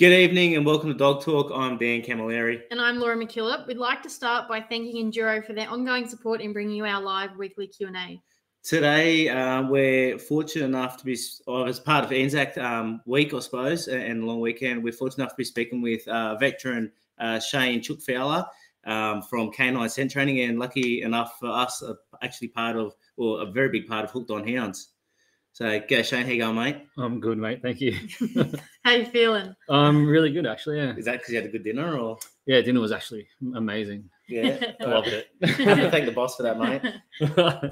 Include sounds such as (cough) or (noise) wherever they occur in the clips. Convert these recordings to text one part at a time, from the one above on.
Good evening and welcome to Dog Talk. I'm Dan Camilleri. And I'm Laura McKillop. We'd like to start by thanking Enduro for their ongoing support in bringing you our live weekly Q&A. Today, uh, we're fortunate enough to be, or as part of Anzac um, week, I suppose, and long weekend, we're fortunate enough to be speaking with uh, veteran uh, Shayne Chook Fowler um, from Canine Scent Training, and lucky enough for us, uh, actually part of, or a very big part of Hooked on Hounds. So, go Shayne, how you going, mate? I'm good, mate. Thank you. (laughs) (laughs) How you feeling? I'm really good, actually. Yeah. Is that because you had a good dinner, or Yeah, dinner was actually amazing. yeah? (laughs) I loved it. have to thank the boss for that, mate.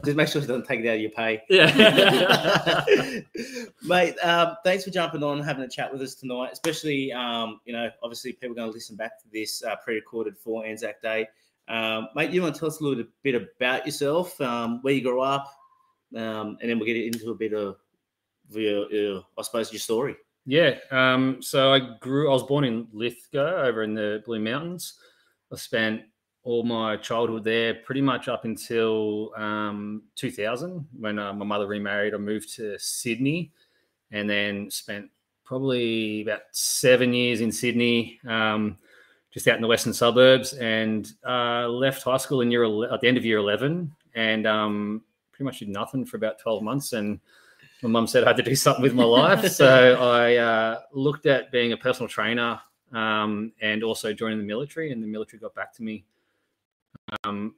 Just make sure he doesn't take it out of your pay. yeah. Mate, um, thanks for jumping on and having a chat with us tonight. Especially, um, you know, obviously people are going to listen back to this uh, pre-recorded for Anzac Day. Um, mate, you want to tell us a little bit about yourself, um, where you grew up, um, and then we'll get into a bit of your, your, I suppose, your story. yeah. Um, so I grew. I was born in Lithgow, over in the Blue Mountains. I spent all my childhood there, pretty much up until um, 2000, when uh, my mother remarried. I moved to Sydney, and then spent probably about seven years in Sydney. Um, just out in the western suburbs, and uh, left high school in year at the end of year eleven, and um, pretty much did nothing for about twelve months. And my mum said I had to do something with my (laughs) life, so I uh, looked at being a personal trainer um, and also joining the military. And the military got back to me. Um,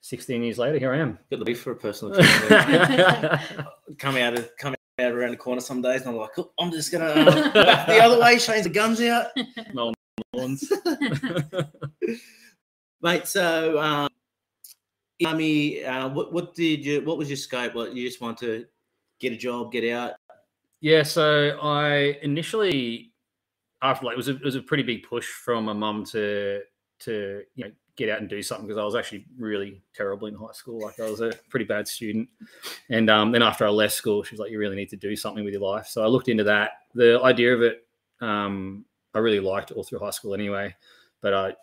16 years later, here I am. Got the beef for a personal (laughs) trainer. (laughs) come out of come out around the corner some days, and I'm like, "Oh, I'm just gonna uh, the other way. change the guns out, No one's. Mate. So, um, army. Uh, what what did you? What was your scope? What you just want to get a job, get out? Yeah, so I initially after like it was a, it was a pretty big push from my mum to to you know get out and do something because I was actually really terrible in high school. Like I was a pretty bad student, and um, then after I left school, she was like, "You really need to do something with your life." So I looked into that. The idea of it, um, I really liked all through high school anyway, but I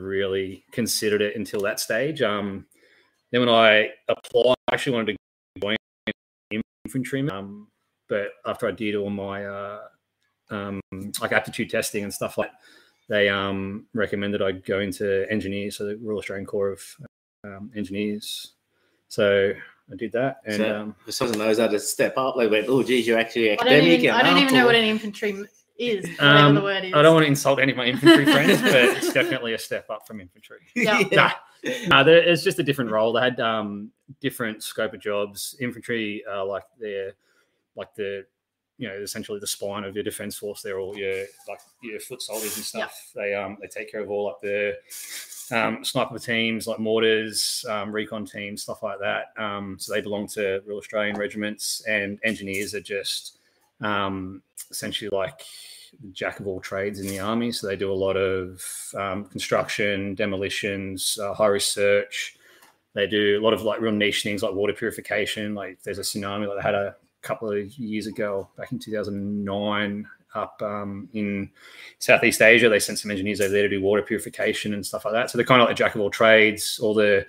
really considered it until that stage. Um, then when I applied, I actually wanted to join infantryman. Um, but after I did all my uh, um, like aptitude testing and stuff like, they um, recommended I go into engineers, so the Royal Australian Corps of um, Engineers. So I did that, and so, um, for someone knows how to step up, they went, "Oh, geez, you're actually I don't academic." even, I don't even know what an infantry m- is, whatever um, the word is. I don't want to insult any of my infantry friends, but (laughs) it's definitely a step up from infantry. Yeah. Nah, nah, there, it's just a different role. They had um, different scope of jobs. Infantry, uh, like they're like the you know essentially the spine of your defense force. They're all your like your foot soldiers and stuff. They um they take care of all like the um, sniper teams, like mortars, um, recon teams, stuff like that. Um, so they belong to Royal Australian Regiments, and engineers are just um, essentially like jack of all trades in the army. So they do a lot of um, construction, demolitions, uh, high research. They do a lot of like real niche things like water purification. Like there's a tsunami, like they had a couple of years ago, back in 2009, up um, in Southeast Asia. They sent some engineers over there to do water purification and stuff like that. So they're kind of like a jack of all trades. All the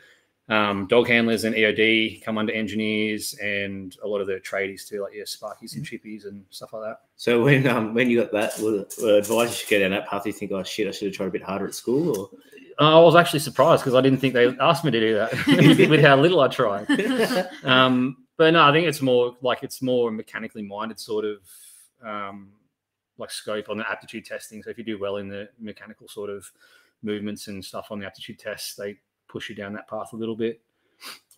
um, dog handlers and EOD come under engineers, and a lot of the tradies too, like yeah, Sparkies and Chippies and stuff like that. So when um when you got that, advice you should go down that path, you think, "Oh shit, I should have tried a bit harder at school," Uh, I was actually surprised because I didn't think they asked me to do that (laughs) with how little I tried. (laughs) Um, but no, I think it's more like it's more mechanically minded sort of um, like scope on the aptitude testing. So if you do well in the mechanical sort of movements and stuff on the aptitude tests, they push you down that path a little bit.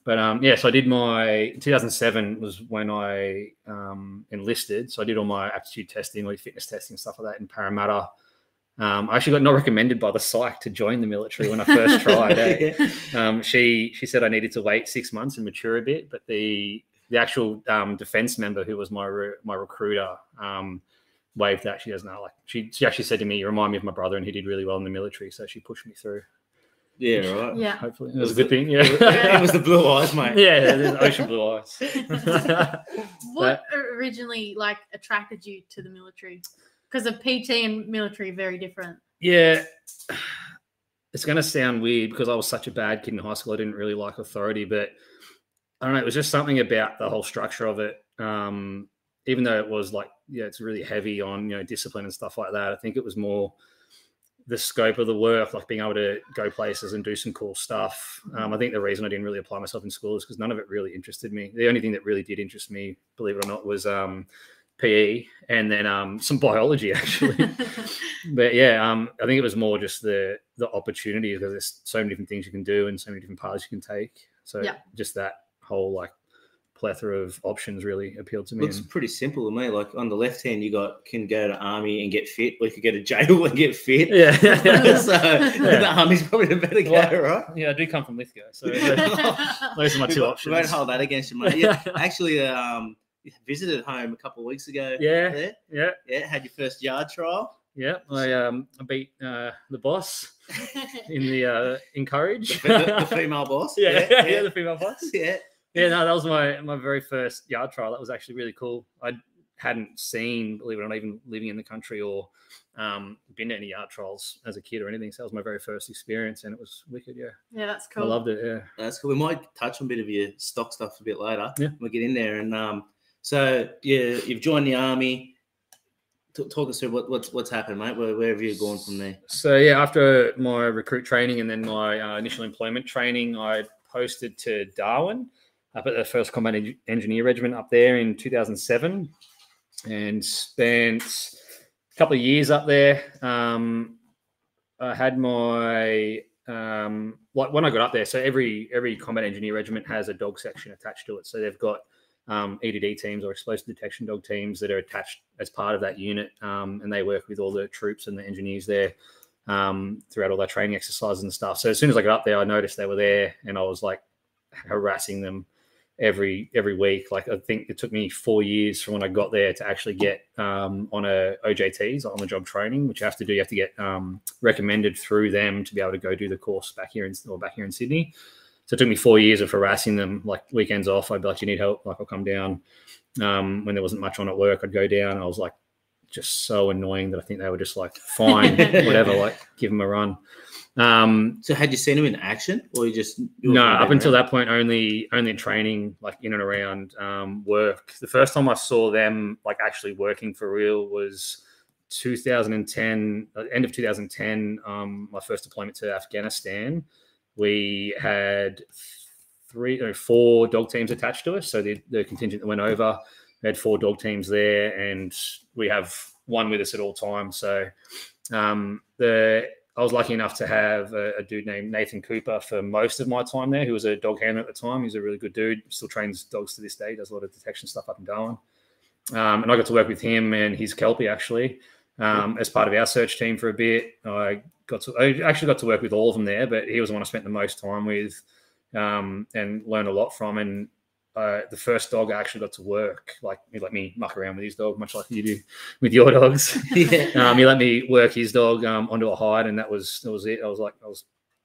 But um, yeah, so I did my 2007 was when I um, enlisted. So I did all my aptitude testing, like fitness testing, stuff like that in Parramatta. Um, I actually got not recommended by the psych to join the military when I first (laughs) tried. eh? um, she she said I needed to wait six months and mature a bit, but the the actual um, defense member who was my re- my recruiter um, waved that. She doesn't know. Like she she actually said to me, "You remind me of my brother, and he did really well in the military." So she pushed me through. Yeah, right. yeah. Hopefully, it was a good thing. Yeah, it was the blue eyes, mate. (laughs) yeah, there's ocean blue eyes. (laughs) (laughs) What originally like attracted you to the military? Because of PT and military, very different. Yeah, (sighs) it's going to sound weird because I was such a bad kid in high school. I didn't really like authority, but I don't know. It was just something about the whole structure of it. Um, even though it was like yeah, it's really heavy on you know discipline and stuff like that. I think it was more the scope of the work, like being able to go places and do some cool stuff. Um, I think the reason I didn't really apply myself in school is because none of it really interested me. The only thing that really did interest me, believe it or not, was um, PE and then um, some biology (laughs) actually. (laughs) but yeah, um, I think it was more just the the opportunity because there's so many different things you can do and so many different paths you can take. So Yeah. just that whole like plethora of options really appealed to me. Looks and- pretty simple to me. Like on the left hand, you got can go to army and get fit, or you could go to jail (laughs) and get fit. yeah, (laughs) so (laughs) the army's probably the better go, Well, right? yeah, I do come from Lithgow, so those are my two options. We won't hold that against you, mate. Yeah, actually, um, visited home a couple of weeks ago. Yeah. there. Yeah, yeah. Had your first yard trial. yeah. I um I beat uh, the boss in the uh, encourage. The, the, the female boss. yeah, yeah, yeah, the female boss. yeah. Yeah, no, that was my my very first yard trial. That was actually really cool. I hadn't seen, believe it or not, even living in the country or um, been to any yard trials as a kid or anything. So that was my very first experience, and it was wicked. Yeah, yeah, that's cool. I loved it. Yeah. That's cool. We might touch on a bit of your stock stuff a bit later. Yeah. We'll get in there. And um, so yeah, you've joined the army. T- talk us through what, what's what's happened, mate. Where, where have you gone from there? So yeah, after my recruit training and then my uh, initial employment training, I posted to Darwin up at the First Combat Eng- Engineer Regiment up there in 2007, and spent a couple of years up there. Um, I had my um, like when I got up there. So every every combat engineer regiment has a dog section attached to it. So they've got um, EDD teams or explosive detection dog teams that are attached as part of that unit, um, and they work with all the troops and the engineers there um, throughout all their training exercises and stuff. So as soon as I got up there, I noticed they were there, and I was like harassing them every every week. Like I think it took me four years from when I got there to actually get um, on a OJTs on the job training, which you have to do. You have to get um, recommended through them to be able to go do the course back here in or back here in Sydney. So it took me four years of harassing them. Like weekends off, I'd be like, you need help?" Like I'll come down. Um, when there wasn't much on at work, I'd go down. I was like, just so annoying that I think they were just like, "Fine, (laughs) whatever." Like give them a run. Um, So had you seen him in action, or you just you no, up until around? that point, only only training, like in and around um, work. The first time I saw them like actually working for real was 2010, uh, end of 2010. Um, my first deployment to Afghanistan. We had three or four dog teams attached to us. So the, the contingent that went over, we had four dog teams there, and we have one with us at all times. So um, the I was lucky enough to have a, a dude named Nathan Cooper for most of my time there, who was a dog handler at the time. He's a really good dude, still trains dogs to this day, does a lot of detection stuff up in Darwin. Um, and I got to work with him and his Kelpie actually um, as part of our search team for a bit. I got to, I actually got to work with all of them there, but he was the one I spent the most time with um, and learned a lot from. And uh, the first dog I actually got to work, like he let me muck around with his dog, much like you do with your dogs. (laughs) yeah. Um, he let me work his dog um, onto a hide, and that was that was it. I was like, I was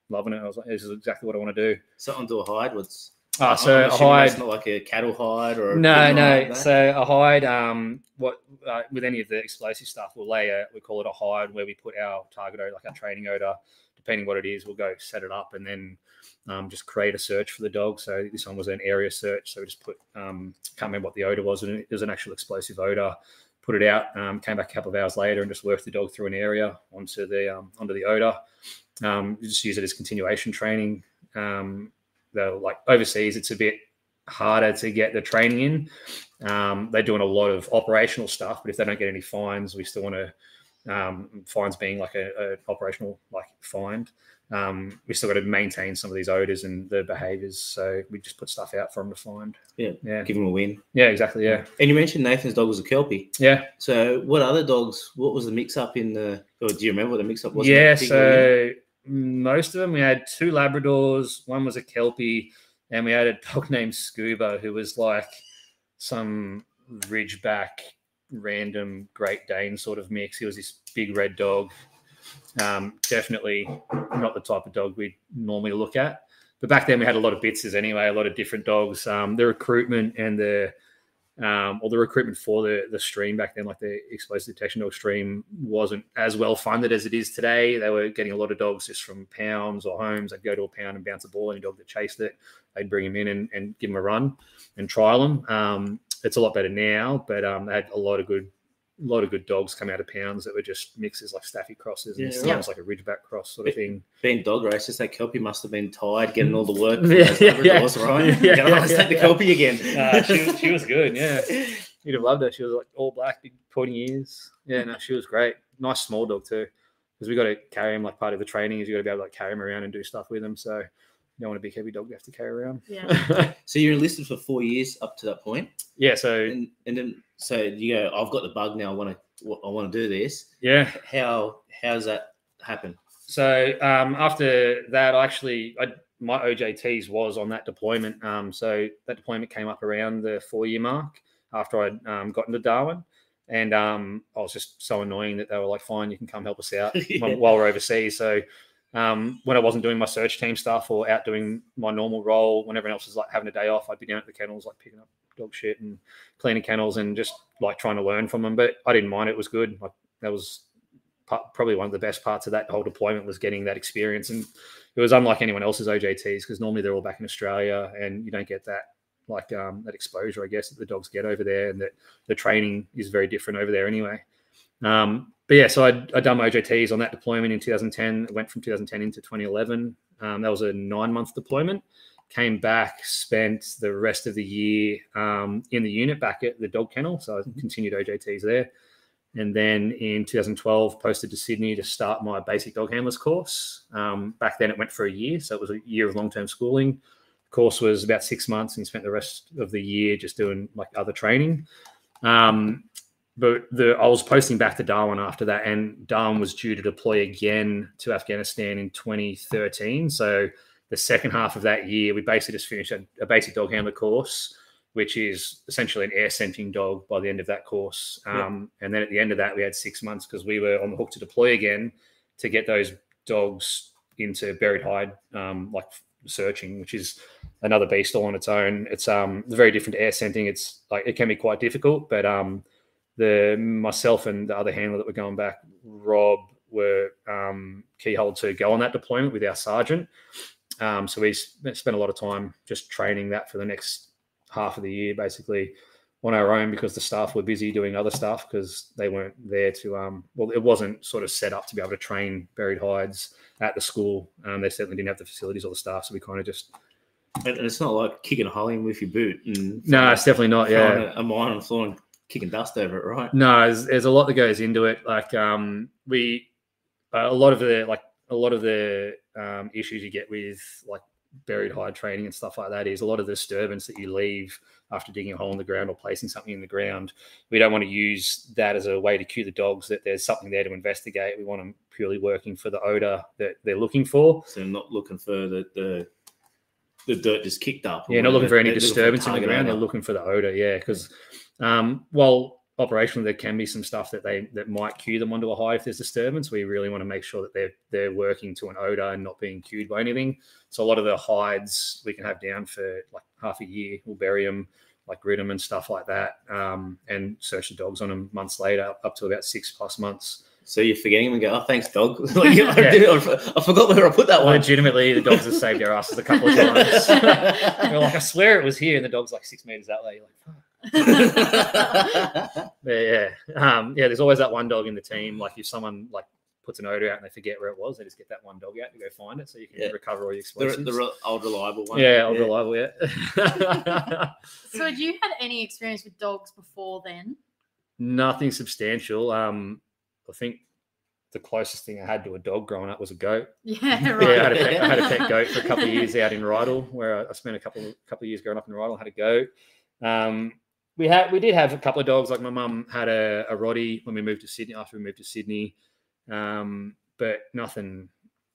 loving it. I was like, this is exactly what I want to do. So onto a hide. What's Ah, so a hide. It's not like a cattle hide or No, no. hide, So a hide, um, what uh, with any of the explosive stuff, we'll lay a we call it a hide where we put our target odor, like our training odor, depending what it is, we'll go set it up and then um, just create a search for the dog. So this one was an area search, so we just put um, can't remember what the odor was, and it was an actual explosive odor. Put it out, um, came back a couple of hours later, and just worked the dog through an area onto the um, onto the odor. Um, just use it as continuation training. Um, though, like overseas, it's a bit harder to get the training in. They're doing a lot of operational stuff, but if they don't get any fines, we still want to um, fines being like a, a operational like find. Um, we still got to maintain some of these odors and the behaviors, so we just put stuff out for them to find. Yeah. yeah, Give him a win. yeah, exactly. Yeah, And you mentioned Nathan's dog was a kelpie. yeah, So what other dogs? What was the mix up in the? Or do you remember what the mix up was? yeah. that particular unit? So most of them, we had two Labradors. One was a Kelpie, and we had a dog (laughs) named Scuba, who was like some Ridgeback random Great Dane sort of mix. He was this big red dog. Um, definitely not the type of dog we normally look at. But back then we had a lot of bitses anyway, a lot of different dogs. Um, the recruitment and the um, or the recruitment for the the stream back then, like the explosive detection dog stream, wasn't as well funded as it is today. They were getting a lot of dogs just from pounds or homes. They'd go to a pound and bounce a ball, any dog that chased it, they'd bring him in and, and give him a run and trial them. Um, it's a lot better now, but um, they had a lot of good a lot of good dogs come out of pounds that were just mixes like staffy crosses and Yeah, sometimes like a ridgeback cross sort of thing. Being dog races, that kelpie must have been tired getting all the work. (laughs) Yeah, yeah, yeah. right? Yeah, let's yeah, take the kelpie again. Uh, she, was- she was good, yeah. (laughs) You'd have loved her. She was like all black, big pointy ears. Yeah, no, she was great. Nice small dog too, because we got to carry him like part of the training is you got to be able to like carry him around and do stuff with him. So you don't want a big heavy dog you have to carry around. Yeah. (laughs) So you're enlisted for four years up to that point, yeah, so and, and then so you go, I've got the bug now. I want to, I want to do this. yeah, How how's that happen? So um, after that, I actually I, my OJTs was on that deployment. Um, so that deployment came up around the four year mark after I'd um, gotten to Darwin, and um, I was just so annoying that they were like, "Fine, you can come help us out (laughs) Yeah. while, while we're overseas." So um, when I wasn't doing my search team stuff or out doing my normal role, when everyone else was like having a day off, I'd be down at the kennels like picking up dog shit and cleaning kennels and just like trying to learn from them. But I didn't mind; it was good. Like that was probably one of the best parts of that whole deployment was getting that experience. And it was unlike anyone else's OJTs because normally they're all back in Australia and you don't get that like um, that exposure, I guess, that the dogs get over there, and that the training is very different over there anyway. Um, but yeah, so I'd, I'd done my OJTs on that deployment in 2010. It went from 2010 into 2011. Um, that was a nine month deployment. Came back, spent the rest of the year um, in the unit back at the dog kennel. So I continued OJTs there. And then in 2012, posted to Sydney to start my basic dog handlers course. Um, back then, it went for a year, so it was a year of long term schooling. The course was about six months, and spent the rest of the year just doing like other training. Um, but the I was posting back to Darwin after that, and Darwin was due to deploy again to Afghanistan in 2013. So the second half of that year, we basically just finished a, a basic dog handler course which is essentially an air scenting dog by the end of that course. Yeah. Um, And then at the end of that, we had six months because we were on the hook to deploy again to get those dogs into buried hide, um, like searching, which is another beast all on its own. It's um, very different to air scenting. It's like it can be quite difficult, but um, the myself and the other handler that were going back, Rob, were um, keyhole to go on that deployment with our sergeant. Um, so we spent a lot of time just training that for the next half of the year, basically on our own because the staff were busy doing other stuff because they weren't there to um well it wasn't sort of set up to be able to train buried hides at the school um they certainly didn't have the facilities or the staff so we kind of just And, it's not like kicking a hole in with your boot and no it's definitely not yeah a, a mine on the floor and kicking dust over it, right? No, there's, there's a lot that goes into it. Like um, we, uh, a lot of the like a lot of the um, issues you get with like buried hide training and stuff like that is a lot of the disturbance that you leave after digging a hole in the ground or placing something in the ground. We don't want to use that as a way to cue the dogs that there's something there to investigate. We want them purely working for the odor that they're looking for. So not looking for the the, the dirt just kicked up. Yeah, not looking for any disturbance in the ground. They're looking for the odor. Yeah, because um, while operationally there can be some stuff that they that might cue them onto a high if there's disturbance, we really want to make sure that they're they're working to an odor and not being cued by anything. So a lot of the hides we can have down for like half a year. We'll bury them, like grid them and stuff like that, um, and search the dogs on them months later, up to about six plus months. So you're forgetting them and go, oh, thanks, dog. (laughs) like, I, Yeah. I forgot where I put that one. Legitimately, the dogs have saved our asses a couple of times. (laughs) We're like, I swear it was here, and the dog's like six meters that way. You're like, "Fuck." (laughs) Yeah, yeah, um, yeah. There's always that one dog in the team. Like if someone like puts an odor out and they forget where it was, they just get that one dog out to go find it, so you can Yeah. recover all your the, explosives. the re- old reliable one. yeah, old reliable. Yeah. (laughs) So, had you had any experience with dogs before then? Nothing substantial. Um, I think the closest thing I had to a dog growing up was a goat. (laughs) Yeah, right. Yeah, I had a pet, I had a pet goat for a couple of years out in Rydal, where I- I spent a couple couple of years growing up in Rydal. Had a goat. Um, we had we did have a couple of dogs. Like my mum had a, a Rottie when we moved to Sydney. After we moved to Sydney, um, but nothing.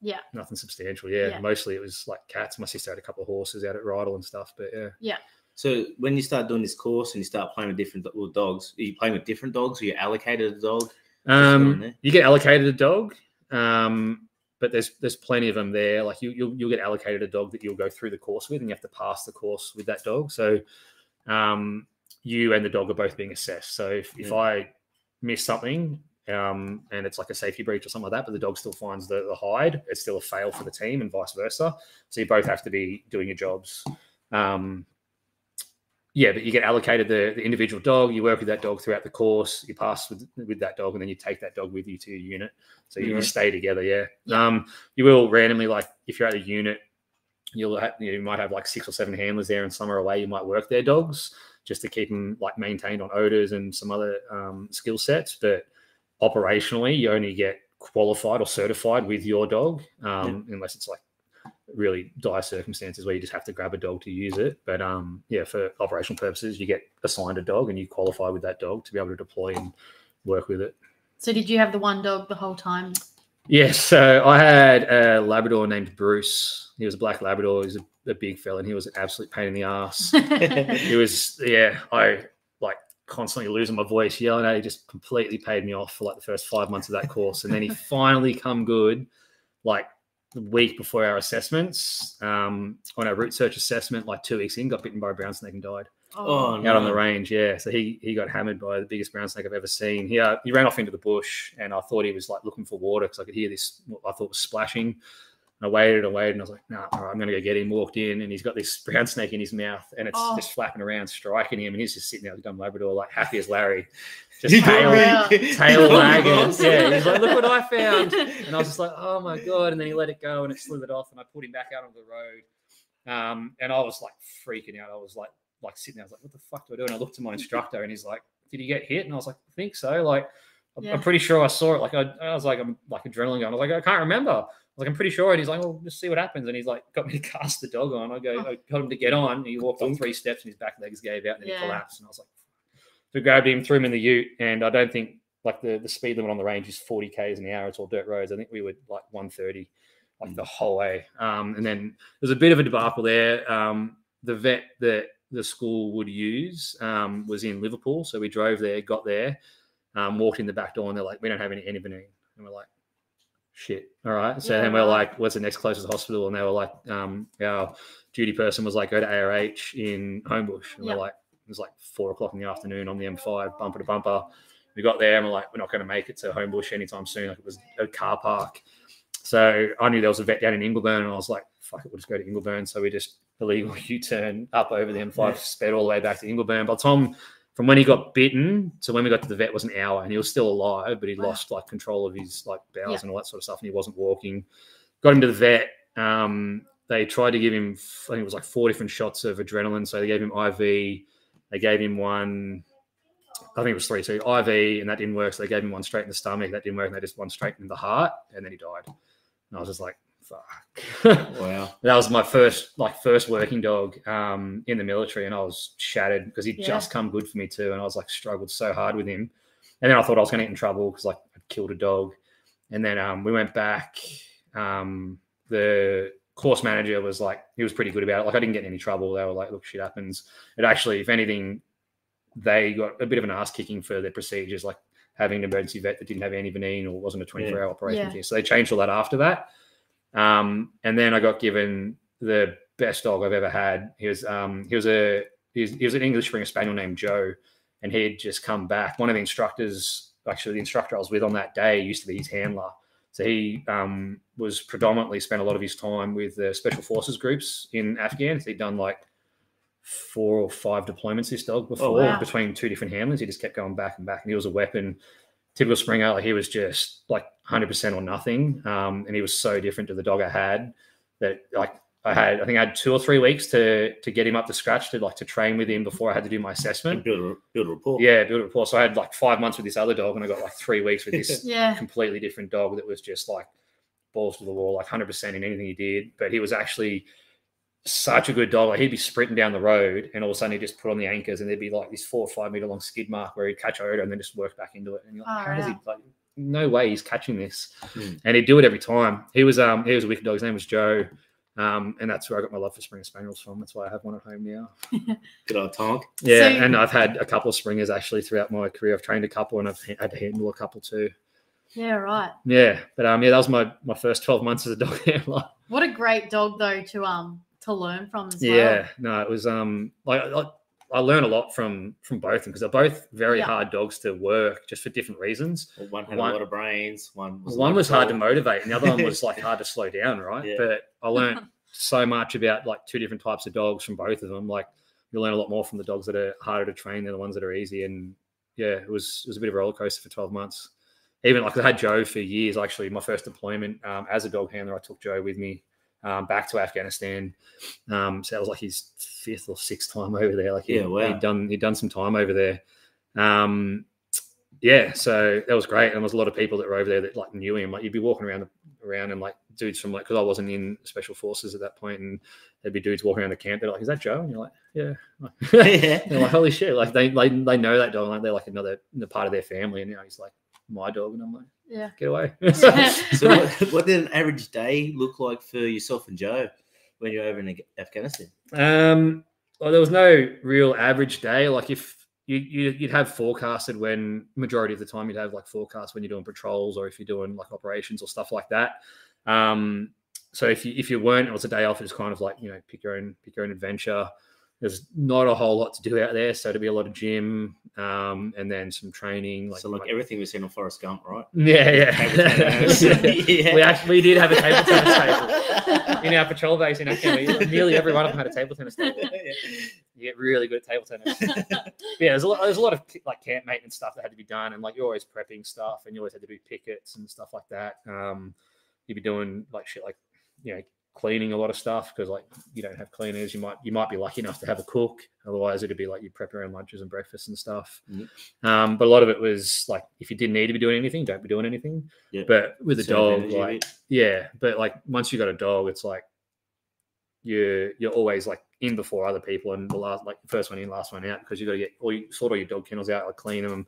Yeah. nothing substantial. Yeah, Yeah. mostly it was like cats. My sister had a couple of horses out at Rydal and stuff. But yeah, Yeah. So when you start doing this course and you start playing with different with dogs, are you playing with different dogs? Are you allocated a dog? um, you get allocated a dog. Um, but there's there's plenty of them there. Like you you'll, you'll get allocated a dog that you'll go through the course with, and you have to pass the course with that dog. So um, you and the dog are both being assessed. So if, if I miss something um, and it's like a safety breach or something like that, but the dog still finds the, the hide, it's still a fail for the team and vice versa. So you both have to be doing your jobs. Um, yeah, but you get allocated the, the individual dog. You work with that dog throughout the course. You pass with with that dog, and then you take that dog with you to your unit. So you, stay together. Yeah. Yeah. Um, you will randomly like if you're at a unit, you'll have, you might have like six or seven handlers there, and some are away. You might work their dogs just to keep them like maintained on odors and some other um, skill sets. But operationally, you only get qualified or certified with your dog, um, unless it's like really dire circumstances where you just have to grab a dog to use it. But um, yeah, for operational purposes, you get assigned a dog and you qualify with that dog to be able to deploy and work with it. So did you have the one dog the whole time? Yeah, so I had a Labrador named Bruce. He was a black Labrador. He was a, a big fella, and he was an absolute pain in the ass. (laughs) he was, yeah, I like constantly losing my voice, yelling at. He just completely paid me off for like the first five months of that course, and then he (laughs) finally come good, like the week before our assessments. Um, on our route search assessment, like two weeks in, got bitten by a brown snake and died Oh, out on the range. Yeah, so he he got hammered by the biggest brown snake I've ever seen. He uh, he ran off into the bush, and I thought he was like looking for water because I could hear this. What I thought was splashing. And I waited and waited, and I was like, "Nah, all right, I'm gonna go get him." Walked in, and he's got this brown snake in his mouth, and it's Oh. just flapping around, striking him, and he's just sitting there, like a dumb Labrador, like happy as Larry, just You tail, tail (laughs) wagging. Yeah, he's like, "Look what I (laughs) found." And I was just like, oh my God. And then he let it go and it slithered off and I put him back out on the road. Um, and I was like freaking out. I was like, like sitting there, I was like, what the fuck do I do? And I looked to my instructor and he's like, did he get hit? And I was like, I think so. Like, I'm, Yeah. I'm pretty sure I saw it. Like, I, I was like, I'm like adrenaline going. I was like, I can't remember. I was like, I'm pretty sure. And he's like, well, just see what happens. And he's like, got me to (laughs) cast the dog on. I go, Oh. I told him to get on. And He walked on three steps and his back legs gave out and then Yeah. he collapsed. And I was like, so we grabbed him, threw him in the ute. And I don't think like the, the speed limit on the range is 40 k's an hour. It's all dirt roads. I think we were like 130 like the whole way. Um, and then there's a bit of a debacle there. Um, the vet that the school would use um, was in Liverpool, so we drove there, got there, um, walked in the back door, and they're like, "We don't have any antivenin," and we're like, "Shit, all right." So Yeah, then we're like, "What's the next closest hospital?" And they were like, um, "Our duty person was like, go to ARH in Homebush," and Yeah. we're like, "It was like four o'clock in the afternoon on the M5, bumper to bumper." We got there and we're like, we're not going to make it to Homebush anytime soon. Like it was a car park. So I knew there was a vet down in Ingleburn, and I was like, fuck it, we'll just go to Ingleburn. So we just illegal (laughs) U turn up over the M5, Yeah. sped all the way back to Ingleburn. But Tom, from when he got bitten to when we got to the vet was an hour, and he was still alive, but he Wow. lost like control of his like bowels Yeah. and all that sort of stuff, and he wasn't walking. Got him to the vet. Um, they tried to give him, I think it was like four different shots of adrenaline. So they gave him IV. They gave him one. I think it was three, so IV, and that didn't work. So they gave him one straight in the stomach. That didn't work. And they just one straight in the heart, and then he died. And I was just like, fuck. Wow. (laughs) that was my first, like, first working dog um, in the military, and I was shattered because he'd Yeah. just come good for me too, and I was like struggled so hard with him. And then I thought I was going to get in trouble because like I'd killed a dog, and then um, we went back. Um, the course manager was like, he was pretty good about it. Like I didn't get in any trouble. They were like, look, shit happens. It actually, if anything, they got a bit of an ass kicking for their procedures, like having an emergency vet that didn't have any antivenin or wasn't a 24 hour operation. Yeah. thing. So they changed all that after that. Um, and then I got given the best dog I've ever had. He was um, he was a he was, he was an English Springer Spaniel named Joe, and he had just come back. One of the instructors, actually the instructor I was with on that day, used to be his handler. So he um, was predominantly spent a lot of his time with the special forces groups in Afghan. He'd done like four or five deployments. This dog before wow. between two different handlers. He just kept going back and back, and he was a weapon. Typical Springer, like he was just like 100% or nothing, um, and he was so different to the dog I had that like I had. I think I had two or three weeks to to get him up to scratch to like to train with him before I had to do my assessment. build a, build a rapport. Yeah, build a rapport. So I had like five months with this other dog, and I got like three weeks with this (laughs) Yeah. completely different dog that was just like balls to the wall, like 100% in anything he did. But he was actually such a good dog. Like he'd be sprinting down the road and all of a sudden he'd just put on the anchors and there'd be like this four or five meter long skid mark where he'd catch odor and then just work back into it. And you're like, Oh, how does he like no way he's catching this. Hmm. And he'd do it every time. He was um he was a wicked dog. His name was Joe. Um, and that's where I got my love for Springer Spaniels from. That's why I have one at home now. (laughs) Good old Tonk. Yeah, So- and I've had a couple of Springers actually throughout my career. I've trained a couple and I've had to handle a couple too. Yeah, right. Yeah, but um, yeah, that was my my first twelve months as a dog (laughs) handler. What a great dog though to um to learn from as well. Yeah, no, it was um like I, I learned a lot from from both of them because they're both very Yeah. hard dogs to work just for different reasons. Well, One had One- a lot of brains. One was one was hard to motivate, and the other one was like (laughs) hard to slow down, right? Yeah. But I learned (laughs) so much about like two different types of dogs from both of them. Like you learn a lot more from the dogs that are harder to train than the ones that are easy. And yeah, it was it was a bit of a roller coaster for 12 months. Even like I had Joe for years. Actually, my first deployment um, as a dog handler, I took Joe with me um, back to Afghanistan. Um, so that was like his fifth or sixth time over there. Like he, Yeah, wow. he'd done he'd done some time over there. Um, yeah, so that was great. And there was a lot of people that were over there that like knew him. Like you'd be walking around around and like dudes from like because I wasn't in special forces at that point, and there'd be dudes walking around the camp. They're like, "Is that Joe?" And you're like, "Yeah." (laughs) (laughs) yeah. They're like, "Holy shit!" Like they they, they know that dog. Like they're like another part of their family, and now he's like my dog, and I'm like, Yeah. "Get away!" (laughs) So what, (laughs) what did an average day look like for yourself and Joe when you're over in Afghanistan? Um, well, there was no real average day. Like if you, you you'd have forecasted when majority of the time you'd have like forecasts when you're doing patrols or if you're doing like operations or stuff like that. Um, so if you if you weren't, it was a day off. It was kind of like you know pick your own pick your own adventure. There's not a whole lot to do out there, so to be a lot of gym um, and then some training. Like, so like everything we've seen on Forrest Gump, right? (laughs) yeah, yeah. (laughs) Yeah. We actually we did have a table tennis (laughs) table in our patrol base in Afghanistan. Nearly every one of them had a table tennis table. You get really good at table tennis. Yeah, there's a lot. There's a lot of like camp maintenance stuff that had to be done, and like you're always prepping stuff, and you always had to do pickets and stuff like that. Um, you'd be doing like shit, like you know, cleaning a lot of stuff because like you don't have cleaners. You might you might be lucky enough to have a cook. Otherwise, it'd be like you prep your own lunches and breakfasts and stuff. Mhm. Um, but a lot of it was like if you didn't need to be doing anything, don't be doing anything. Yeah. But with a dog, energy like yeah, but like once you got a dog, it's like you're you're always like in before other people and the last like first one in, last one out because you got to get all you sort all your dog kennels out, like clean them,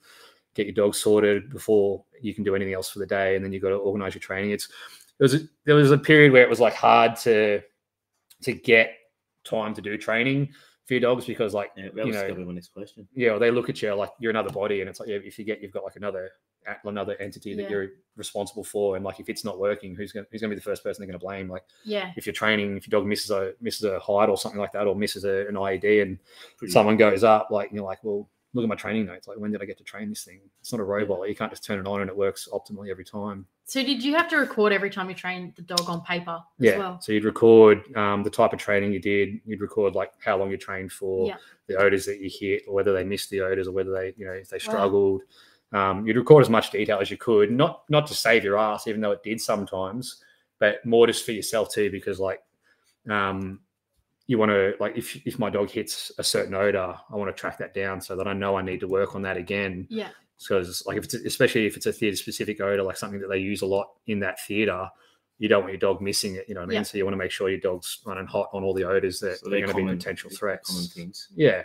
get your dog sorted before you can do anything else for the day, and then you've got to organize your training. It's there was a, there was a period where it was like hard to to get time to do training for your dogs because like Yeah, that you was know going my next question. yeah, well, they look at you like you're another body, and it's like yeah, if you get you've got like another another entity that Yeah. you're responsible for, and like if it's not working, who's gonna who's gonna be the first person they're gonna blame? Like Yeah. if you're training, if your dog misses a misses a hide or something like that, or misses a, an IED, and Pretty- someone goes up, like you're like, well, look at my training notes. Like when did I get to train this thing? It's not a robot. Like, you can't just turn it on and it works optimally every time. So did you have to record every time you trained the dog on paper as Yeah. well? So you'd record um, the type of training you did. You'd record like how long you trained for, Yeah. the odors that you hit, or whether they missed the odors, or whether they, you know, if they Wow. struggled. Um, you'd record as much detail as you could, not not to save your ass, even though it did sometimes, but more just for yourself too, because like, um, you want to like if if my dog hits a certain odor, I want to track that down so that I know I need to work on that again Yeah. Because like if it's especially if it's a theatre specific odor, like something that they use a lot in that theatre, you don't want your dog missing it. You know what I mean? Yeah. So you want to make sure your dog's running hot on all the odors that So are going to be common- potential Common threats. things. Yeah.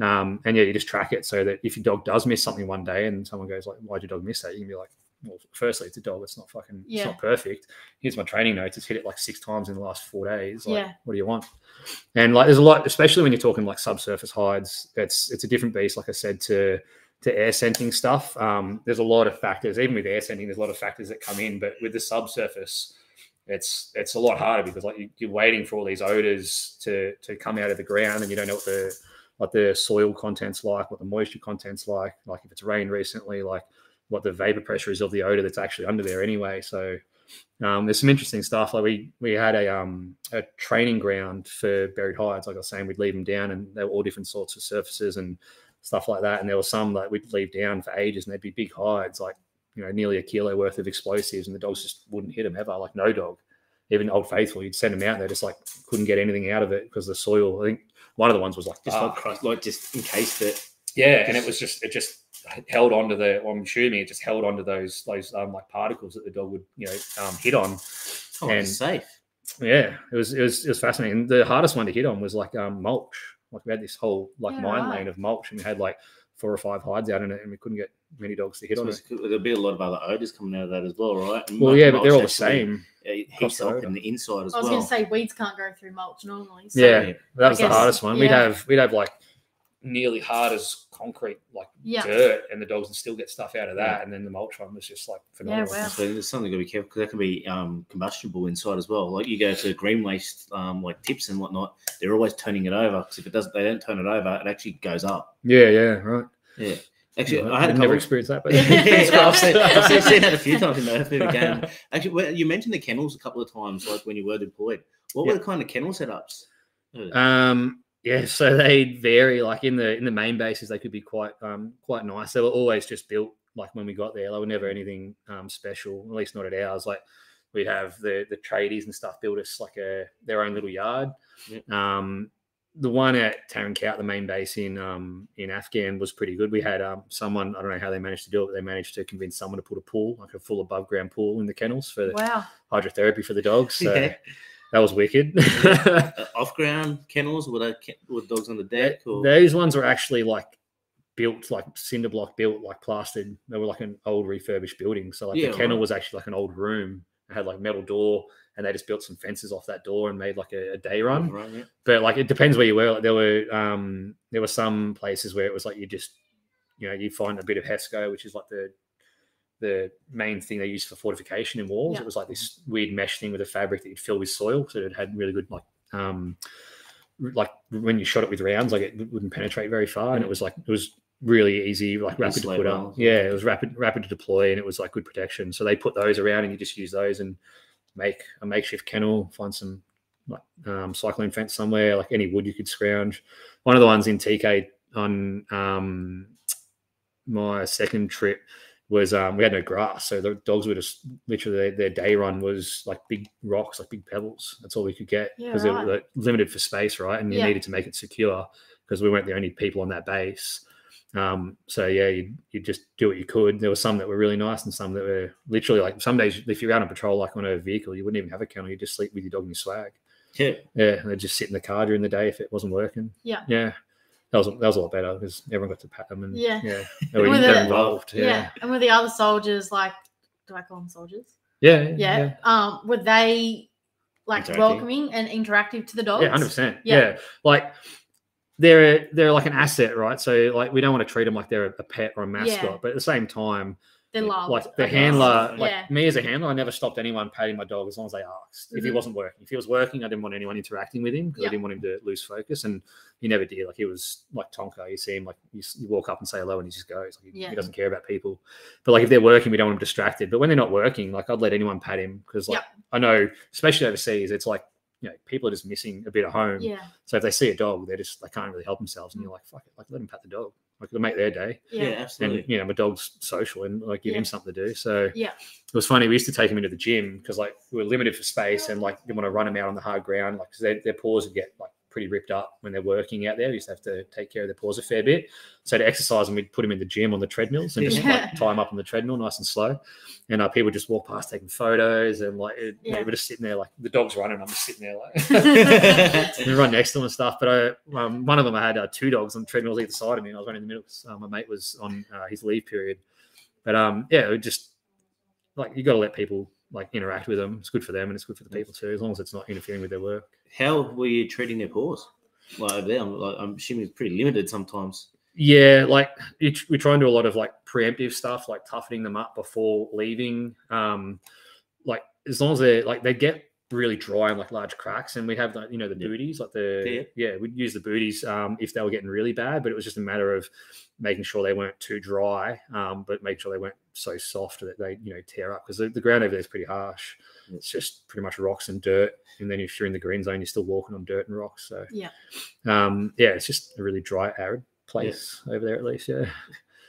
Um, and yeah, you just track it so that if your dog does miss something one day and someone goes like, "Why'd your dog miss that?" You can be like, "Well, firstly, it's a dog. It's not fucking. Yeah. It's not perfect. Here's my training notes. It's hit it like six times in the last four days. Like, Yeah. what do you want?" And like, there's a lot, especially when you're talking like subsurface hides. It's it's a different beast. Like I said to to air scenting stuff. Um, there's a lot of factors. Even with air scenting, there's a lot of factors that come in. But with the subsurface, it's it's a lot harder because like you, you're waiting for all these odors to to come out of the ground, and you don't know what the what the soil contents like, what the moisture contents like, like if it's rained recently, like what the vapor pressure is of the odor that's actually under there anyway. So um, there's some interesting stuff. Like we we had a um a training ground for buried hides. Like I was saying, we'd leave them down, and they were all different sorts of surfaces and stuff like that. And there were some that we'd leave down for ages, and they'd be big hides, like you know nearly a kilo worth of explosives, and the dogs just wouldn't hit them ever. Like no dog, even Old Faithful, you'd send them out, and they just like couldn't get anything out of it because the soil. I think one of the ones was like Just bark. like, crust- like just encased it. Yeah, and it was just it just held onto the. Well, I'm assuming it just held onto those those um, like particles that the dog would you know um, hit on. Oh, And- it's safe. Yeah, it was it was it was fascinating. The hardest one to hit on was like um, mulch. Like we had this whole like Yeah, mine right. lane of mulch, and we had like four or five hides out in it, and we couldn't get many dogs to hit So on it. There'll be a lot of other odors coming out of that as well, right? And Well, mulch- yeah, but they're all the same. It across the up in the inside as well. I was well. going to say weeds can't go through mulch normally. So Yeah. That was the hardest one. We'd have we'd have like nearly hard as concrete, like Yeah. dirt, and the dogs would still get stuff out of that. Yeah. And then the mulch one was just like phenomenal. wow. So there's something to be careful because that can be um, combustible inside as well. Like you go to green waste, um, like tips and whatnot, they're always turning it over because if it doesn't, they don't turn it over, it actually goes up. Yeah, yeah, right. Yeah, actually, Yeah, I had a I've never couple. experienced that, but (laughs) (laughs) Yeah, I've, seen, I've seen- seen that a few times in the earth game. Actually, well, you mentioned the kennels a couple of times, like when you were deployed. What were the kind of kennel setups? Um, yeah, so they vary. Like in the in the main bases, they could be quite um quite nice. They were always just built like when we got there. They were never anything um special, at least not at ours. Like we'd have the the tradies and stuff build us like a their own little yard. Yep. Um, the one at Tarin Kowt, the main base in um in Afghan, was pretty good. We had um someone I don't know how they managed to do it, but they managed to convince someone to put a pool, like a full above ground pool, in the kennels for Wow. hydrotherapy for the dogs. (laughs) So Yeah. That was wicked. Uh, (laughs) off ground kennels? with ke- were dogs on the deck? Or Those ones were actually like built like cinder block built like plastered. They were like an old refurbished building. So like Yeah, the kennel right. was actually like an old room. It had like metal door and they just built some fences off that door and made like a, a day run. Right, yeah. But like it depends where you were. Like, there were um there were some places where it was like you just you know you find a bit of Hesco, which is like the the main thing they used for fortification in walls. Yeah. It was like this weird mesh thing with a fabric that you'd fill with soil, so it had really good like um like when you shot it with rounds, like it wouldn't penetrate very far, and it was like it was really easy, like rapid to put roll. up. Yeah, it was rapid rapid to deploy, and it was like good protection. So they put those around, and you just use those and make a makeshift kennel, find some like um, cyclone fence somewhere, like any wood you could scrounge. One of the ones in TK on um, my second trip was um, we had no grass, so the dogs were just literally their, their day run was like big rocks, like big pebbles. That's all we could get Yeah, because they right. were limited for space, right? And you Yeah. needed to make it secure because we weren't the only people on that base. Um, so yeah, you you just do what you could. There were some that were really nice and some that were literally like some days if you're out on patrol like on a vehicle, you wouldn't even have a kennel. You just sleep with your dog in your swag. Yeah. Yeah, and they'd just sit in the car during the day if it wasn't working. Yeah. yeah, that was that was a lot better because everyone got to pat them and Yeah. yeah, (laughs) they were, the- involved. Yeah. Yeah, And with the other soldiers, like, do I call them soldiers? yeah, yeah, Yeah. yeah. Um, were they like welcoming and interactive to the dogs? Yeah, hundred percent. Yeah. Yeah, like they're they're like an asset, right? So like we don't want to treat them like they're a pet or a mascot, Yeah. but at the same time, They're loved. like the I guess. handler, like Yeah. me as a handler, I never stopped anyone patting my dog as long as they asked. If he Mhm. wasn't working, if he was working, I didn't want anyone interacting with him because Yeah. I didn't want him to lose focus, and he never did. Like he was like Tonka. You see him like you, you walk up and say hello, and he just goes. Like, he, Yeah. he doesn't care about people. But like if they're working, we don't want him distracted. But when they're not working, like I'd let anyone pat him because like. I know, especially overseas, it's like you know people are just missing a bit of home. Yeah. So if they see a dog, they're just they can't really help themselves, and you're like, fuck it, like let them pat the dog, like it'll make their day. Yeah, Yeah. absolutely. And you know, my dog's social, and like give Yeah. him something to do. So Yeah. it was funny. We used to take him into the gym because like we were limited for space, and like didn't want to run him out on the hard ground, like 'cause their, their paws would get like pretty ripped up when they're working out there. We used to have to take care of their paws a fair bit. So to exercise them, we'd put them in the gym on the treadmills and just Yeah. like tie them up on the treadmill, nice and slow. And uh, people just walk past taking photos, and like it, you know, Yeah. we're just sitting there, like the dog's running, I'm just sitting there like. (laughs) (laughs) and run next to them and stuff. But I, um, one of them, I had uh, two dogs on treadmills either side of me, and I was running in the middle. 'cause, uh, my mate was on uh, his leave period. But um, yeah, it just like you got to let people like interact with them. It's good for them and it's good for the people too, as long as it's not interfering with their work. How were you treating their paws? Like over there, I'm, like, I'm assuming it's pretty limited sometimes. Yeah, like we try and do a lot of like preemptive stuff, like toughening them up before leaving. Um, like as long as they're like they get really dry and like large cracks, and we have like you know the Yeah. booties, like the yeah, we'd use the booties um, if they were getting really bad, but it was just a matter of making sure they weren't too dry, um, but make sure they weren't so soft that they you know tear up because the, the ground over there is pretty harsh. Yeah. It's just pretty much rocks and dirt, and then if you're in the green zone, you're still walking on dirt and rocks. So Yeah. um, yeah, it's just a really dry, arid place over there at least. Yeah. (laughs)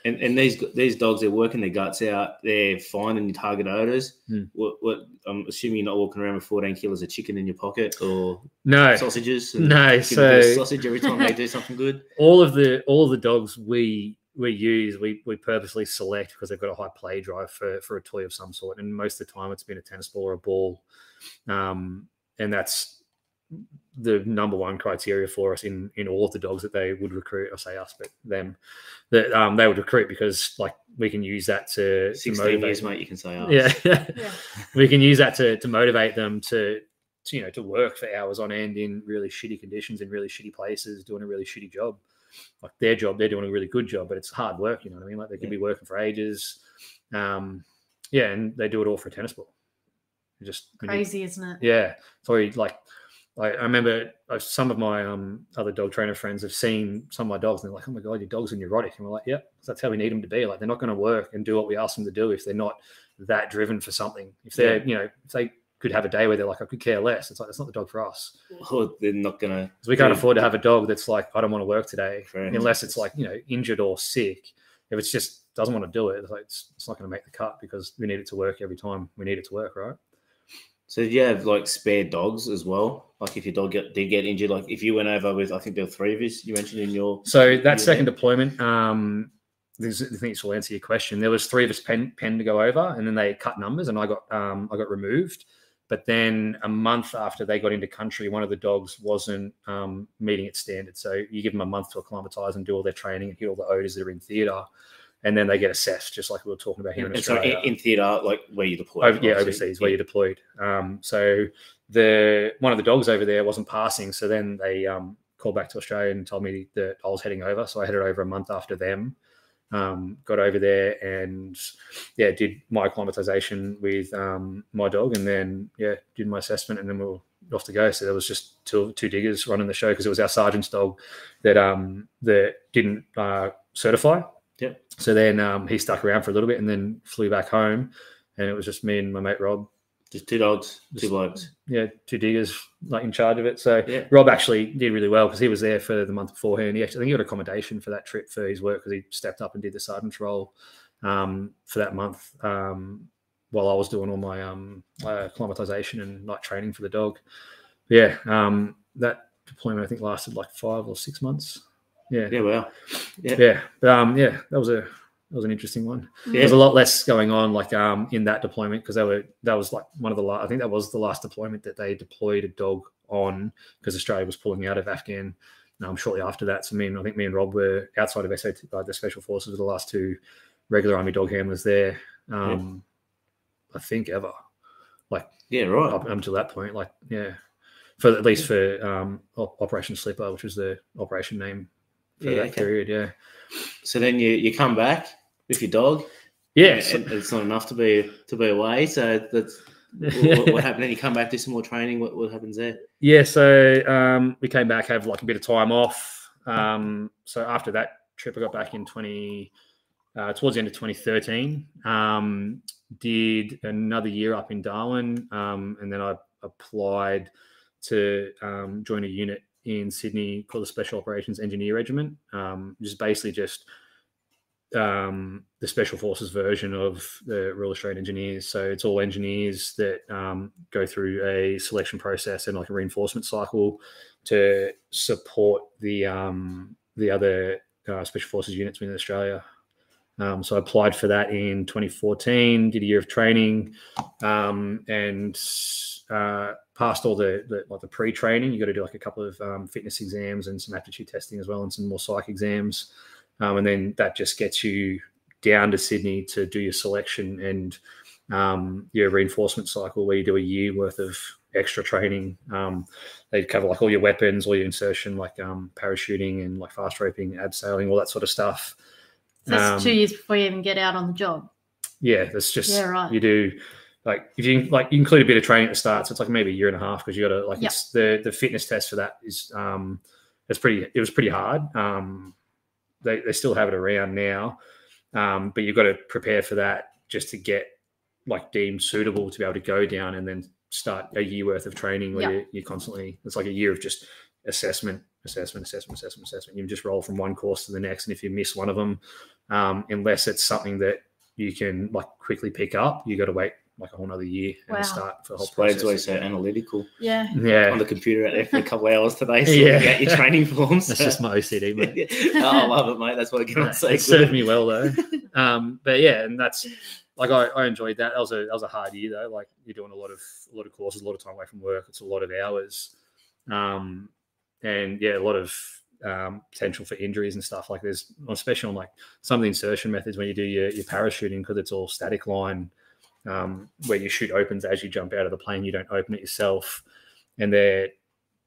And and these these dogs, they're working their guts out. They're finding your target odors. Hmm. What what? I'm assuming you're not walking around with 14 kilos of chicken in your pocket or No, sausages. and no. give them a bit of So sausage every time they do something good. (laughs) all of the all of the dogs we we use we we purposely select because they've got a high play drive for for a toy of some sort, and most of the time it's been a tennis ball or a ball, um, and that's the number one criteria for us in in all of the dogs that they would recruit. I say us, but them that um, they would recruit because like we can use that to, to 16 motivate years, them. mate. You can say, oh, Yeah. Yeah. (laughs) we can use that to, to motivate them to, to you know to work for hours on end in really shitty conditions in really shitty places doing a really shitty job like their job they're doing a really good job but it's hard work you know what i mean like they could Yeah. be working for ages um yeah and they do it all for a tennis ball just when you- Crazy, isn't it? yeah. So like, I, I remember some of my um, other dog trainer friends have seen some of my dogs and they're like, oh my God, your dog's are neurotic. And we're like, yep, that's how we need them to be. Like, they're not going to work and do what we ask them to do if they're not that driven for something. If they're, Yeah. you know, if they could have a day where they're like, I could care less. It's like that's not the dog for us. (laughs) Or they're not gonna. we can't Yeah. afford to have a dog that's like, I don't want to work today, Correct. unless it's like you know injured or sick. If it's just doesn't want to do it, it's like it's, it's not going to make the cut because we need it to work every time we need it to work, right? So do you have like spare dogs as well? Like if your dog get, did get injured, like if you went over with, I think there were three of us you mentioned in your. So that second deployment, um, this, I think this will answer your question. There was three of us pen, pen to go over, and then they cut numbers, and I got um, I got removed. But then a month after they got into country, one of the dogs wasn't um, meeting its standards. So you give them a month to acclimatise and do all their training and hit all the odors that are in theatre, and then they get assessed, just like we were talking about here in And so Australia. in, in theatre, like where you deployed, Over, yeah, overseas where you're deployed. Um, so the one of the dogs over there wasn't passing. So then they um, called back to Australia and told me that I was heading over. So I headed over a month after them. Um, got over there and yeah, did my acclimatization with um, my dog, and then yeah, did my assessment, and then we were off to go. So there was just two two diggers running the show because it was our sergeant's dog that um that didn't uh, certify. Yep. So then um, he stuck around for a little bit and then flew back home, and it was just me and my mate Rob Just two dogs, two Just- blokes. yeah, two diggers like in charge of it. So Yeah. Rob actually did really well because he was there for the month beforehand. He actually, I think he got accommodation for that trip for his work because he stepped up and did the sergeant's role um, for that month um, while I was doing all my um, uh, acclimatization and night training for the dog. Yeah, um, that deployment I think lasted like five or six months. Yeah, Yeah, well. Yeah. yeah, but, um, yeah, that was a that was an interesting one. Yeah. was a lot less going on like um in that deployment because they were that was like one of the last I think that was the last deployment that they deployed a dog on because Australia was pulling out of Afghan um, shortly after that. So me and I think me and Rob were outside of SAT uh, the special forces were the last two regular army dog handlers there. Um I think ever like Yeah, right. up until that point. Like yeah. For at least for um, Operation Slipper, which was the operation name for Yeah, that okay. period. Yeah, So then you, you come back with your dog. yeah. and- it's not enough to be to be away. So that's (laughs) what, what happened. Then you come back, do some more training. What, what happens there? Yeah, so um, we came back, have like a bit of time off. Um, so after that trip, I got back in twenty uh, towards the end of 2013. Um, did another year up in Darwin, um, and then I applied to um, join a unit in Sydney called the Special Operations Engineer Regiment, um, which is basically just um, the Special Forces version of the Royal Australian Engineers. So it's all engineers that um, go through a selection process and like a reinforcement cycle to support the um, the other uh, Special Forces units within Australia. Um, so I applied for that in 2014, did a year of training, um, and uh, passed all the, the like the pre-training. You got to do like a couple of um, fitness exams and some aptitude testing as well, and some more psych exams. Um, and then that just gets you down to Sydney to do your selection and um, your reinforcement cycle, where you do a year worth of extra training. Um, they cover like all your weapons, all your insertion, like um, parachuting and like fast roping, abseiling, all that sort of stuff. So that's Um, two years before you even get out on the job. Yeah, that's just Yeah, right. you do like if you like you include a bit of training at the start, so it's like maybe a year and a half because you got to like Yep. it's the the fitness test for that is um it's pretty it was pretty hard. Um, they they still have it around now, um, but you've got to prepare for that just to get like deemed suitable to be able to go down and then start a year worth of training where Yep. you, you constantly it's like a year of just assessment assessment assessment assessment assessment you just roll from one course to the next and if you miss one of them um, unless it's something that you can like quickly pick up you got to wait like a whole nother year and start for the whole Splade's process always so analytical Yeah. yeah on the computer out there for a couple hours today. So Yeah. yeah, your training (laughs) forms. that's just my ocd (laughs) mate oh, I love it, mate. That's what I can say. it served me well though. (laughs) Um, but yeah, and that's like I, I enjoyed that. That was a that was a hard year though. Like you're doing a lot of a lot of courses, a lot of time away from work. It's a lot of hours, um, and yeah, a lot of um, potential for injuries and stuff. Like there's especially on like some of the insertion methods when you do your, your parachuting because it's all static line. Um, where your chute opens as you jump out of the plane, you don't open it yourself, and they're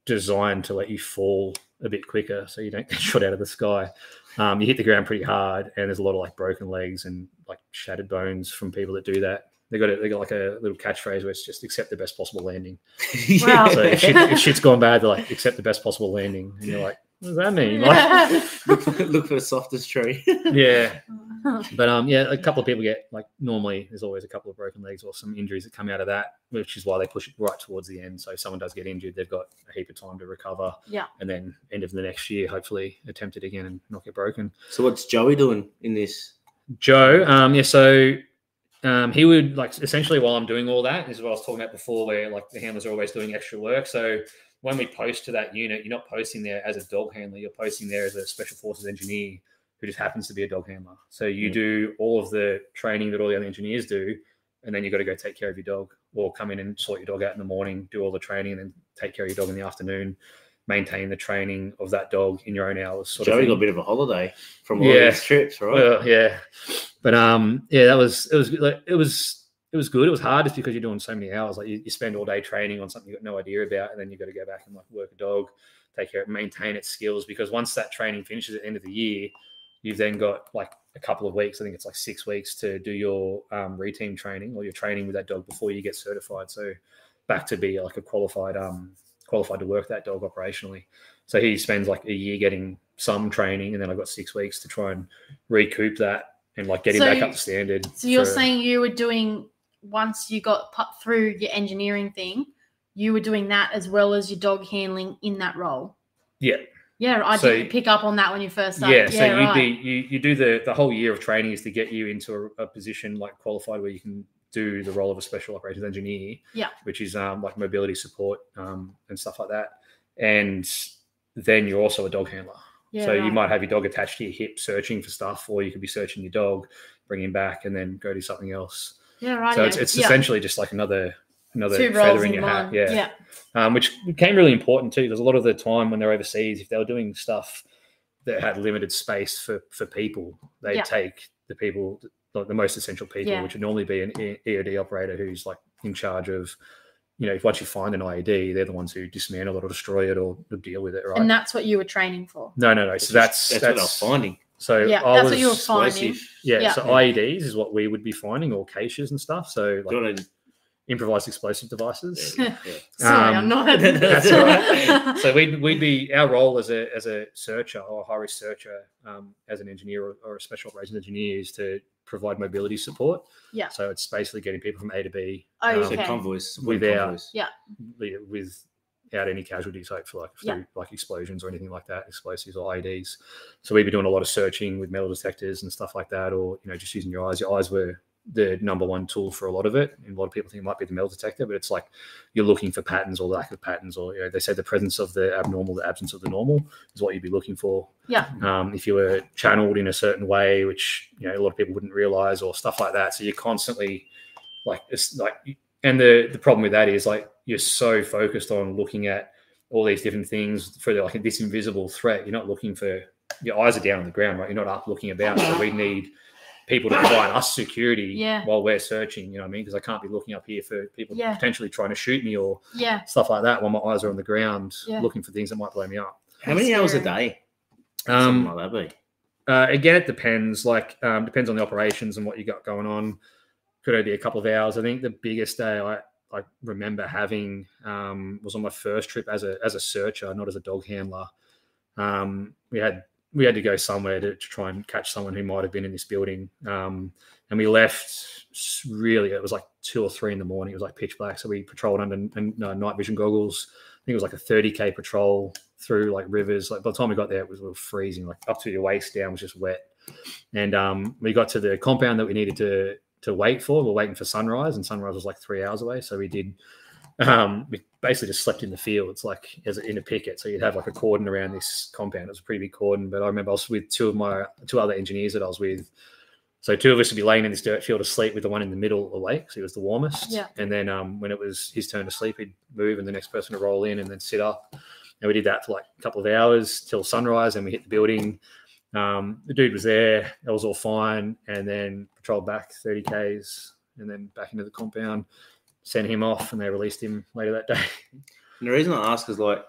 designed to let you fall a bit quicker so you don't (laughs) get shot out of the sky um, you hit the ground pretty hard, and there's a lot of like broken legs and like shattered bones from people that do that. They got it. They got like a little catchphrase where it's just accept the best possible landing. (laughs) Wow. So if, shit, if shit's gone bad, they're like accept the best possible landing, and you're like, what does that mean? Like, (laughs) look, for, look for the softest tree. (laughs) yeah, (laughs) But um, yeah, a couple of people get like normally there's always a couple of broken legs or some injuries that come out of that, which is why they push it right towards the end. So if someone does get injured, they've got a heap of time to recover. Yeah. And then end of the next year, hopefully attempt it again and not get broken. So what's Joey doing in this? Joe, um, yeah, so um, he would like essentially while I'm doing all that is what I was talking about before, where like the handlers are always doing extra work. So when we post to that unit, you're not posting there as a dog handler, you're posting there as a special forces engineer who just happens to be a dog handler. So you Mm. do all of the training that all the other engineers do, and then you've got to go take care of your dog, or come in and sort your dog out in the morning, do all the training, and then take care of your dog in the afternoon. Maintain the training of that dog in your own hours. Sort of Joey thing. got a bit of a holiday from all Yeah. these trips, right? Well, yeah, but um, yeah, that was it was like it was it was good. It was hard just because you're doing so many hours. Like you, you spend all day training on something you've got no idea about, and then you've got to go back and like work a dog, take care of, it, maintain its skills. Because once that training finishes at the end of the year, you've then got like a couple of weeks. I think it's like six weeks to do your um, reteam training or your training with that dog before you get certified. So back to be like a qualified um qualified to work that dog operationally. So he spends like a year getting some training, and then I've got six weeks to try and recoup that and like get him So back up to standard. So you're for- saying you were doing once you got put through your engineering thing, you were doing that as well as your dog handling in that role. Yeah. Yeah, I So- didn't pick up on that when you first started. yeah, so you right. do you, you do the the whole year of training is to get you into a, a position like qualified where you can do the role of a special operations engineer. Yeah. which is um, like mobility support um, and stuff like that. And then you're also a dog handler. Yeah, so you might have your dog attached to your hip searching for stuff, or you could be searching your dog, bring him back, and then go do something else. Yeah, right. so it's, it's yeah. essentially just like another another two feather in in your one. hat. Yeah. yeah. Um, which became really important too, because a lot of the time when they're overseas, if they were doing stuff that had limited space for for people, they'd Yeah. take the people like the most essential people, Yeah. which would normally be an E- EOD operator who's like in charge of, you know, if once you find an IED, they're the ones who dismantle it or destroy it or deal with it, right? And that's what you were training for. no, no, no. So that's that's, that's, what I was finding. So Yeah, I that's was, what you were finding. Yeah, Yeah. so IEDs is what we would be finding, or caches and stuff. So Do you like improvised explosive devices. yeah, (laughs) yeah. Sorry, Um, I'm not. (laughs) That's all right. (laughs) so we'd, we'd be our role as a as a searcher or a high risk searcher um, as an engineer or, or a special operations engineer is to provide mobility support. Yeah. So it's basically getting people from A to B Oh, So Okay. convoys, Without- convoys. Yeah. wi- without any casualties, like for like Yeah. through like explosions or anything like that, explosives or IEDs. So we'd be doing a lot of searching with metal detectors and stuff like that, or you know just using your eyes. Your eyes were the number one tool for a lot of it. And a lot of people think it might be the metal detector, but it's like you're looking for patterns or lack of patterns, or you know, they say the presence of the abnormal, the absence of the normal is what you'd be looking for. Yeah. Um, if you were channeled in a certain way, which you know a lot of people wouldn't realize, or stuff like that. So you're constantly like it's like, and the the problem with that is like you're so focused on looking at all these different things for like this invisible threat. You're not looking for your eyes are down on the ground, right? You're not up looking about. So we need people to provide us security Yeah. while we're searching. You know what I mean? Because I can't be looking up here for people Yeah. potentially trying to shoot me or yeah. stuff like that while my eyes are on the ground Yeah. looking for things that might blow me up. How many hours a day? Um, Something like that be. uh, again, it depends. Like, um, depends on the operations and what you got going on. Could only be a couple of hours. I think the biggest day I, I remember having um, was on my first trip as a as a searcher, not as a dog handler. Um, we had we had to go somewhere to, to try and catch someone who might have been in this building, um, and we left. Really, it was like two or three in the morning. It was like pitch black, so we patrolled under uh, night vision goggles. I think it was like a 30k patrol through like rivers. Like by the time we got there, it was, it was freezing. Like up to your waist down was just wet. And um, we got to the compound that we needed to to wait for. We are waiting for sunrise, and sunrise was like three hours away. So we did. Um, we basically just slept in the fields, like as in a picket. So you'd have like a cordon around this compound. It was a pretty big cordon. But I remember I was with two of my two other engineers that I was with. So two of us would be laying in this dirt field asleep with the one in the middle awake. So he was the warmest. Yeah. And then um, when it was his turn to sleep, he'd move and the next person to roll in and then sit up. And we did that for like a couple of hours till sunrise. And we hit the building. Um, the dude was there. That was all fine. And then patrolled back 30 Ks and then back into the compound, sent him off, and they released him later that day. (laughs) And the reason I ask is like,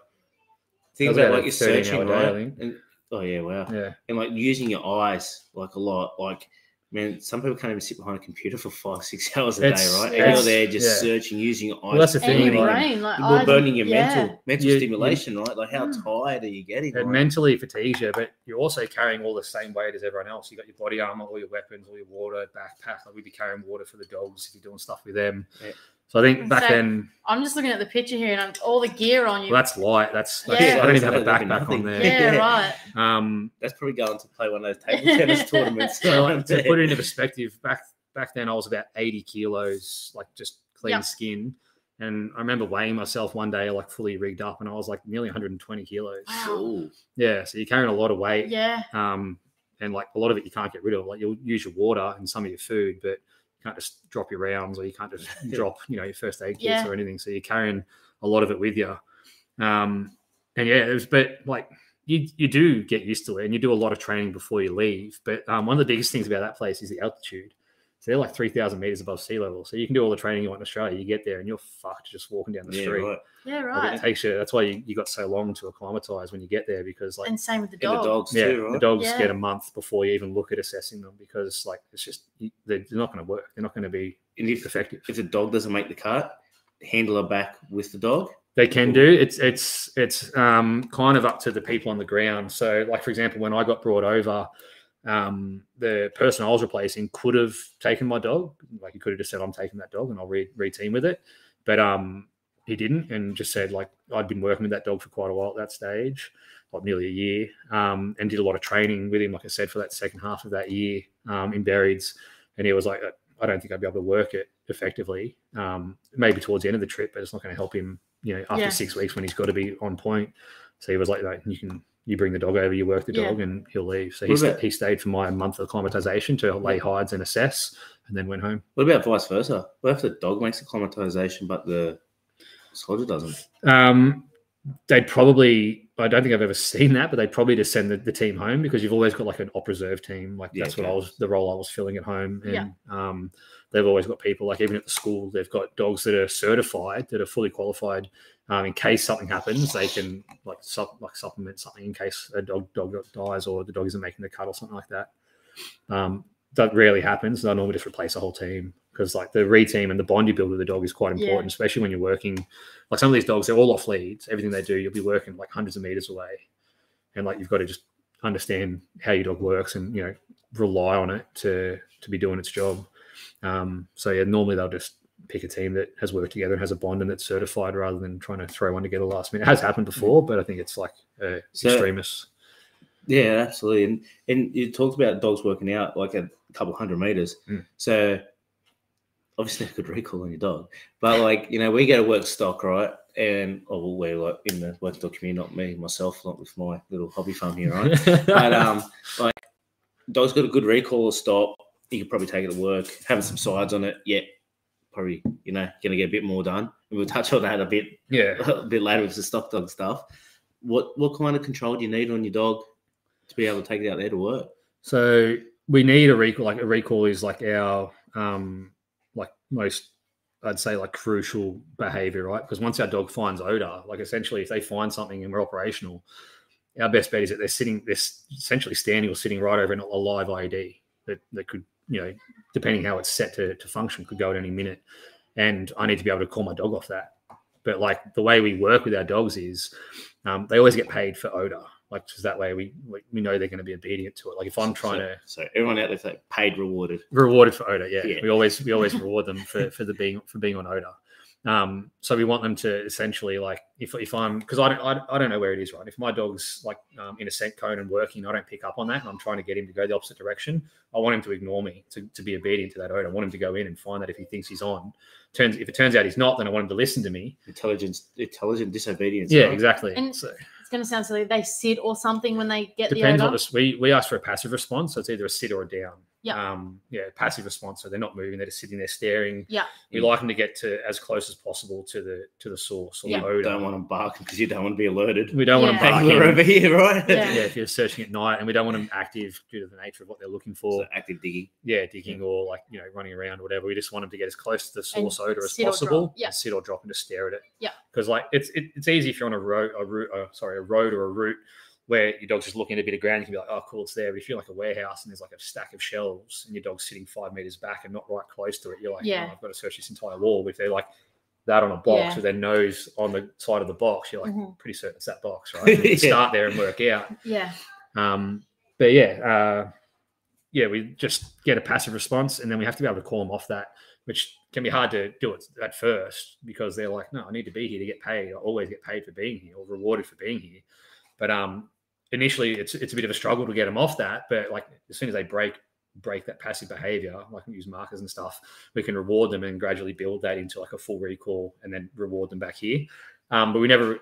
things about like you're searching, hour day, right? And, oh yeah, wow. yeah. And like using your eyes like a lot, like Man, some people can't even sit behind a computer for five, six (laughs) hours a It's- day, right? it's- And you're there just yeah. searching, using your eyes. Well, that's the And thing, your like- brain, like You're burning your yeah. mental mental You- you- stimulation, right? Like how Mm. tired are you getting? It right? mentally fatigues you, but you're also carrying all the same weight as everyone else. You've got your body armor, all your weapons, all your water, backpack. Like we'd be carrying water for the dogs if you're doing stuff with them. Yeah. So I think back So- then, I'm just looking at the picture here, and I'm, all the gear on you. well, that's light. That's, that's Yeah. I don't even have a That'd backpack on there. yeah, Yeah. right. Um, That's probably going to play one of those table tennis (laughs) tournaments. so like, to put it into (laughs) perspective, back back then I was about 80 kilos, like just clean Yeah. skin. And I remember weighing myself one day, like fully rigged up, and I was like nearly 120 kilos. Wow. Ooh. Yeah, so you're carrying a lot of weight. Yeah, um, and like a lot of it you can't get rid of. Like you'll use your water and some of your food, but you can't just drop your rounds or you can't just (laughs) drop you know your first aid kits Yeah. or anything. So you're carrying a lot of it with you. Um, and yeah, it was, but like you you do get used to it, and you do a lot of training before you leave. But um, one of the biggest things about that place is the altitude. So they're like three thousand meters above sea level. So you can do all the training you want in Australia. You get there and you're fucked just walking down the Yeah, street. right. yeah, Like, right. it takes you. That's why you, you got so long to acclimatize when you get there because like and same with the And the dogs yeah, too, the dogs Yeah. get a month before you even look at assessing them because like it's just they're they're not going to work. They're not going to be And if, effective. if the dog doesn't make the cut, handle her back with the dog. They can do it's it's it's um, kind of up to the people on the ground. So like for example, when I got brought over, um, the person I was replacing could have taken my dog. Like he could have just said, "I'm taking that dog," and I'll re re-team with it. But um, he didn't, and just said like I'd been working with that dog for quite a while at that stage, like nearly a year, um, and did a lot of training with him. Like I said, for that second half of that year um, in Berries, and he was like, "I don't think I'd be able to work it effectively. Um, maybe towards the end of the trip, but it's not going to help him, you know, after Yeah. six weeks when he's got to be on point." So he was like, "No, you can." You bring the dog over, you work the Yeah. dog, and he'll leave. So he, sta- about- he stayed for my month of acclimatization to lay hides and assess, and then went home. What about vice versa? What if the dog makes the acclimatization, but the soldier doesn't? Um, they'd probably, I don't think I've ever (laughs) seen that, but they'd probably just send the, the team home because you've always got like an op reserve team. Like Yeah, that's what I was, the role I was filling at home. And Yeah. um, they've always got people, like even at the school, they've got dogs that are certified, that are fully qualified. Um, in case something happens, they can like sup, like supplement something in case a dog dog dies or the dog isn't making the cut or something like that. Um, that rarely happens. They'll normally just replace a whole team because like the re-team and the bond you build with the dog is quite Yeah. important, especially when you're working. Like some of these dogs, they're all off leads. Everything they do, you'll be working like hundreds of meters away, and like you've got to just understand how your dog works and you know rely on it to to be doing its job. Um, so yeah, normally they'll just pick a team that has worked together and has a bond and that's certified rather than trying to throw one together last minute. It has happened before, but I think it's like uh, So- extremists. Yeah, absolutely. And and you talked about dogs working out like a couple hundred meters. Mm. So obviously (laughs) a good recall on your dog. But like, you know, we go to work stock, right? And oh well, we're like in the work stock community, not me, myself, not with my little hobby farm here, right? (laughs) but um like dog's got a good recall or stop. You could probably take it to work, having some sides on it, yeah. Probably, you know, gonna get a bit more done. And we'll touch on that a bit yeah, (laughs) a bit later with the stock dog stuff. What what kind of control do you need on your dog to be able to take it out there to work? So we need a recall. Like a recall is like our um like most I'd say like crucial behavior, right? Because once our dog finds odor, like essentially if they find something and we're operational, our best bet is that they're sitting, they're essentially standing or sitting right over an- a live IED that, that could, you know, depending how it's set to, to function, could go at any minute. And I need to be able to call my dog off that. But like the way we work with our dogs is um, they always get paid for odor. Like just that way we we, know they're going to be obedient to it. Like if I'm trying so, to So everyone out there's like paid rewarded. rewarded for odor. Yeah, Yeah. we always we always reward them for for the being for being on odor. Um, so we want them to essentially like if if I'm because I don't I, I don't know where it is right. If my dog's like um, in a scent cone and working, I don't pick up on that, and I'm trying to get him to go the opposite direction. I want him to ignore me to, to be obedient to that odor. I want him to go in and find that if he thinks he's on. Turns if it turns out he's not, then I want him to listen to me. Intelligence, intelligent disobedience. Yeah, right? exactly. And- so, It's going to sound silly. They sit or something when they get depends the what odor. this we we ask for a passive response, so it's either a sit or a down. Yeah. Um, yeah, passive response. So they're not moving; they're just sitting there staring. Yeah. We like them to get to as close as possible to the to the source or Yeah. the odor. Don't want them barking because you don't want to be alerted. we don't want Yeah. them Hey, we're barking. over here, right? Yeah. Yeah, if you're searching at night, and we don't want them active due to the nature of what they're looking for. So active digging. yeah, digging or like you know running around or whatever. We just want them to get as close to the And source odor as sit or drop. possible. Yeah. and sit or drop and just stare at it. Yeah. because like it's it, it's easy if you're on a road, a route, uh, sorry, a road or a route where your dog's just looking at a bit of ground, you can be like, oh, cool, it's there. But if you're like a warehouse and there's like a stack of shelves and your dog's sitting five meters back and not right close to it, you're like, Yeah. oh, I've got to search this entire wall. But if they're like that on a box Yeah. with their nose on the side of the box, you're like, Mhm. pretty certain it's that box, right? You (laughs) Yeah. start there and work out. Yeah. Um, but yeah, uh, yeah, we just get a passive response, and then we have to be able to call them off that, which can be hard to do it at first because they're like, "No, I need to be here to get paid. I always get paid for being here or rewarded for being here." But um, initially, it's it's a bit of a struggle to get them off that. But like as soon as they break break that passive behavior, like we use markers and stuff, we can reward them and gradually build that into like a full recall, and then reward them back here. Um, but we never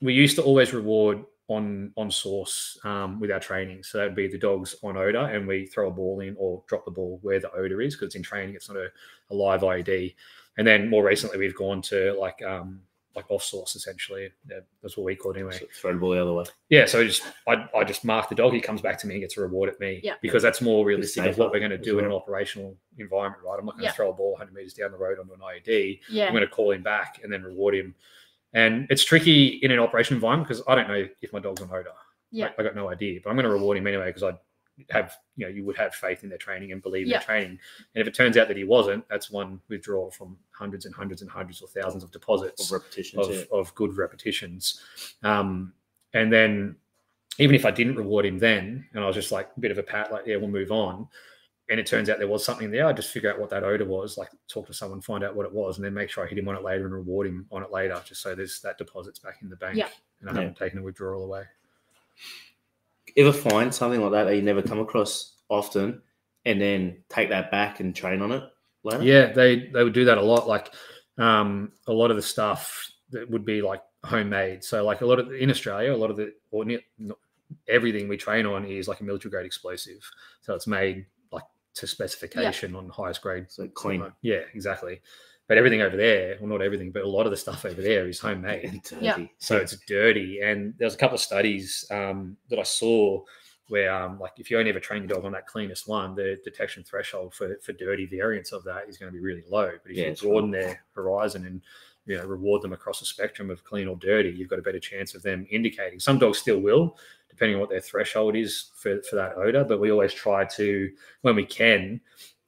we used to always reward on on source um, with our training. So that'd be the dogs on odor, and we throw a ball in or drop the ball where the odor is because it's in training. It's not a, a live IED. And then more recently, we've gone to like um, like off source essentially. Yeah, that's what we call it anyway. So throw the ball the other way. Yeah, so I just I, I just mark the dog. He comes back to me and gets a reward at me. Yeah. because that's more realistic of what we're going to as do in an operational environment, right? I'm not going to Yeah. throw a ball 100 meters down the road onto an IED. Yeah. I'm going to call him back and then reward him. And it's tricky in an operation environment because I don't know if my dog's on odor. Yeah. I, I got no idea, but I'm going to reward him anyway because I have, you know, you would have faith in their training and believe in Yeah. their training. And if it turns out that he wasn't, that's one withdrawal from hundreds and hundreds and hundreds or thousands of deposits Of repetitions. of, yeah. of good repetitions. Um, and then even if I didn't reward him then, and I was just like a bit of a pat, like, yeah, we'll move on. And it turns out there was something there. I just figure out what that odor was, like talk to someone, find out what it was, and then make sure I hit him on it later and reward him on it later, just so there's that deposit's back in the bank. Yeah. And I Yeah. haven't taken a withdrawal away. Ever find something like that that you never come across often, and then take that back and train on it later? Yeah, they they would do that a lot. Like um, a lot of the stuff that would be like homemade. So like a lot of in Australia, a lot of the or ne- everything we train on is like a military grade explosive. So it's made like to specification on highest grade. So clean. Yeah, exactly. But everything over there, well, not everything, but a lot of the stuff over there is homemade. And dirty. Yeah. So it's dirty. And there's a couple of studies um, that I saw where, um, like, if you only ever train your dog on that cleanest one, the detection threshold for, for dirty variants of that is going to be really low. But if Yeah, you it's broaden their horizon and you know reward them across a spectrum of clean or dirty, you've got a better chance of them indicating. Some dogs still will, depending on what their threshold is for, for that odor. But we always try to, when we can,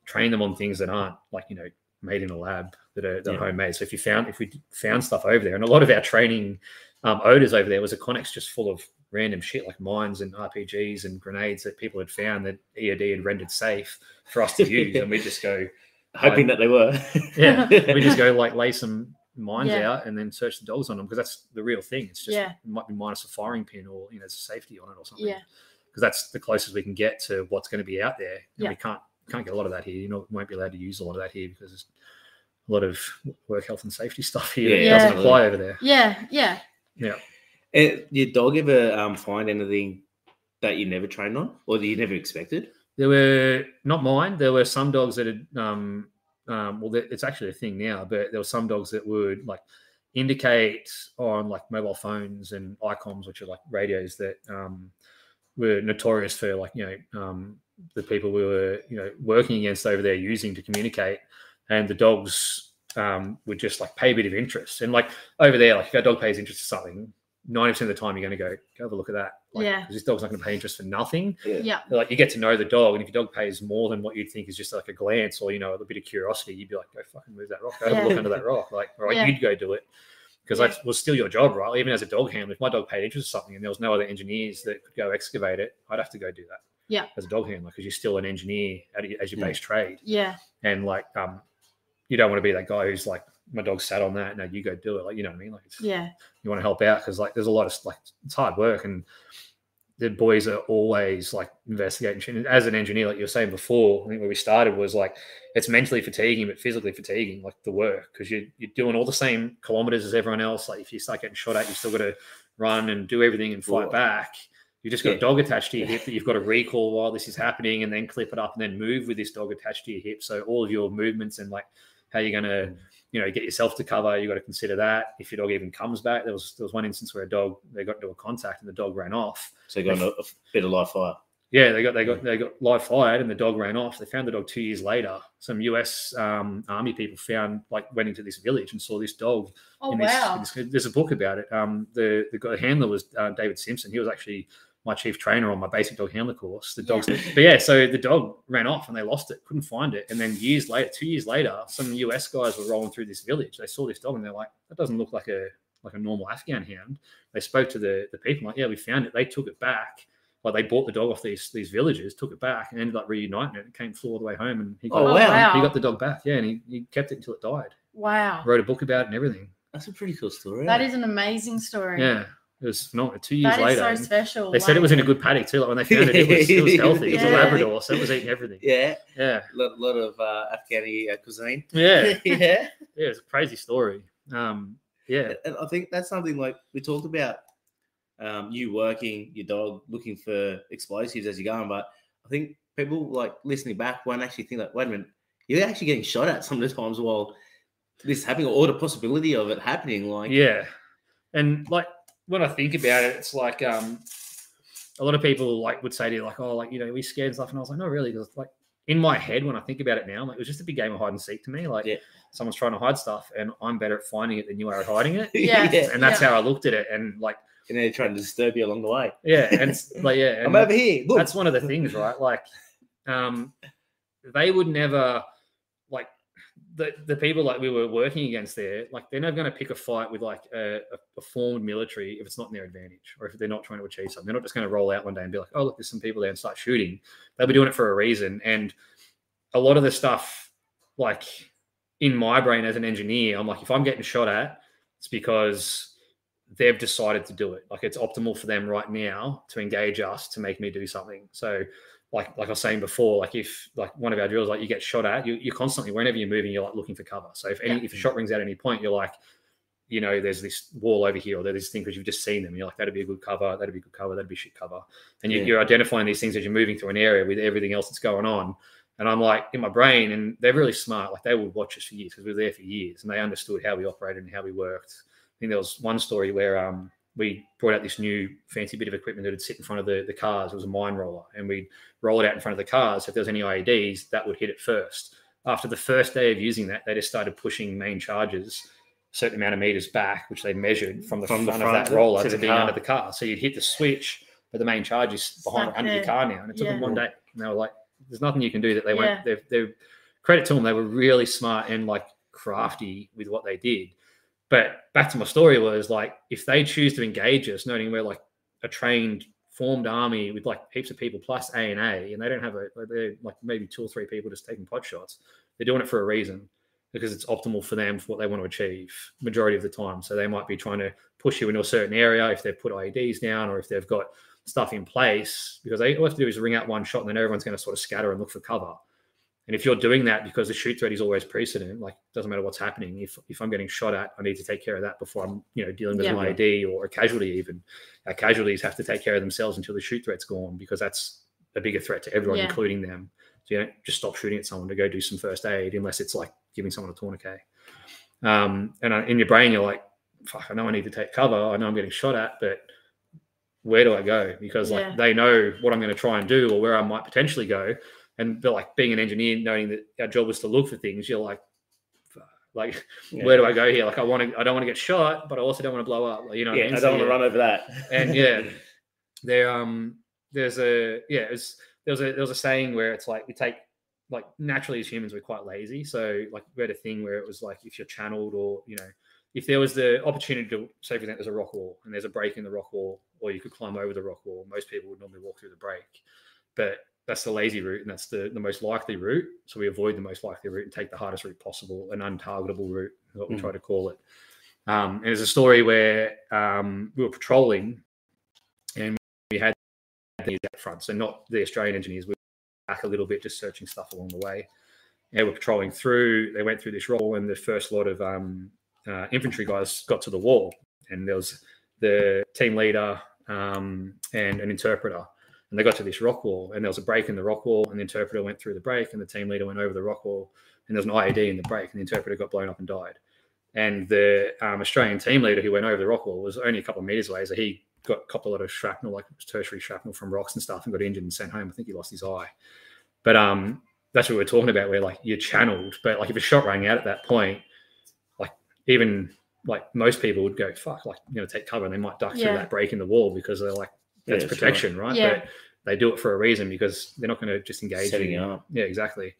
train them on things that aren't like you know made in a lab that are, that are Yeah. homemade. So if you found if we found stuff over there, and a lot of our training um, odors over there was a Connex just full of random shit like mines and RPGs and grenades that people had found that EOD had rendered safe for us to use, and we just go, (laughs) Hoping that they were. (laughs) yeah, we just go like lay some mines Yeah. out and then search the dogs on them because that's the real thing. It's just Yeah. it might be minus a firing pin or you know there's a safety on it or something. Yeah. because that's the closest we can get to what's going to be out there. And Yeah. we can't can't get a lot of that here. You know, we won't be allowed to use a lot of that here because there's a lot of work health and safety stuff here that Yeah. doesn't Yeah. apply over there. Yeah. Yeah. Eh, your dog ever um, find anything that you never trained on or that you never expected? There were not mine. There were some dogs that had, um, um, well, it's actually a thing now, but there were some dogs that would like indicate on like mobile phones and ICOMs, which are like radios that um, were notorious for like you know um, the people we were you know working against over there using to communicate, and the dogs um, would just like pay a bit of interest. And like over there, like if our dog pays interest to something, ninety percent of the time you're going to go go have a look at that. Like, Yeah. 'cause this dog's not going to pay interest for nothing Yeah. like you get to know the dog, and if your dog pays more than what you'd think is just like a glance or you know a bit of curiosity, you'd be like, go fucking move that rock, go have a look under that rock, like right, Yeah. you'd go do it because Yeah. that was still your job, right? Even as a dog handler, if my dog paid interest in something and there was no other engineers that could go excavate it, I'd have to go do that. Yeah. as a dog handler because you're still an engineer at, as your Yeah. base trade, Yeah. and like um, you don't want to be that guy who's like my dog sat on that, no, you go do it, like you know what I mean, like it's, Yeah. you want to help out because like there's a lot of like it's hard work and the boys are always like investigating shit. And as an engineer like you were saying before i think where we started was like it's mentally fatiguing but physically fatiguing like the work because you're you're doing all the same kilometers as everyone else. Like if you start getting shot at you still got to run and do everything and fight Well, back. You just got yeah. a dog attached to your hip that you've got to recall while this is happening and then clip it up and then move with this dog attached to your hip. So all of your movements and like how you're going to you know, get yourself to cover. You got to consider that. If your dog even comes back, there was there was one instance where a dog they got into a contact and the dog ran off. So you got a, a bit of live fire. Yeah, they got they got they got live fired and the dog ran off. They found the dog two years later. Some U.S. Um, Army people found like went into this village and saw this dog. Oh in this, wow. in this- there's a book about it. Um, the the guy- handler was uh, David Simpson. He was actually my chief trainer on my basic dog handler course. The dogs, but yeah, so the dog ran off and they lost it, couldn't find it, and then years later, two years later, some US guys were rolling through this village. They saw this dog and they're like, that doesn't look like a like a normal Afghan hound. They spoke to the the people like, yeah, we found it. They took it back. Like they bought the dog off these these villages, took it back, and ended up reuniting it. It came flew all the way home, and he got, Oh, Oh, wow. wow. he got the dog back. Yeah, and he, he kept it until it died. Wow. Wrote a book about it and everything. That's a pretty cool story. That eh? is an amazing story. Yeah, it was not Two years That is later, so special. they said it was in a good paddock too. Like when they found it, it was, it was (laughs) healthy. It was a Labrador, so it was eating everything. Yeah, Yeah, a lot, lot of uh, Afghani uh, cuisine. yeah, (laughs) yeah. yeah. It's a crazy story. Um, yeah, And I think that's something like we talked about um, you working your dog looking for explosives as you're going, but I think people like listening back won't actually think that, wait a minute, you're actually getting shot at some of the times while this is happening or the possibility of it happening. Like, yeah. And like when I think about it, it's like um, a lot of people like would say to you like, oh, like you know, we scared and stuff, and I was like, no, really, because like in my head when I think about it now, like it was just a big game of hide and seek to me. Like Yeah. someone's trying to hide stuff, and I'm better at finding it than you are at hiding it. (laughs) Yeah. And that's Yeah. how I looked at it. And like, and they're trying to disturb you along the way. yeah, and it's (laughs) like, yeah, and I'm over here. Look. that's one of the things, right? Like, um, they would never like the the people like we were working against there. Like, they're never going to pick a fight with like a, a, a formed military if it's not in their advantage or if they're not trying to achieve something. They're not just going to roll out one day and be like, "Oh, look, there's some people there," and start shooting. They'll be doing it for a reason. And a lot of the stuff, like in my brain as an engineer, I'm like, if I'm getting shot at, it's because they've decided to do it. Like it's optimal for them right now to engage us to make me do something. So like like I was saying before, like if like one of our drills, like you get shot at, you, you're constantly whenever you're moving, you're like looking for cover. So if any Yeah. if a shot rings at any point, you're like, you know, there's this wall over here or there's this thing because you've just seen them. You're like, that'd be a good cover, that'd be a good cover, that'd be shit cover. And you, Yeah. you're identifying these things as you're moving through an area with everything else that's going on. And I'm like in my brain, and they're really smart. Like they would watch us for years because we were there for years, and they understood how we operated and how we worked. I think there was one story where um, we brought out this new fancy bit of equipment that would sit in front of the, the cars. It was a mine roller, and we'd roll it out in front of the cars. If there was any IEDs, that would hit it first. After the first day of using that, they just started pushing main charges a certain amount of meters back, which they measured from the, From front, the of that roller to to, the being car. under the car. So you'd hit the switch, but the main charge is behind Stuck under your car now. And it took them one day. And they were like, there's nothing you can do that they Yeah. won't. They've, they've credit to them. They were really smart and like crafty with what they did. But back to my story was like, if they choose to engage us, knowing we're like a trained, formed army with like heaps of people plus A and A, and they don't have a, they're like maybe two or three people just taking pot shots. They're doing it for a reason because it's optimal for them for what they want to achieve majority of the time. So they might be trying to push you into a certain area if they've put IEDs down or if they've got stuff in place because they all have to do is ring out one shot and then everyone's going to sort of scatter and look for cover. And if you're doing that because the shoot threat is always precedent, like doesn't matter what's happening. If if I'm getting shot at, I need to take care of that before I'm you know dealing with Yeah. an IED or a casualty. Even our casualties have to take care of themselves until the shoot threat's gone because that's a bigger threat to everyone, Yeah. including them. So you don't just stop shooting at someone to go do some first aid unless it's like giving someone a tourniquet. Um, and in your brain, you're like, "Fuck! I know I need to take cover. I know I'm getting shot at, but where do I go? Because like Yeah. they know what I'm going to try and do or where I might potentially go. And they're like being an engineer, knowing that our job was to look for things. You're like, like Yeah. where do I go here? Like I want to, I don't want to get shot, but I also don't want to blow up. Like, you know, yeah, I, mean? I don't want to yeah. run over that. And yeah, (laughs) there um there's a yeah it's there was a there was a saying where it's like we take like naturally as humans we're quite lazy so like we had a thing where it was like if you're channeled or you know if there was the opportunity to say for example there's a rock wall and there's a break in the rock wall or you could climb over the rock wall most people would normally walk through the break but that's the lazy route and that's the, the most likely route so we avoid the most likely route and take the hardest route possible an untargetable route is what we Mhm. try to call it um, and there's a story where um, we were patrolling and we had these out front. So not the Australian engineers. We were back a little bit, just searching stuff along the way. And we're patrolling through. They went through this roll, and the first lot of um, uh, infantry guys got to the wall, and there was the team leader um, and an interpreter. And they got to this rock wall, and there was a break in the rock wall, and the interpreter went through the break, and the team leader went over the rock wall, and there was an IED in the break, and the interpreter got blown up and died. And the um, Australian team leader who went over the rock wall was only a couple of meters away, so he got copped a lot of shrapnel, like tertiary shrapnel from rocks and stuff, and got injured and sent home. I think he lost his eye. But um, that's what we're talking about, where like you're channeled. But like if a shot rang out at that point, like even like most people would go, fuck, like you know, take cover and they might duck Yeah. through that break in the wall because they're like that's Yeah, sure. protection, right? Yeah. But they do it for a reason because they're not going to just engage Setting you. up. Yeah, exactly.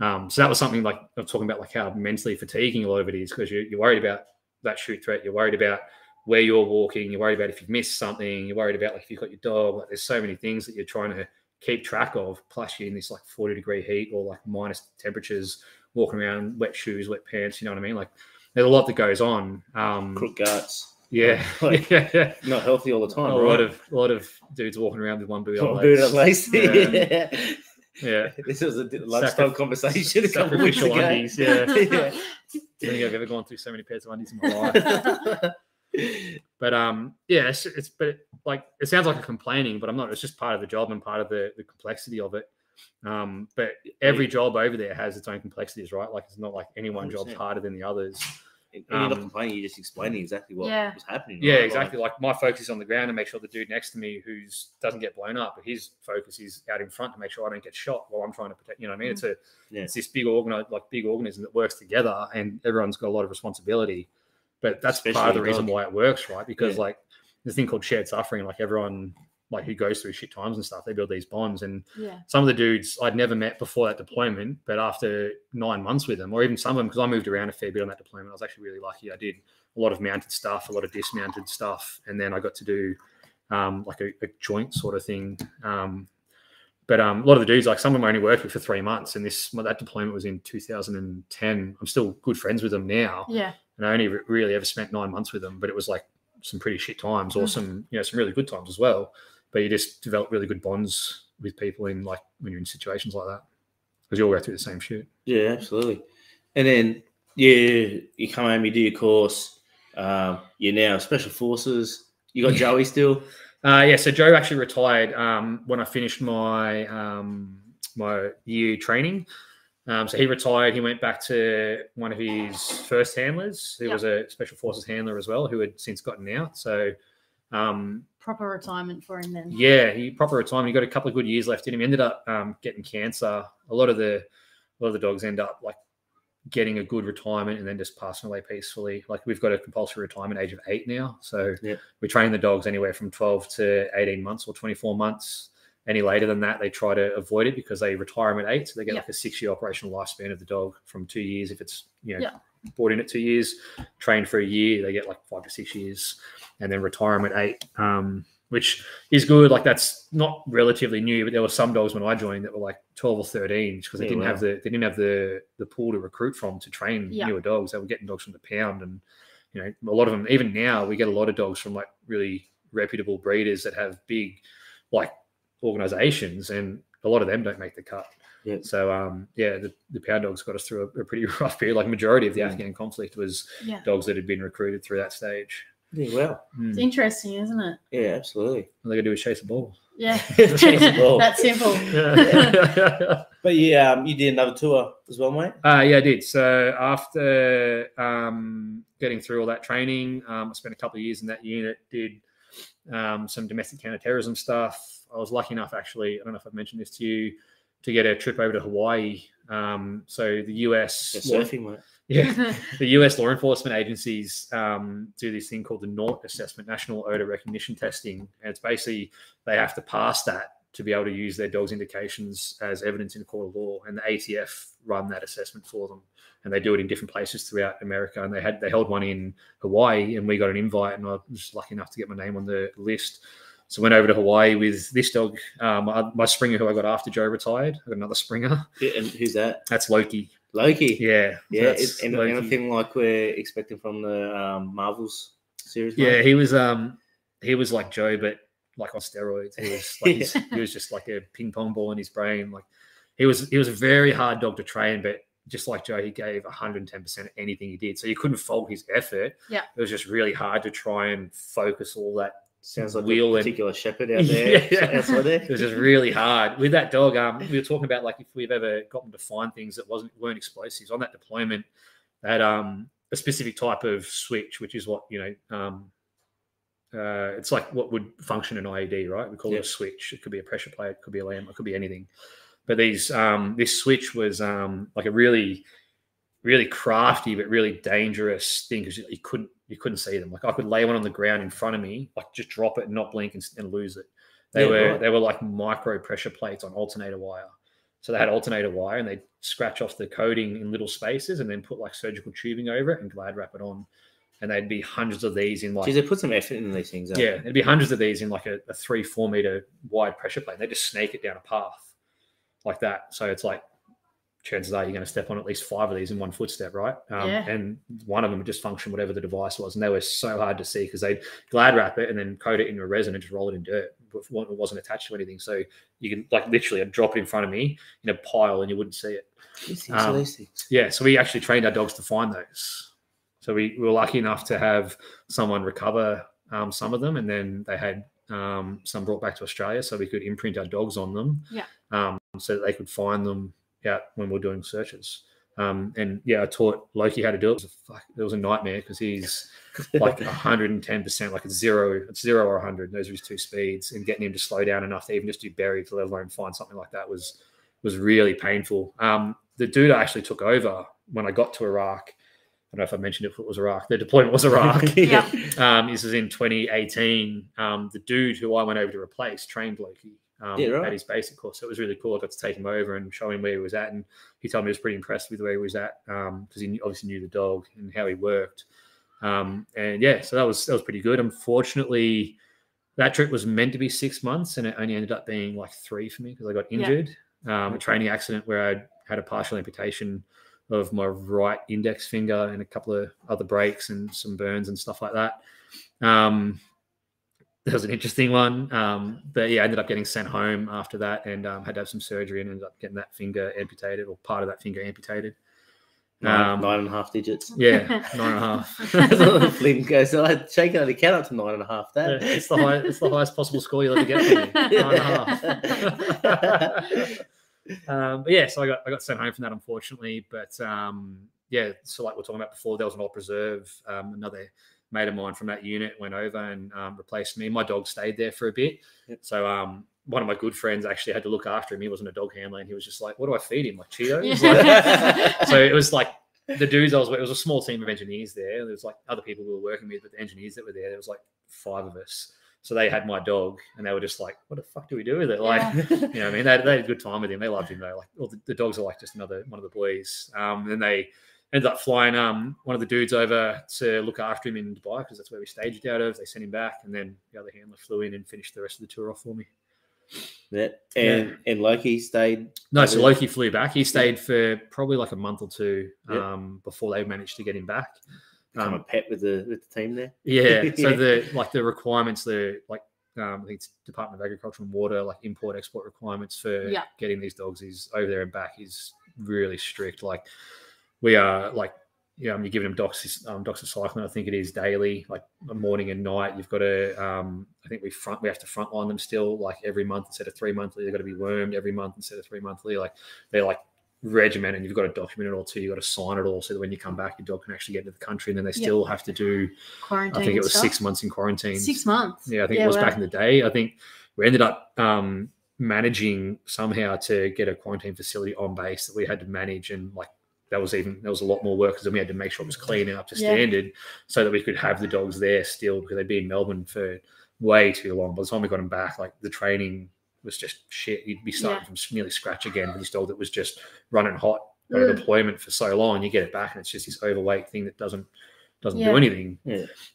Um, so that was something like I'm talking about, like how mentally fatiguing a lot of it is because you, you're worried about that shoot threat. You're worried about where you're walking. You're worried about if you've missed something. You're worried about like if you've got your dog. Like there's so many things that you're trying to keep track of. Plus you're in this like 40 degree heat or like minus temperatures, walking around wet shoes, wet pants. You know what I mean? Like there's a lot that goes on. Um, Crook guts. Yeah, Like- (laughs) yeah. Not healthy all the time. A right? lot of a lot of dudes walking around with one boot on. One boot at legs. least. Yeah. Yeah. Yeah. (laughs) This was a lunchtime Sacri- conversation a couple weeks ago. undies, yeah. (laughs) Yeah. I think I've ever gone through so many pairs of undies in my life. But um, yeah, it's, it's but like it sounds like I'm complaining, but I'm not. It's just part of the job and part of the the complexity of it. Um, but every job over there has its own complexities, right? Like it's not like any one job's 100%. harder than the others. And you're not Um, complaining, you're just explaining exactly what Yeah. was happening. Yeah, right? exactly. Like my focus is on the ground to make sure the dude next to me who's doesn't get blown up, but his focus is out in front to make sure I don't get shot while I'm trying to protect. You know what I mean? It's a Yeah. it's this big organ like big organism that works together, and everyone's got a lot of responsibility. But that's part of the reason dog. why it works, right? Because Yeah. like there's a thing called shared suffering. Like everyone like who goes through shit times and stuff, they build these bonds and yeah. some of the dudes I'd never met before that deployment, but after nine months with them, or even some of them, because I moved around a fair bit on that deployment, I was actually really lucky. I did a lot of mounted stuff, a lot of dismounted stuff, and then I got to do um, like a, a joint sort of thing. Um, but um, a lot of the dudes, like some of them I only worked with for three months, and this that deployment was in 2010. I'm still good friends with them now, Yeah. and I only re- really ever spent nine months with them, but it was like some pretty shit times, or Mm. some you know some really good times as well. But you just develop really good bonds with people in like when you're in situations like that because you all go through the same shit. Yeah, absolutely. And then you you come home, you do your course. Um, you're now special forces. You got Joey still. Uh, yeah, so Joe actually retired um, when I finished my um, my year training. Um, so he retired. He went back to one of his first handlers, who Yeah. was a special forces handler as well, who had since gotten out. So um, Proper retirement for him then. Yeah, he proper retirement. He got a couple of good years left in him. He ended up um, getting cancer. A lot of the a lot of the dogs end up like getting a good retirement and then just passing away peacefully. Like we've got a compulsory retirement age of eight now, so Yeah. we train the dogs anywhere from twelve to eighteen months or twenty four months. Any later than that, they try to avoid it because they retire them at eight. So they get Yeah. like a six year operational lifespan of the dog from two years. If it's you know Yeah. Brought in at two years, trained for a year, they get like five to six years, and then retirement eight. Um, which is good. Like that's not relatively new, but there were some dogs when I joined that were like twelve or thirteen because they Yeah, didn't have the they didn't have the the pool to recruit from to train Yeah. newer dogs. They were getting dogs from the pound, and you know a lot of them. Even now, we get a lot of dogs from like really reputable breeders that have big like organizations, and a lot of them don't make the cut. Yeah. So um, yeah, the, the pound dogs got us through a, a pretty (laughs) rough period. Like majority of the Mm. Afghan conflict was Yeah. dogs that had been recruited through that stage. Yeah, well, Mm. It's interesting, isn't it? yeah, absolutely. All they got to do is chase the ball. Yeah. (laughs) Chase the (laughs) ball. That's simple. Yeah. But yeah, um, you did another tour as well, mate. Uh, yeah, I did. So after um, getting through all that training, um, I spent a couple of years in that unit. Did um, some domestic counterterrorism stuff. I was lucky enough, actually. I don't know if I've mentioned this to you, to get a trip over to Hawaii. Um, so the US, Yeah, surfing, mate. (laughs) yeah, (laughs) the US law enforcement agencies um, do this thing called the NORT assessment, National Odor Recognition Testing. And it's basically they have to pass that to be able to use their dog's indications as evidence in a court of law. And the ATF run that assessment for them. And they do it in different places throughout America. And they had they held one in Hawaii, and we got an invite, and I was lucky enough to get my name on the list. So I went over to Hawaii with this dog, um, my, my Springer, who I got after Joe retired. I got another Springer. Yeah, and who's that? That's Loki. Loki. Yeah, yeah. that's Is, and, Loki. anything like we're expecting from the um, Marvels series? Yeah, mate? he was um he was like Joe, but like on steroids. He was like he's- (laughs) he was just like a ping pong ball in his brain. Like he was he was a very hard dog to train, but just like Joe, he gave 110 percent anything he did. So you couldn't fault his effort. Yeah. it was just really hard to try and focus all that. Sounds like Wheel a and- particular shepherd out (laughs) there. Yeah. there. It was just really hard with that dog. Um, we were talking about like if we've ever gotten to find things that wasn't weren't explosives on that deployment. Had um a specific type of switch, which is what you know um uh, it's like what would function in IED, right? We call it a switch. It could be a pressure plate, it could be a lamp, it could be anything. But these, um, this switch was um, like a really, really crafty but really dangerous thing because you couldn't you couldn't see them. Like I could lay one on the ground in front of me, like just drop it and not blink and, and lose it. They Yeah, were right. they were like micro pressure plates on alternator wire. So they had alternator wire and they scratch off the coating in little spaces and then put like surgical tubing over it and glad wrap it on. And they'd be hundreds of these in like Geez, they put some effort in these things. yeah, it'd be hundreds of these in like a, a three, four meter wide pressure plate. They just snake it down a path like that. So it's like chances are you're going to step on at least five of these in one footstep, right? Um, Yeah. And one of them would just function whatever the device was. And they were so hard to see because they'd glad wrap it and then coat it into a resin and just roll it in dirt. But It wasn't attached to anything. So you can like literally I'd drop it in front of me in a pile and you wouldn't see it. These things are Um. Yeah, so we actually trained our dogs to find those. So we, we were lucky enough to have someone recover um, some of them, and then they had um, some brought back to Australia, so we could imprint our dogs on them. Yeah. Um, so that they could find them out when we we're doing searches. Um, and yeah, I taught Loki how to do it. It was a, fuck, it was a nightmare because he's (laughs) like 110 percent, like it's zero, it's zero or 100. Those are his two speeds, and getting him to slow down enough to even just do buried, to let alone find something like that, was was really painful. Um, the dude I actually took over when I got to Iraq. I don't know if I mentioned it, if it was Iraq. The deployment was Iraq. (laughs) Yeah. (laughs) um, this was in 2018. Um, the dude who I went over to replace trained Loki um, Yeah, right. at his basic course. So it was really cool. I got to take him over and show him where he was at. And he told me he was pretty impressed with where he was at because he obviously knew the dog and how he worked. Um, and yeah, so that was that was pretty good. Unfortunately, that trip was meant to be six months, and it only ended up being like three for me because I got Yeah. injured. Um, a training accident where I had a partial amputation of my right index finger and a couple of other breaks and some burns and stuff like that. Um, that was an interesting one. Um, but yeah, I ended up getting sent home after that and um, had to have some surgery and ended up getting that finger amputated or part of that finger amputated. Nine, Um, nine and a half digits. Yeah, (laughs) nine and a half. (laughs) Flynn goes, so I shake it, I count up to nine and a half. Yeah, That it's the high, it's the highest possible score you'll ever get for me. (laughs) Nine and a half. um, but yeah, so I got I got sent home from that unfortunately. But um, yeah, so like we are talking about before, there was an old preserve. Um, another mate of mine from that unit went over and um, replaced me. My dog stayed there for a bit. Yep. So um, one of my good friends actually had to look after him. He wasn't a dog handler, and he was just like, "What do I feed him? Like Cheetos?" (laughs) Yeah. so it was like the dudes I was with, it was a small team of engineers there. There was like other people we were working with, but the engineers that were there, there was like five of us. So they had my dog and they were just like, what the fuck do we do with it? Like, Yeah. (laughs) you know, what I mean, they, they had a good time with him. They loved him though. Like, all the, the dogs are like just another one of the boys. Um, and then they ended up flying um one of the dudes over to look after him in Dubai because that's where we staged out of. They sent him back, and then the other handler flew in and finished the rest of the tour off for me. Yeah. And and Loki stayed. No, so Over- Loki flew back. He stayed for probably like a month or two Yep. um, before they managed to get him back. Become a Um, pet with the with the team there. yeah. So (laughs) the like the requirements, the like um, I think it's Department of Agriculture and Water, like import export requirements for Yeah. getting these dogs is over there and back is really strict. Like we are like yeah, um, you're giving them dox um, doxycycline. I think it is daily, like morning and night. You've got to, um, I think we front, we have to frontline them still, like every month instead of three monthly. They've got to be wormed every month instead of three monthly. Like they're like regimented. and You've got to document it all too. You've got to sign it all so that when you come back, your dog can actually get into the country. And then they still have to do, Quarantine. I think it was stuff. six months in quarantine. Six months. Yeah, I think Yeah, it was wow. back in the day. I think we ended up um, managing somehow to get a quarantine facility on base that we had to manage, and like that was even there was a lot more work because then we had to make sure it was clean and up to Yeah. standard, so that we could have the dogs there still because they'd been in Melbourne for way too long. By the time we got them back, like the training was just shit. You'd be starting Yeah. from nearly scratch again with this dog that was just running hot on Mm. deployment for so long. You get it back, and it's just this overweight thing that doesn't doesn't Yeah. do anything.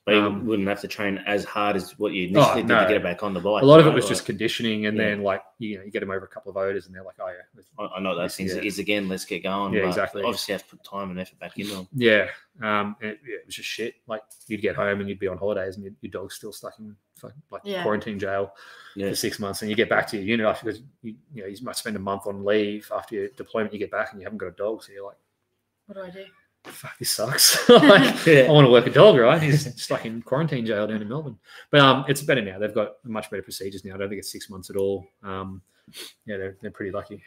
But you Um, wouldn't have to train as hard as what you initially did no. to get it back on the bike. a lot of it was Like, just conditioning, and Yeah. then like you know you get them over a couple of odors, and they're like, oh yeah, I, I know those things Yeah. is again. Let's get going. Yeah, but exactly. Obviously, you have to put time and effort back into them. yeah. Um, it, yeah, it was just shit. Like you'd get home and you'd be on holidays, and your, your dog's still stuck in fucking, like Yeah. quarantine jail Yeah. for six months, and you get back to your unit after because you, you know you might spend a month on leave after your deployment. You get back and you haven't got a dog, so you're like, What do I do? Fuck, this sucks. (laughs) like, Yeah. I want to work a dog, right? He's stuck in quarantine jail down in Melbourne. But um, it's better now. They've got much better procedures now. I don't think it's six months at all. Um, yeah, they're, they're pretty lucky.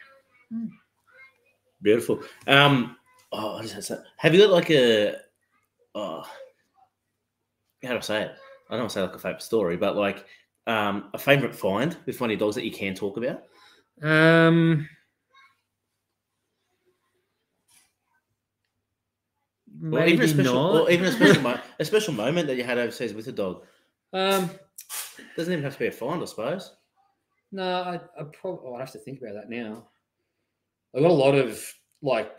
Beautiful. Um, oh, what is that? say? Have you got like a, oh, how do I say it? I don't want to say like a favorite story, but like um, a favorite find with one of your dogs that you can talk about. Um, Or maybe even a special, not. or even a special, mo- (laughs) a special moment that you had overseas with a dog. um, Doesn't even have to be a find, I suppose. No, I, I probably oh, I'd have to think about that now. I got a lot of like,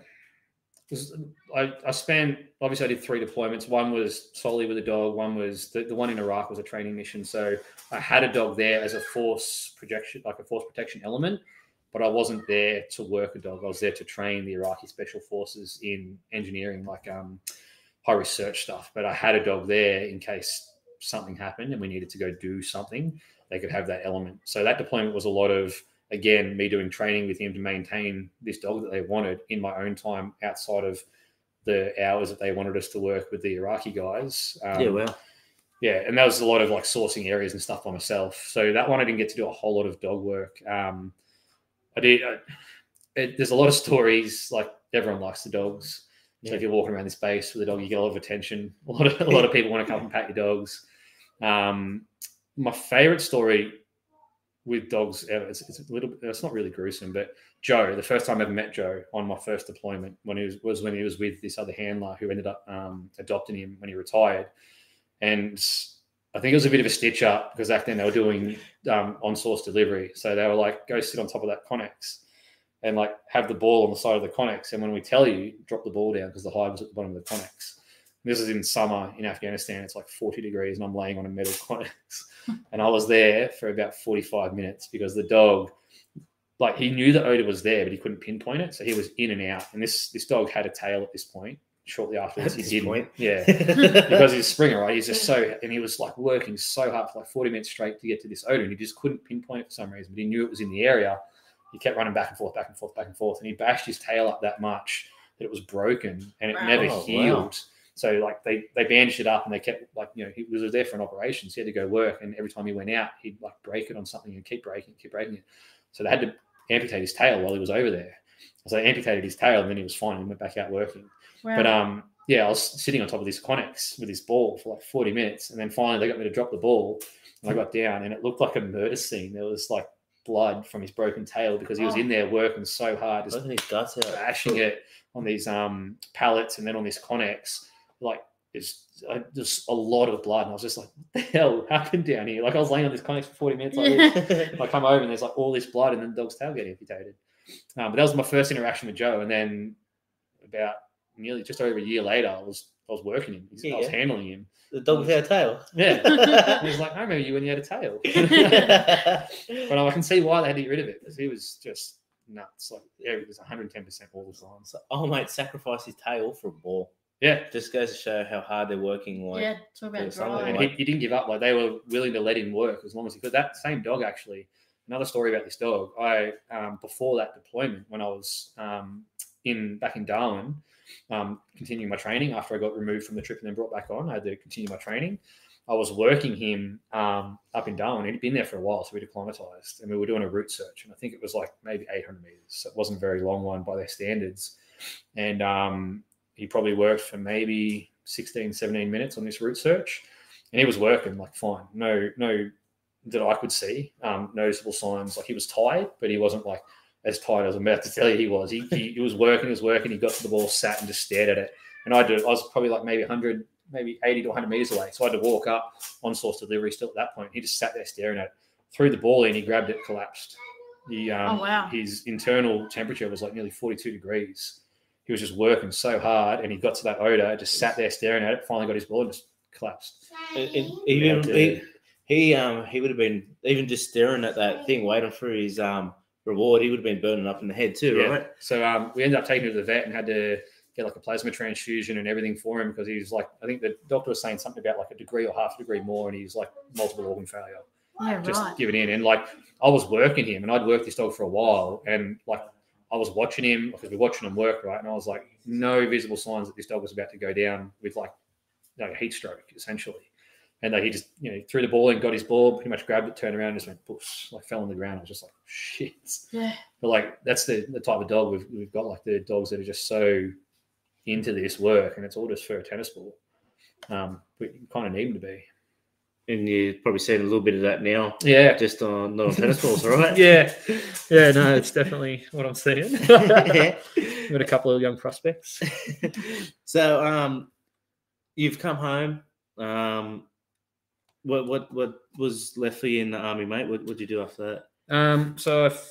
I I spent obviously I did three deployments. One was solely with a dog. One was the, the one in Iraq was a training mission. So I had a dog there as a force projection, like a force protection element, but I wasn't there to work a dog. I was there to train the Iraqi special forces in engineering, like um, high risk search stuff. But I had a dog there in case something happened and we needed to go do something they could have that element. So that deployment was a lot of again me doing training with him to maintain this dog that they wanted in my own time outside of the hours that they wanted us to work with the Iraqi guys. Um, yeah, well, yeah, and that was a lot of like sourcing areas and stuff by myself. So that one I didn't get to do a whole lot of dog work. Um, I did. I, it, there's a lot of stories. Like everyone likes the dogs. So Yeah. if you're walking around this space with a dog, you get a lot of attention. (laughs) A lot of a lot of people want to come and (laughs) pat your dogs. Um, my favorite story with dogs ever. It's, it's a little. bit It's not really gruesome, but Joe. The first time I ever met Joe on my first deployment when he was was when he was with this other handler who ended up um, adopting him when he retired, and I think it was a bit of a stitch up because back then they were doing um, on source delivery, so they were like, go sit on top of that Connex and like have the ball on the side of the Connex, and when we tell you, drop the ball down because the hive was at the bottom of the Connex. This is in summer in Afghanistan. It's like 40 degrees, and I'm laying on a metal (laughs) Connex. and I was there for about 45 minutes because the dog, like, he knew the odor was there, but he couldn't pinpoint it. So he was in and out. And this this dog had a tail at this point. Shortly afterwards, At he didn't. point? Yeah, (laughs) because he's a springer, right? He's just so, and he was like working so hard for like 40 minutes straight to get to this odor, and he just couldn't pinpoint it for some reason. But he knew it was in the area. He kept running back and forth, back and forth, back and forth, and he bashed his tail up that much that it was broken and it Wow. never Oh, wow. healed. So like they they bandaged it up and they kept like you know he was there for an operation, so he had to go work, and every time he went out, he'd like break it on something and keep breaking, it, keep breaking it. So they had to amputate his tail while he was over there. So they amputated his tail, and then he was fine and went back out working. Wow. But um, yeah, I was sitting on top of this Connex with this ball for like 40 minutes, and then finally they got me to drop the ball, and I got down, and it looked like a murder scene. There was like blood from his broken tail because he was Oh. in there working so hard, just his guts out. bashing it on these um pallets and then on this Connex. Like it's just a lot of blood, and I was just like, "What the hell happened down here?" Like I was laying on this Connex for 40 minutes. Like, this. (laughs) I come over and there's like all this blood, and then the dog's tail getting amputated. Um, but that was my first interaction with Joe, and then about nearly just over a year later, I was I was working him. I was Yeah. handling him. the dog without a tail. Yeah, and (laughs) he was like, "I remember you when you had a tail." (laughs) but I can see why they had to get rid of it because he was just nuts. Like yeah, it was 110 percent all the time. So, so, oh mate, sacrifice his tail for a ball. yeah, Just goes to show how hard they're working. Like, yeah, talk about there's something drive. and like- he, he didn't give up. Like they were willing to let him work as long as he could. That same dog, actually, another story about this dog. I um, before that deployment, when I was um, in back in Darwin, um, continuing my training after I got removed from the trip and then brought back on, I had to continue my training. I was working him um, up in Darwin. He'd been there for a while, so we'd acclimatized, and we were doing a route search. And I think it was like maybe 800 meters. So it wasn't a very long one by their standards. And um, he probably worked for maybe 16, 17 minutes on this route search. And he was working like fine. No, no, that I could see um, noticeable signs. Like he was tired, but he wasn't like as tired as I'm about to tell you he was. He, he, he was working, he was working. He got to the ball, sat and just stared at it. And I did. I was probably like maybe 100, maybe 80 to 100 meters away. So I had to walk up on source delivery still at that point. He just sat there staring at it. Threw the ball in, he grabbed it, collapsed. He, um, Oh, wow. His internal temperature was like nearly 42 degrees. He was just working so hard and he got to that odor, just sat there staring at it, finally got his ball and just collapsed. And- and even he, he um he would have been even just staring at that thing, waiting for his um reward. He would have been burning up in the head too, Yeah. right? So um, we ended up taking him to the vet and had to get like a plasma transfusion and everything for him because he was like, I think the doctor was saying something about like a degree or half a degree more, and he was like multiple organ failure. Yeah, Just right. give it in. And like I was working him, and I'd worked this dog for a while, and like I was watching him because we're watching him work, right? And I was like, no visible signs that this dog was about to go down with like you know, heat stroke essentially. And that he just, you know, threw the ball and got his ball, pretty much grabbed it, turned around, and just went, poof, like fell on the ground. I was just like, shit. Yeah. But like that's the, the type of dog we've, we've got, like the dogs that are just so into this work, and it's all just for a tennis ball. Um, but you kind of need them to be. and you're probably seeing a little bit of that now, Yeah, just on not on tennis balls, right? (laughs) yeah, yeah. No, it's definitely what I'm seeing. (laughs) (laughs) yeah. Got a couple of young prospects. so um, you've come home. Um, what what what was left for you in the army, mate? What would you do after that? Um, so I f-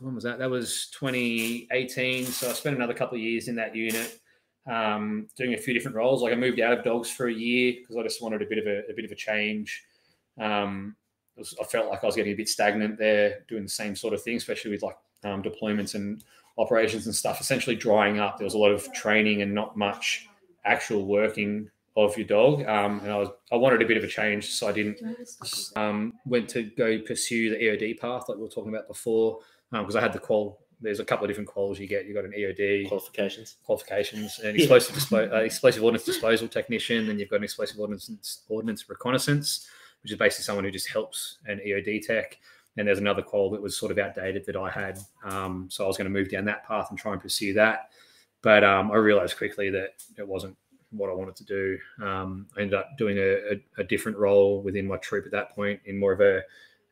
when was that? That was 2018. So I spent another couple of years in that unit, um, doing a few different roles. Like I moved out of dogs for a year because I just wanted a bit of a, a bit of a change. Um, was- I felt like I was getting a bit stagnant there, doing the same sort of thing, especially with like um, deployments and operations and stuff. Essentially drying up. There was a lot of training and not much actual working of your dog. Um, and I was I wanted a bit of a change, so I didn't um, went to go pursue the EOD path like we were talking about before because I had the qual. There's a couple of different quals you get. You got an EOD Qualifications. qualifications, an Yeah. explosive dispo- uh, explosive ordnance disposal technician, and you've got an explosive ordnance ordnance reconnaissance, which is basically someone who just helps an EOD tech. And there's another qual that was sort of outdated that I had, um, so I was going to move down that path and try and pursue that. But um, I realized quickly that it wasn't what I wanted to do. Um, I ended up doing a, a, a different role within my troop at that point, in more of a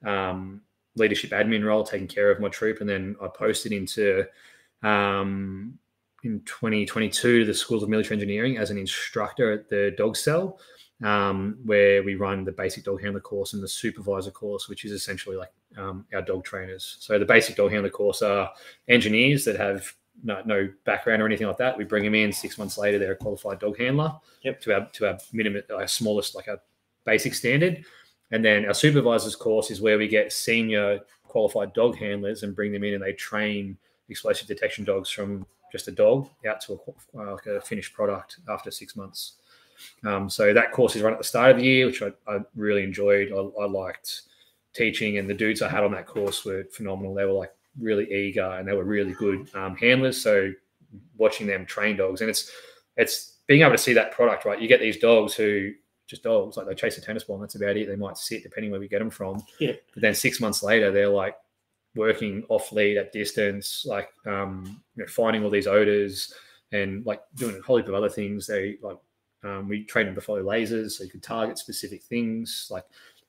um, leadership admin role, taking care of my troop, and then I posted into um, in 2022 to the Schools of Military Engineering as an instructor at the dog cell, um, where we run the basic dog handler course and the supervisor course, which is essentially like um, our dog trainers. So the basic dog handler course are engineers that have no, no background or anything like that. We bring them in six months later; they're a qualified dog handler. Yep. To our to our minimum, our smallest, like our basic standard, and then our supervisors course is where we get senior qualified dog handlers and bring them in and they train explosive detection dogs from just a dog out to a, uh, like a finished product after six months. Um, so that course is run at the start of the year, which I, I really enjoyed. I, I liked teaching, and the dudes I had on that course were phenomenal. They were like really eager and they were really good um, handlers. So watching them train dogs, and it's it's being able to see that product, right? You get these dogs who just dogs, like they chase a tennis ball, and that's about it. They might sit depending where we get them from. Yeah. But then six months later, they're like working off lead at distance, like um, you know, finding all these odors and like doing a whole heap of other things. They like um, we train them to follow lasers, so you can target specific things. Like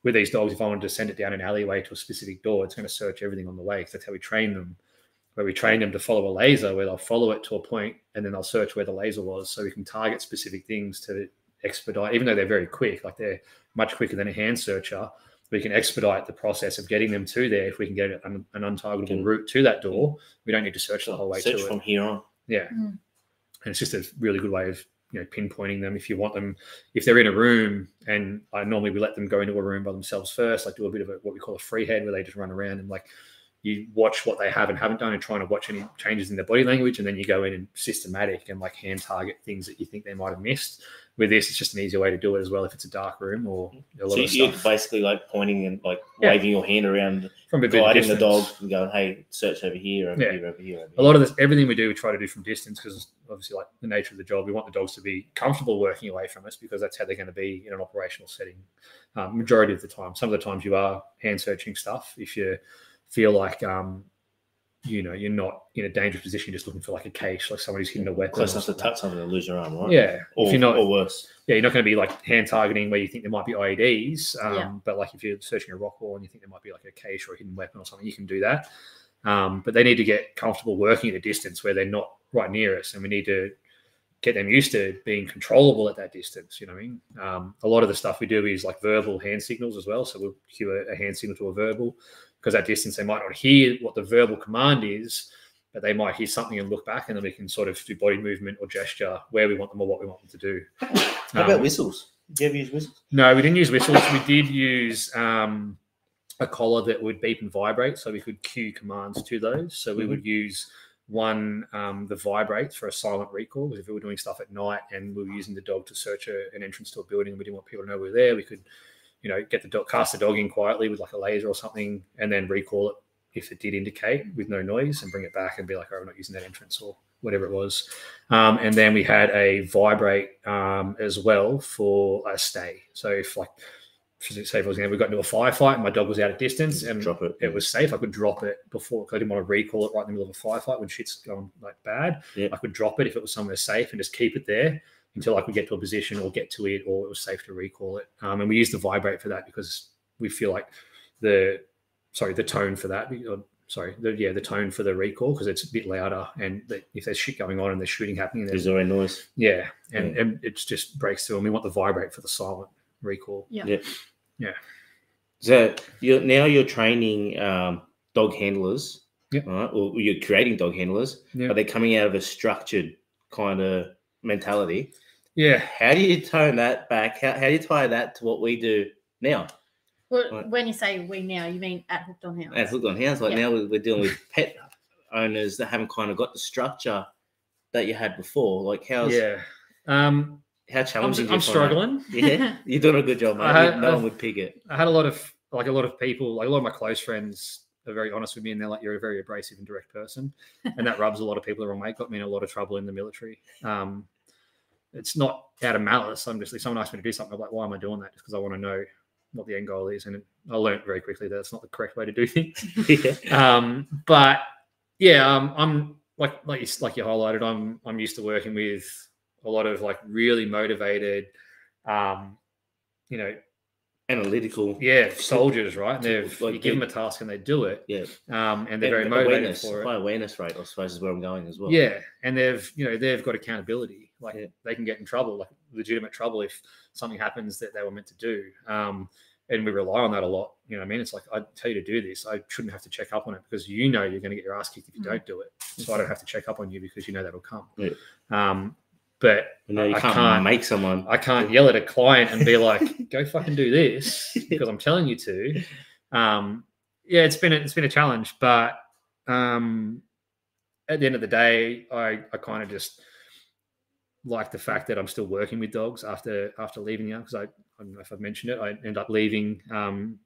with these dogs, if I wanted to send it down an alleyway to a specific door, it's going to search everything on the way. 'cause that's how we train them. Where we train them to follow a laser, where they'll follow it to a point and then they'll search where the laser was, so we can target specific things to expedite. Even though they're very quick, like they're much quicker than a hand searcher, we can expedite the process of getting them to there. If we can get an, an untargetable Can- route to that door, we don't need to search the whole way Search to it. from here on. Yeah. Mm. And it's just a really good way of you know pinpointing them if you want them if they're in a room and I normally we let them go into a room by themselves first, like do a bit of a, what we call a free head where they just run around and like you watch what they have and haven't done and trying to watch any changes in their body language and then you go in and systematic and like hand target things that you think they might have missed. With this, it's just an easier way to do it as well if it's a dark room or a lot So of you're stuff basically like pointing and like Yeah. waving your hand around, from a guiding the dog and going, "Hey, search over here, over Yeah. here, over here." Over a lot of this everything we do we try to do from distance because obviously like the nature of the job we want the dogs to be comfortable working away from us because that's how they're going to be in an operational setting um, majority of the time some of the times you are hand searching stuff if you feel like um, you know you're not in a dangerous position you're just looking for like a cache like somebody's hidden a weapon Close enough to touch something and lose your arm, right? yeah Or, if you're not or worse. yeah, you're not going to be like hand targeting where you think there might be IEDs. Um, Yeah. But like if you're searching a rock wall and you think there might be like a cache or a hidden weapon or something, you can do that. Um, but they need to get comfortable working at a distance where they're not right near us, and we need to get them used to being controllable at that distance. You know what I mean? Um, a lot of the stuff we do is like verbal hand signals as well. So we'll cue a, a hand signal to a verbal because at distance they might not hear what the verbal command is, but they might hear something and look back, and then we can sort of do body movement or gesture where we want them or what we want them to do. How about Um, whistles? Do you ever use whistles? no, we didn't use whistles. We did use um, a collar that would beep and vibrate, so we could cue commands to those. So we Mhm. would use one um, the vibrate for a silent recall. Because if we were doing stuff at night and we were using the dog to search a, an entrance to a building, and we didn't want people to know we were there. We could, you know, get the dog, cast the dog in quietly with like a laser or something, and then recall it if it did indicate with no noise, and bring it back and be like, "Oh, we're not using that entrance," or whatever it was. Um, and then we had a vibrate um, as well for a stay. So if like, for say for example, we got into a firefight and my dog was out of distance and Drop it. it was safe, I could drop it before I didn't want to recall it right in the middle of a firefight when shit's going like bad. Yeah. I could drop it if it was somewhere safe and just keep it there until like we get to a position or get to it or it was safe to recall it. Um, and we use the vibrate for that because we feel like the sorry the tone for that or, sorry the yeah the tone for the recall because it's a bit louder and the, if there's shit going on and there's shooting happening There's there's already noise. yeah and, Yeah. and it just breaks through and we want the vibrate for the silent recall Yeah. Yeah. Yeah. So you're now you're training um, dog handlers, Yeah. right? Or you're creating dog handlers, Yeah. but they're coming out of a structured kind of mentality. Yeah How do you tone that back? How, how do you tie that to what we do now? Well, Right. when you say we now, you mean at Hooked on Hounds? At look on hands, like Yeah. now we're, we're dealing with (laughs) pet owners that haven't kind of got the structure that you had before. Like how's yeah um how I'm, challenging? I'm find that? struggling (laughs) Yeah, you're doing a good job, mate. (laughs) Had- no I- one would pick it. I had a lot of like a lot of people, like a lot of my close friends are very honest with me and they're like, you're a very abrasive and direct person. And that rubs a lot of people the wrong way. Got me in a lot of trouble in the military. Um, it's not out of malice. I'm just like someone asked me to do something. I'm like, why am I doing that? Just because I want to know what the end goal is. And I learned very quickly that it's not the correct way to do things. (laughs) yeah. Um, but yeah, um, I'm like like you, like you highlighted. I'm I'm used to working with a lot of like really motivated, um, you know, Analytical. yeah, soldiers, right? And they've Like you give them a task and they do it, Yeah. um, and they're very And motivated awareness, for it. High awareness rate, I suppose, is where I'm going as well. Yeah, and they've you know they've got accountability. Like Yeah. they can get in trouble, like legitimate trouble, if something happens that they were meant to do. Um, and we rely on that a lot. You know, what I mean, it's like I tell you to do this, I shouldn't have to check up on it because you know you're going to get your ass kicked if you Mhm. don't do it. So I don't have to check up on you because you know that'll come. Yeah. Um, but You know, you I can't, can't- make someone. I can't yell at a client and be (laughs) like, "Go fucking do this," (laughs) because I'm telling you to. Um, yeah, it's been a, it's been a challenge, but um, at the end of the day, I I kind of just like the fact that I'm still working with dogs after after leaving the because I I don't know if I've mentioned it. I ended up leaving um,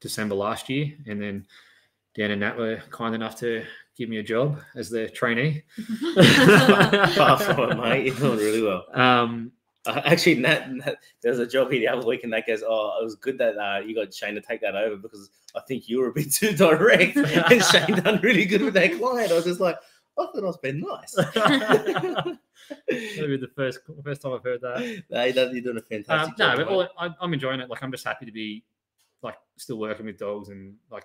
December last year, and then Dan and Nat were kind enough to give me a job as their trainee. (laughs) (laughs) Far from it, mate. You're doing really well. Um, Uh, actually, Nat, Nat, there was a job here the other week, and that goes, "Oh, it was good that uh, you got Shayne to take that over because I think you were a bit (laughs) too direct, and Shayne done really good with that client." I was just like, "I thought I was being nice." (laughs) (laughs) That'll be the first first time I've heard that. no, you're doing a Um, fantastic no, job. but all, I, I'm enjoying it. Like I'm just happy to be like still working with dogs and like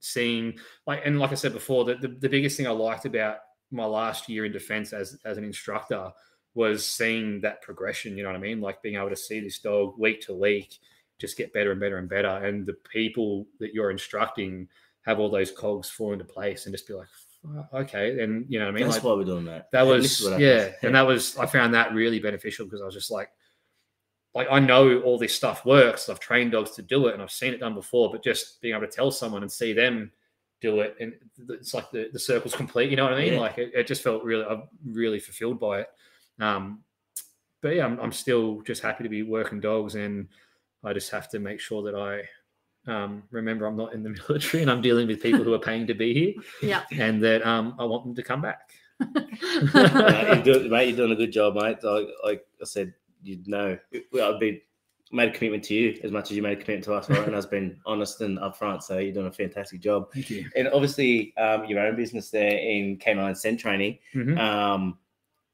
seeing like and like I said before, the, the, the biggest thing I liked about my last year in defense as as an instructor was seeing that progression. You know what I mean? Like being able to see this dog week to week just get better and better and better, and the people that you're instructing have all those cogs fall into place and just be like, "Fuck, okay, and you know what I mean? That's like, why we're doing that. that was yeah and that was i found that really beneficial because i was just like like i know all this stuff works i've trained dogs to do it and i've seen it done before but just being able to tell someone and see them do it and it's like the, the circle's complete you know what i mean Yeah. like it, it just felt really i'm really fulfilled by it um but yeah I'm, I'm still just happy to be working dogs and i just have to make sure that i um, remember i'm not in the (laughs) military and i'm dealing with people who are paying to be here Yeah. and that um, i want them to come back No, you're doing, (laughs) mate, you're doing a good job, mate. Like, like I said, you know, well, I've been made a commitment to you as much as you made a commitment to us, right? And I've been (laughs) honest and upfront. So you're doing a fantastic job. thank you And obviously, um, your own business there in Canine Scent Training. Mhm. Um,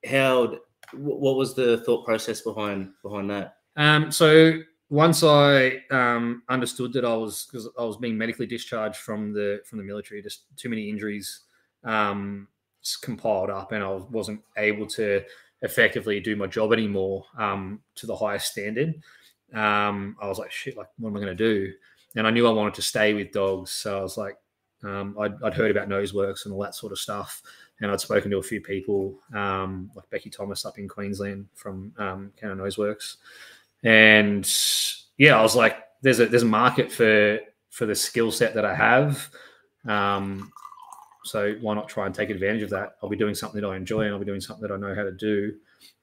how? What was the thought process behind behind that? Um, so once I um, understood that I was because I was being medically discharged from the from the military, just too many injuries um, compiled up, and I wasn't able to effectively do my job anymore um, to the highest standard. Um, I was like, shit, like what am I going to do? And I knew I wanted to stay with dogs, so I was like, um, I'd, I'd heard about Noseworks and all that sort of stuff, and I'd spoken to a few people, um, like Becky Thomas up in Queensland from um, Canada Noseworks, and yeah, I was like, there's a there's a market for for the skill set that I have. Um, so why not try and take advantage of that? I'll be doing something that I enjoy, and I'll be doing something that I know how to do.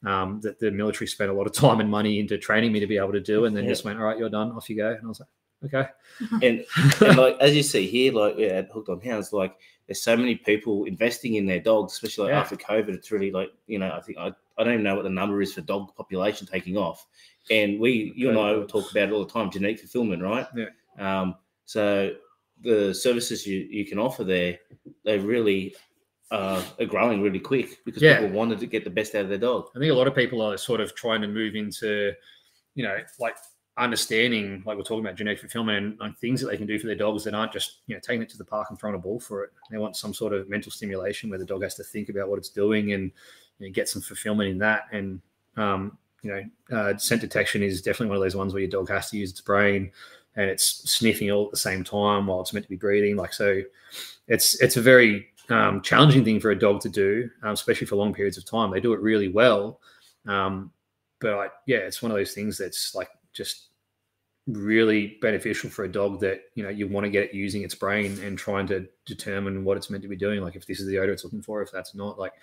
Um, that the military spent a lot of (laughs) time and money into training me to be able to do, and then Yeah. just went, all right, you're done, off you go. And I was like, okay, And, and like as you see here, like yeah, at Hooked on Hounds, like there's so many people investing in their dogs, especially like Yeah. after COVID. It's really like you know, I think I, I don't even know what the number is for dog population taking off. And we, you and I, talk about it all the time, genetic fulfillment, right? Yeah. Um, so the services you you can offer there, they really uh, are growing really quick because Yeah. people wanted to get the best out of their dog. I think a lot of people are sort of trying to move into, you know, like understanding, like we're talking about genetic fulfillment and, and things that they can do for their dogs that aren't just, you know, taking it to the park and throwing a ball for it. They want some sort of mental stimulation where the dog has to think about what it's doing and you know, get some fulfillment in that. And, um, you know, uh, scent detection is definitely one of those ones where your dog has to use its brain and it's sniffing all at the same time while it's meant to be breathing. Like, so it's, it's a very um, challenging thing for a dog to do, um, especially for long periods of time. They do it really well. Um, but like, yeah, it's one of those things that's like just really beneficial for a dog that you know you want to get it using its brain and trying to determine what it's meant to be doing. Like if this is the odor it's looking for if that's not like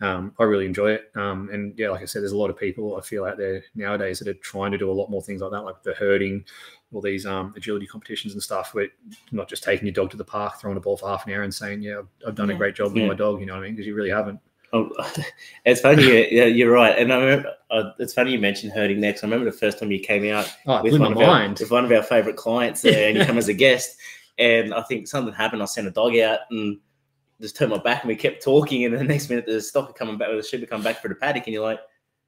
um, i really enjoy it. Um, and yeah like i said there's a lot of people i feel out there nowadays that are trying to do a lot more things like that like the herding all these um, agility competitions and stuff where not just taking your dog to the park throwing a ball for half an hour and saying yeah i've, I've done a great job with Yeah. my dog you know what i mean? Because you really haven't Oh, (laughs) it's funny. Yeah, you're right. And I remember, uh, it's funny you mentioned herding next. I remember the first time you came out oh with one, of our, mind with one of our favorite clients there, and you (laughs) come as a guest. And I think something happened. I sent a dog out and just turned my back, and we kept talking. And the next minute, the stocker coming back, or the sheep come back for the paddock, and you're like,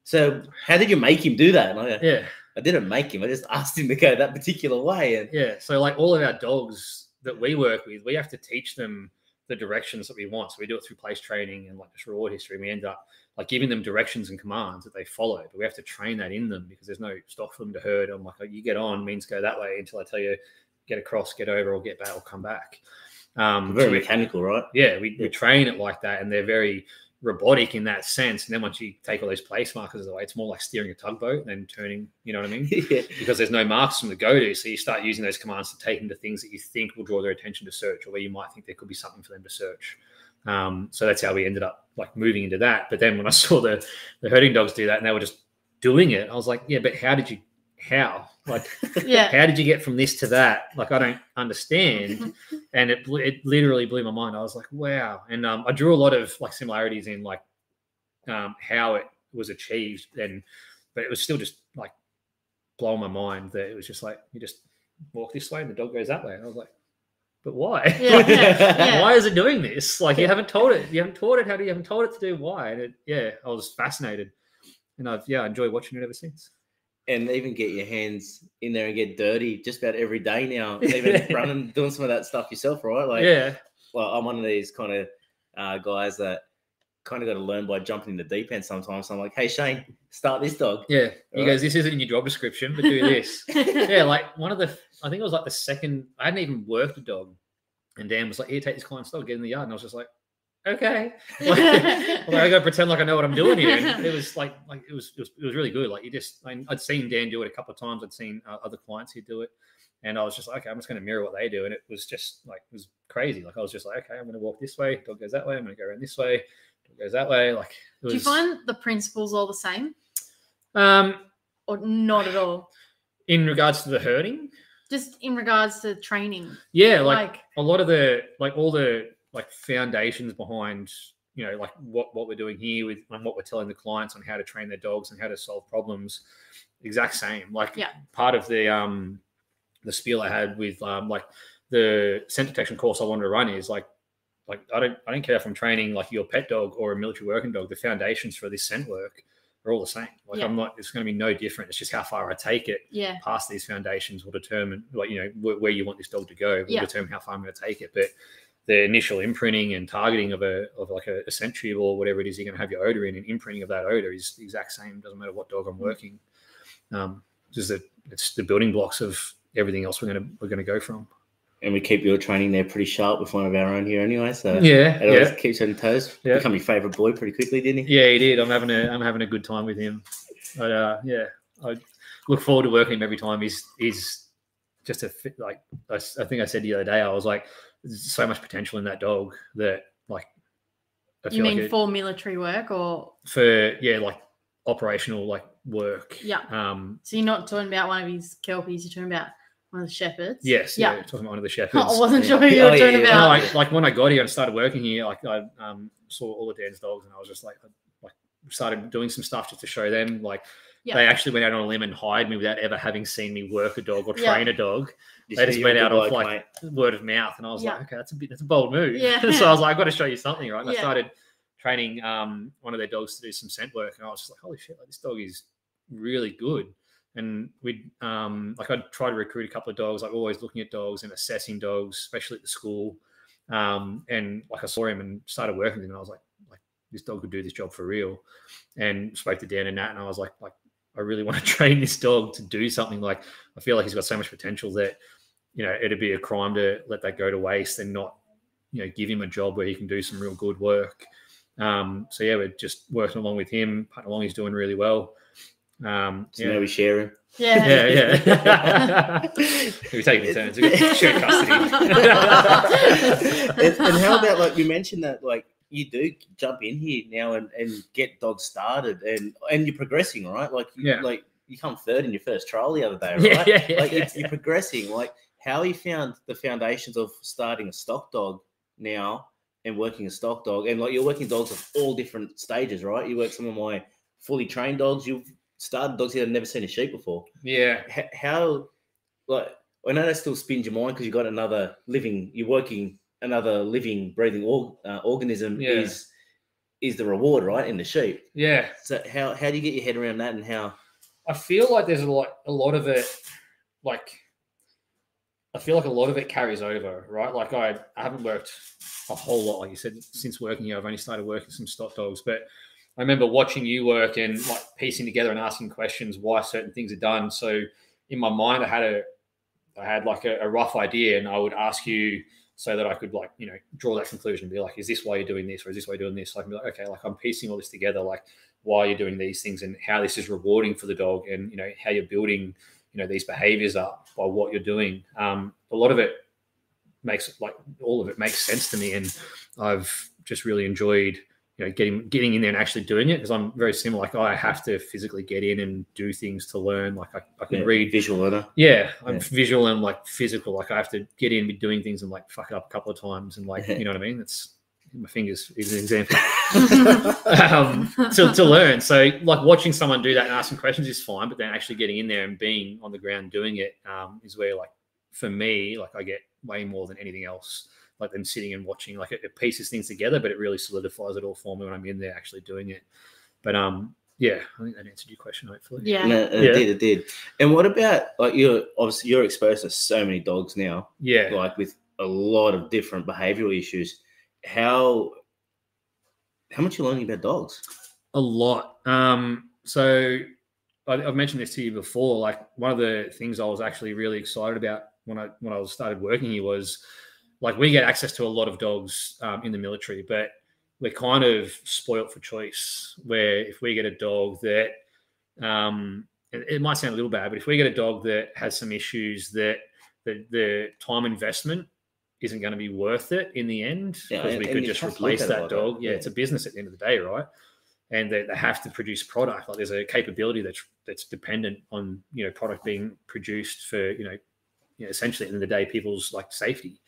"So, how did you make him do that?" And I, go, yeah I didn't make him. I just (laughs) asked him to go that particular way. And Yeah. So like all of our dogs that we work with, we have to teach them the directions that we want. So we do it through place training and like just reward history. And we end up like giving them directions and commands that they follow. But we have to train that in them because there's no stock for them to herd. I'm like, oh, you get on means go that way until I tell you get across, get over, or get back, or come back. Um, very so mechanical, right? yeah, we, Yeah. we train it like that, and they're very robotic in that sense. And then once you take all those place markers away, it's more like steering a tugboat than turning. You know what I mean? (laughs) yeah. because there's no marks from the go to. So you start using those commands to take them to things that you think will draw their attention to search, or where you might think there could be something for them to search. Um, so that's how we ended up like moving into that. But then when I (laughs) saw the the herding dogs do that and they were just doing it, I was like, yeah, but how did you? How? Like, (laughs) Yeah. how did you get from this to that? Like, I don't understand. (laughs) and it ble- it literally blew my mind. I was like, wow. And um, I drew a lot of like similarities in like um, how it was achieved, and but it was still just like blowing my mind that it was just like you just walk this way and the dog goes that way. And I was like, but why? Yeah, yeah, (laughs) yeah. Why is it doing this? Like you haven't told it. You haven't taught it. How do you haven't told it to do why? And it, yeah, I was fascinated, and I've yeah I enjoyed watching it ever since. And even get your hands in there and get dirty just about every day now. (laughs) Even running, doing some of that stuff yourself, right? Like, yeah, well, I'm one of these kind of uh, guys that kind of got to learn by jumping in the deep end sometimes. So I'm like, hey, Shayne, start this dog. yeah. He Right. goes, this isn't in your job description, but do (laughs) this. yeah, like one of the, I think it was like the second, I hadn't even worked a dog. And Dan was like, here, take this client's dog, get in the yard. And I was just like, okay. (laughs) (laughs) Like, I got to pretend like I know what I'm doing here. And it was like, like it was, it was, it was really good. Like you just, I, I'd seen Dan do it a couple of times. I'd seen uh, other clients who do it. And I was just like, okay, I'm just going to mirror what they do. And it was just like, it was crazy. Like I was just like, okay, I'm going to walk this way. Dog goes that way. I'm going to go around this way. Dog goes that way. Like, it was, Do you find the principles all the same um, or not at all? in regards to the herding, Just in regards to training. yeah, like Like, a lot of the like all the like foundations behind you know like what what we're doing here with and what we're telling the clients on how to train their dogs and how to solve problems exact same like Yeah. part of the um the spiel i had with um like the scent detection course i wanted to run is like like i don't i don't care if i'm training like your pet dog or a military working dog the foundations for this scent work are all the same like Yeah. i'm not it's going to be no different it's just how far i take it yeah. past these foundations will determine like you know where, where you want this dog to go will Yeah. determine how far I'm going to take it. But the initial imprinting and targeting of a of like a, a scent tube or whatever it is you're going to have your odor in, and imprinting of that odor is the exact same. Doesn't matter what dog I'm working. Um, just that it's the building blocks of everything else we're going to we're going to go from. And we keep your training there pretty sharp with one of our own here anyway. So Yeah, it always yeah, keeps on toes. Yeah. Become your favorite boy pretty quickly, didn't he? yeah. He did. I'm having a I'm having a good time with him. But uh, yeah, I look forward to working him every time. He's he's just a fit, like I think I said the other day. I was like, there's so much potential in that dog that like. You mean like it- for military work or for yeah, like operational like work. Yeah. Um. so you're not talking about one of his kelpies, you're talking about one of the shepherds? Yes. Yeah. Yeah. Talking about one of the (laughs) shepherds. I wasn't yeah. sure you Oh, were yeah, talking yeah. No, about. like, like when I got here and started working here, like I um, saw all of Dan's dogs, and I was just like, I, like started doing some stuff just to show them. Like Yeah. they actually went out on a limb and hired me without ever having seen me work a dog or train a dog. You They just went out good off, like, mate. word of mouth, and I was Yeah. like, okay, that's a bit that's a bold move. Yeah. (laughs) so I was like, I've got to show you something, right? And I started training um, one of their dogs to do some scent work, and I was just like, holy shit, like this dog is really good. And we'd um, like I'd try to recruit a couple of dogs, like always looking at dogs and assessing dogs, especially at the school. Um, and like I saw him and started working with him, and I was like, like this dog could do this job for real. And spoke to Dan and Nat, and I was like, like I really want to (laughs) train this dog to do something. Like I feel like he's got so much potential that you know it'd be a crime to let that go to waste and not you know give him a job where he can do some real good work. Um, so yeah, we're just working along with him, putting along. He's doing really well. Um, So yeah. now we share him. Yeah. yeah, yeah. (laughs) (laughs) We're taking turns. We share custody. and, and how about like you mentioned that like you do jump in here now and, and get dogs started and and you're progressing right like you, Yeah. like you come third in your first trial the other day (laughs) right yeah, yeah, like yeah, it's, you're progressing like how you found the foundations of starting a stock dog now and working a stock dog and like you're working dogs of all different stages right you work some of my fully trained dogs you've started dogs that have never seen a sheep before yeah, h- how like I know that still spins your mind because you've got another living, you're working another living, breathing org, uh, organism Yeah. is is the reward, right? In the sheep. yeah. So how how do you get your head around that and how? I feel like there's a lot, a lot of it, like I feel like a lot of it carries over, right? Like I, I haven't worked a whole lot, like you said, since working here. I've only started working some stock dogs, but I remember watching you work and like piecing together and asking questions why certain things are done. So in my mind, I had a, I had like a, a rough idea, and I would ask you so that I could like you know draw that conclusion, and be like, is this why you're doing this, or is this why you're doing this? So I be like, okay, like I'm piecing all this together, like why are you're doing these things and how this is rewarding for the dog, and you know how you're building you know these behaviors are by what you're doing. Um, a lot of it makes like all of it makes sense to me, and I've just really enjoyed you know getting getting in there and actually doing it because I'm very similar. Like I have to physically get in and do things to learn. Like I, I can Yeah, read visual learner. yeah, I'm Yeah. visual and like physical. Like I have to get in, be doing things, and like fuck it up a couple of times, and like you know what I mean. That's my fingers is an example (laughs) um, to, to learn. So like watching someone do that and asking questions is fine, but then actually getting in there and being on the ground doing it um, is where like for me, like I get way more than anything else. Like than sitting and watching, like it, it pieces things together, but it really solidifies it all for me when I'm in there actually doing it. But um, yeah, I think that answered your question hopefully. Yeah. No, it Yeah. did, it did. And what about like you're obviously you're exposed to so many dogs now, Yeah. like with a lot of different behavioral issues. How how much you learning about dogs? A lot. Um, so I, I've mentioned this to you before. Like one of the things I was actually really excited about when I when I started working here was like we get access to a lot of dogs um, in the military, but we're kind of spoilt for choice. Where if we get a dog that um, it, it might sound a little bad, but if we get a dog that has some issues that the, the time investment isn't going to be worth it in the end because and- we could just have to look replace at it that like that, dog. Yeah, yeah. it's a business at the end of the day, right? And they, they have to produce product. Like there's a capability that's that's dependent on you know product being produced for you know, you know essentially at the end of the day people's like safety.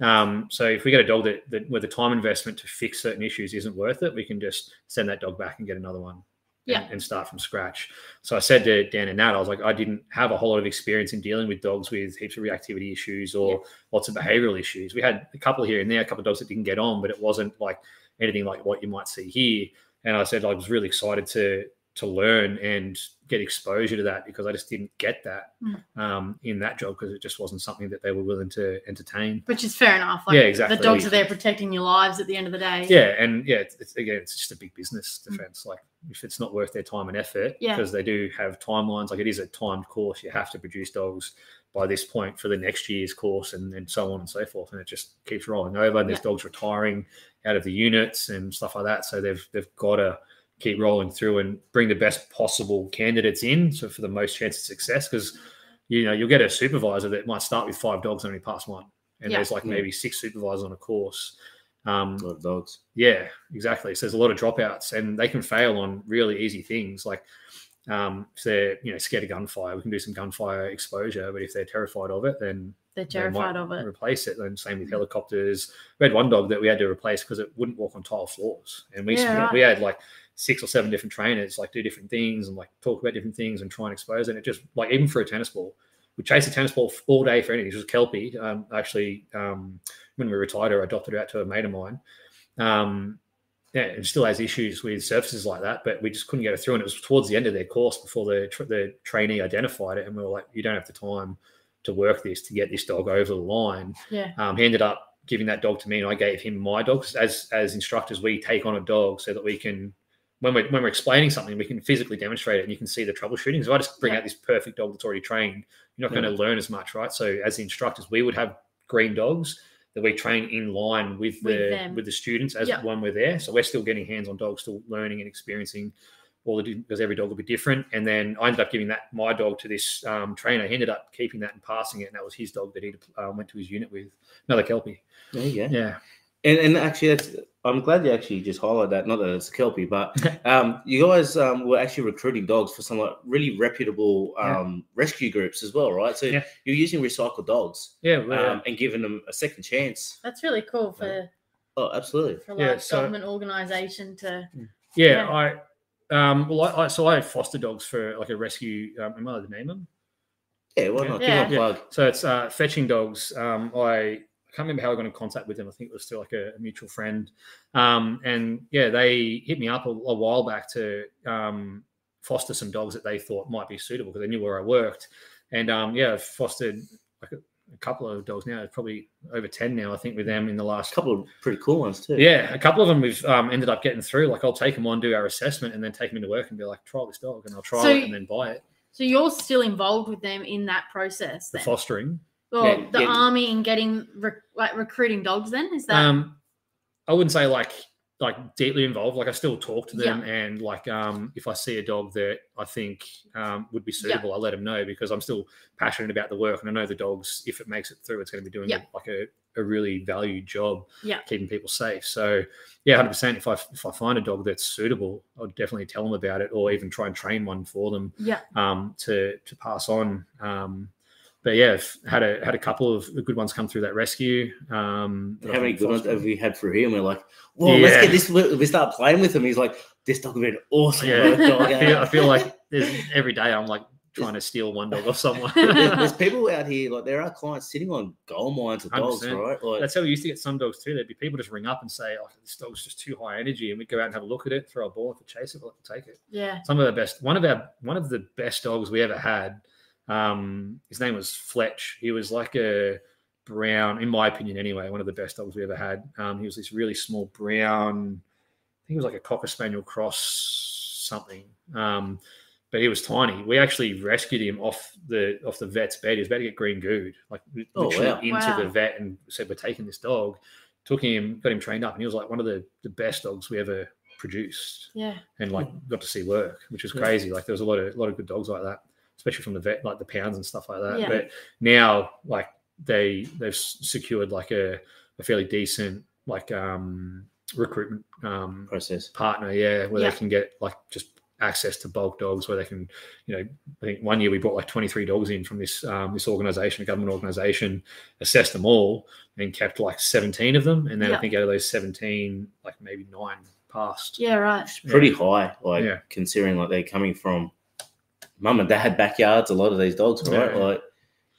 Um, so if we get a dog that, that where the time investment to fix certain issues isn't worth it, we can just send that dog back and get another one. And- Yeah. And, start from scratch. So I said to Dan and Nat, I was like, I didn't have a whole lot of experience in dealing with dogs with heaps of reactivity issues or lots of behavioral issues. We had a couple here and there, a couple of dogs that didn't get on, but it wasn't like anything like what you might see here. And I said I was really excited to to learn and get exposure to that because I just didn't get that Mm. um, in that job because it just wasn't something that they were willing to entertain. Which is fair enough. Like, Yeah, exactly. The dogs are there protecting your lives at the end of the day. Yeah, and yeah, it's, it's again, it's just a big business defense. Like if it's not worth their time and effort, Yeah. because they do have timelines. Like it is a timed course. You have to produce dogs by this point for the next year's course, and, and so on and so forth. And it just keeps rolling over. And there's Yeah. dogs retiring out of the units and stuff like that. So they've they've got to keep rolling through and bring the best possible candidates in, so for the most chance of success. Because you know you'll get a supervisor that might start with five dogs and only pass one, and Yeah. there's like Yeah. maybe six supervisors on a course. Um, A lot of dogs. yeah, exactly. So there's a lot of dropouts, and they can fail on really easy things. Like um, if they're you know scared of gunfire, we can do some gunfire exposure. But if they're terrified of it, then They're they might terrified of it. Replace it. And same with helicopters. We had one dog that we had to replace because it wouldn't walk on tile floors, and we Yeah, right. we had like six or seven different trainers like do different things and like talk about different things and try and expose it. And it just like even for a tennis ball, would chase a tennis ball all day for anything. She was kelpie. Um, actually, um, when we retired her, I adopted her out to a mate of mine. Um, yeah, and still has issues with surfaces like that, but we just couldn't get her through. And it was towards the end of their course before the the trainee identified it, and we were like, "You don't have the time to work this to get this dog over the line." Yeah. Um, he ended up giving that dog to me, and I gave him my dog. 'Cause As as instructors, we take on a dog so that we can, when we're when we're explaining something, we can physically demonstrate it, and you can see the troubleshooting. So I just bring Yeah. out this perfect dog that's already trained. You're not going to learn as much, right? So as the instructors, we would have green dogs that we train in line with With the them. with the students as Yeah. when we're there. So we're still getting hands on dogs, still learning and experiencing all the because every dog will be different. And then I ended up giving that my dog to this um, trainer. He ended up keeping that and passing it, and that was his dog that he uh, went to his unit with, another kelpie. There you go. Yeah, And, and actually, that's, I'm glad you actually just highlighted that. Not that it's a kelpie, but (laughs) um, you guys um, were actually recruiting dogs for some like really reputable Yeah. um, rescue groups as well, right? So Yeah. you're using recycled dogs yeah, um, and giving them a second chance. That's really cool for Oh, absolutely. for Yeah, like so- government organisation to. yeah. yeah. I um, well, I, I so I foster dogs for like a rescue. Um, am I allowed to name them? Yeah, why Yeah. not? Yeah. Give them a plug. So it's uh, fetching dogs. Um, I I can't remember how I got in contact with them. I think it was through like a, a mutual friend. Um, and yeah, they hit me up a, a while back to um, foster some dogs that they thought might be suitable because they knew where I worked. And um, yeah, I've fostered like a, a couple of dogs now, probably over 10 now, I think, with them in the last A couple of pretty cool ones too. yeah, a couple of them we've um, ended up getting through. Like I'll take them on, do our assessment, and then take them into work and be like, try this dog, and I'll try So- it and then buy it. So you're still involved with them in that process, The fostering. Or Yeah, the yeah. army and getting rec- like recruiting dogs. Then is that Um, I wouldn't say like like deeply involved. Like I still talk to them, and like um, if I see a dog that I think um, would be Yeah. suitable, I let them know because I'm still passionate about the work, and I know the dogs. If it makes it through, it's going to be doing Yeah. a, like a, a really valued job, Yeah. keeping people safe. So yeah, hundred percent. If I if I find a dog that's suitable, I'll definitely tell them about it, or even try and train one for them yeah? um, to to pass on. Um, but yeah, I've had a had a couple of good ones come through that rescue. Um, that How many good ones have we had through here? And we're like, well, let's get this. We start playing with him. He's like, this dog would be an awesome Yeah. dog. (laughs) I feel, I feel like (laughs) every day I'm like trying to steal one dog off someone. there's, there's (laughs) people out here, like there are clients sitting on gold mines of dogs, 100%. right? Like, That's how we used to get some dogs too. There'd be people just ring up and say, "Oh, this dog's just too high energy," and we'd go out and have a look at it, throw a ball, if it chase it, we'll take it. Yeah. Some of the best, one of our, one of the best dogs we ever had. Um, his name was Fletch. He was like a brown, in my opinion, anyway, one of the best dogs we ever had. Um, he was this really small brown. I think it was like a cocker spaniel cross something. Um, but he was tiny. We actually rescued him off the off the vet's bed. He was about to get green gooed, like Oh, literally wow. into Wow. the vet, and said, "We're taking this dog." Took him, got him trained up, and he was like one of the, the best dogs we ever produced Yeah. and like got to see work, which was Yeah. crazy. Like there was a lot of a lot of good dogs like that, especially from the vet, like the pounds and stuff like that. Yeah. But now, like they they've secured like a, a fairly decent like um recruitment um process. partner, yeah, where Yeah. they can get like just access to bulk dogs, where they can, you know, I think one year we brought like 23 dogs in from this um, this organization, a government organization, assessed them all and kept like 17 of them, and then I think out of those 17, like maybe nine passed. Yeah. Right. Pretty high, like Yeah. considering like they're coming from mum and dad had backyards. A lot of these dogs, right? Yeah. Like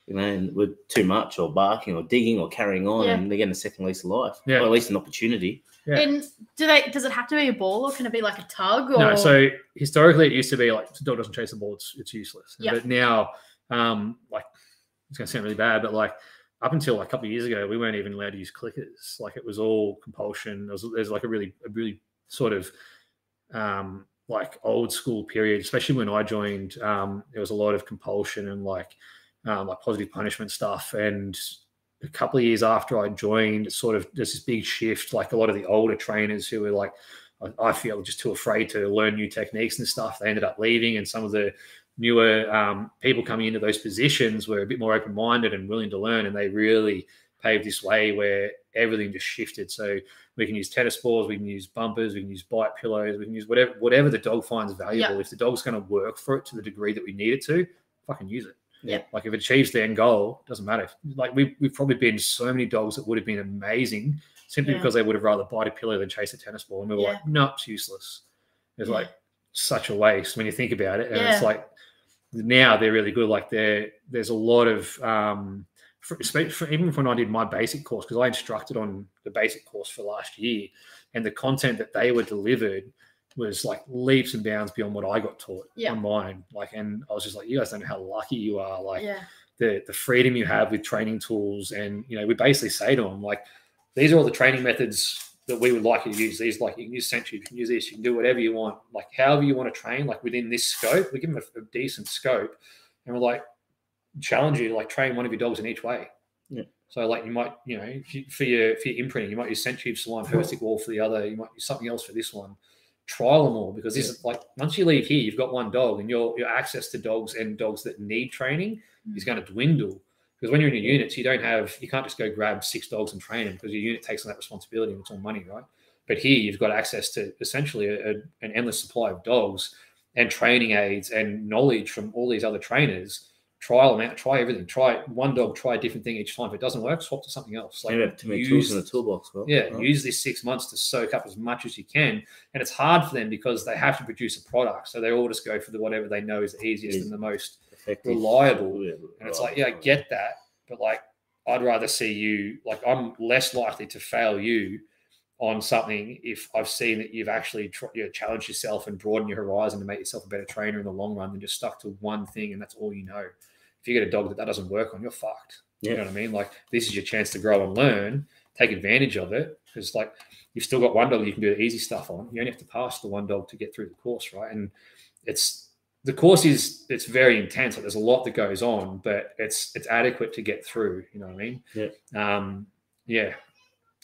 you know, and with too much or barking or digging or carrying on, Yeah. and they're getting a second lease of life, Yeah. or at least an opportunity. Yeah. And do they? Does it have to be a ball, or can it be like a tug? Or No, so historically it used to be like if the dog doesn't chase the ball, it's, it's useless. Yeah. But now, um, like it's gonna sound really bad, but like up until like a couple of years ago, we weren't even allowed to use clickers. Like it was all compulsion. There there's like a really, a really sort of um, like old school period, especially when I joined. Um, there was a lot of compulsion and like um, like positive punishment stuff. And a couple of years after I joined, sort of there's this big shift. Like a lot of the older trainers who were like I- feel just too afraid to learn new techniques and stuff. They ended up leaving, and some of the newer um, people coming into those positions were a bit more open minded and willing to learn, and they really paved this way where everything just shifted. So we can use tennis balls, we can use bumpers, we can use bite pillows, we can use whatever whatever the dog finds valuable. If the dog's going to work for it to the degree that we need it to, fucking use it. Yeah. Like if it achieves the end goal, doesn't matter. Like we we've probably been so many dogs that would have been amazing simply Yeah. because they would have rather bite a pillow than chase a tennis ball. And we were Yeah. like, no, it's useless. It's Yeah. like such a waste when you think about it. And it's like, now they're really good. Like there, there's a lot of um, for, for, even when I did my basic course because I instructed on the basic course for last year, and the content that they were delivered was like leaps and bounds beyond what I got taught Yeah. on mine. Like, and I was just like, you guys don't know how lucky you are. Like yeah. the the freedom you have with training tools, and you know, we basically say to them like, these are all the training methods that we would like you to use. These like you can use Century, you can use this, you can do whatever you want, like however you want to train, like within this scope. We give them a, a decent scope, and we're like challenge you to like train one of your dogs in each way. Yeah. So like you might, you know, for your for your imprinting, you might use Century Salon Herstick Wall for the other. You might use something else for this one. Trial them all because this is like once you leave here, you've got one dog, and your your access to dogs and dogs that need training hmm. is going to dwindle. Because when you're in your units, you don't have you can't just go grab six dogs and train them because your unit takes on that responsibility and it's all money, right? But here you've got access to essentially a, a- an endless supply of dogs and training aids and knowledge from all these other trainers. Trial them out, try everything. Try one dog, try a different thing each time. If it doesn't work, swap to something else. Like, have too many use- tools in the toolbox. Well, yeah, right? use this six months to soak up as much as you can. And it's hard for them because they have to produce a product. So they all just go for the whatever they know is the easiest Easy. and the most effective, reliable. Yeah, and it's like, yeah, I get that, but like, I'd rather see you like I'm less likely to fail you on something if I've seen that you've actually tr- you know, challenged yourself and broadened your horizon to make yourself a better trainer in the long run than just stuck to one thing and that's all you know. If you get a dog that that doesn't work on, you're fucked. You know what I mean? Like this is your chance to grow and learn. Take advantage of it because like you've still got one dog you can do the easy stuff on. You only have to pass the one dog to get through the course, right? And it's the course is it's very intense. Like there's a lot that goes on, but it's it's adequate to get through. You know what I mean? Yeah. Um, yeah.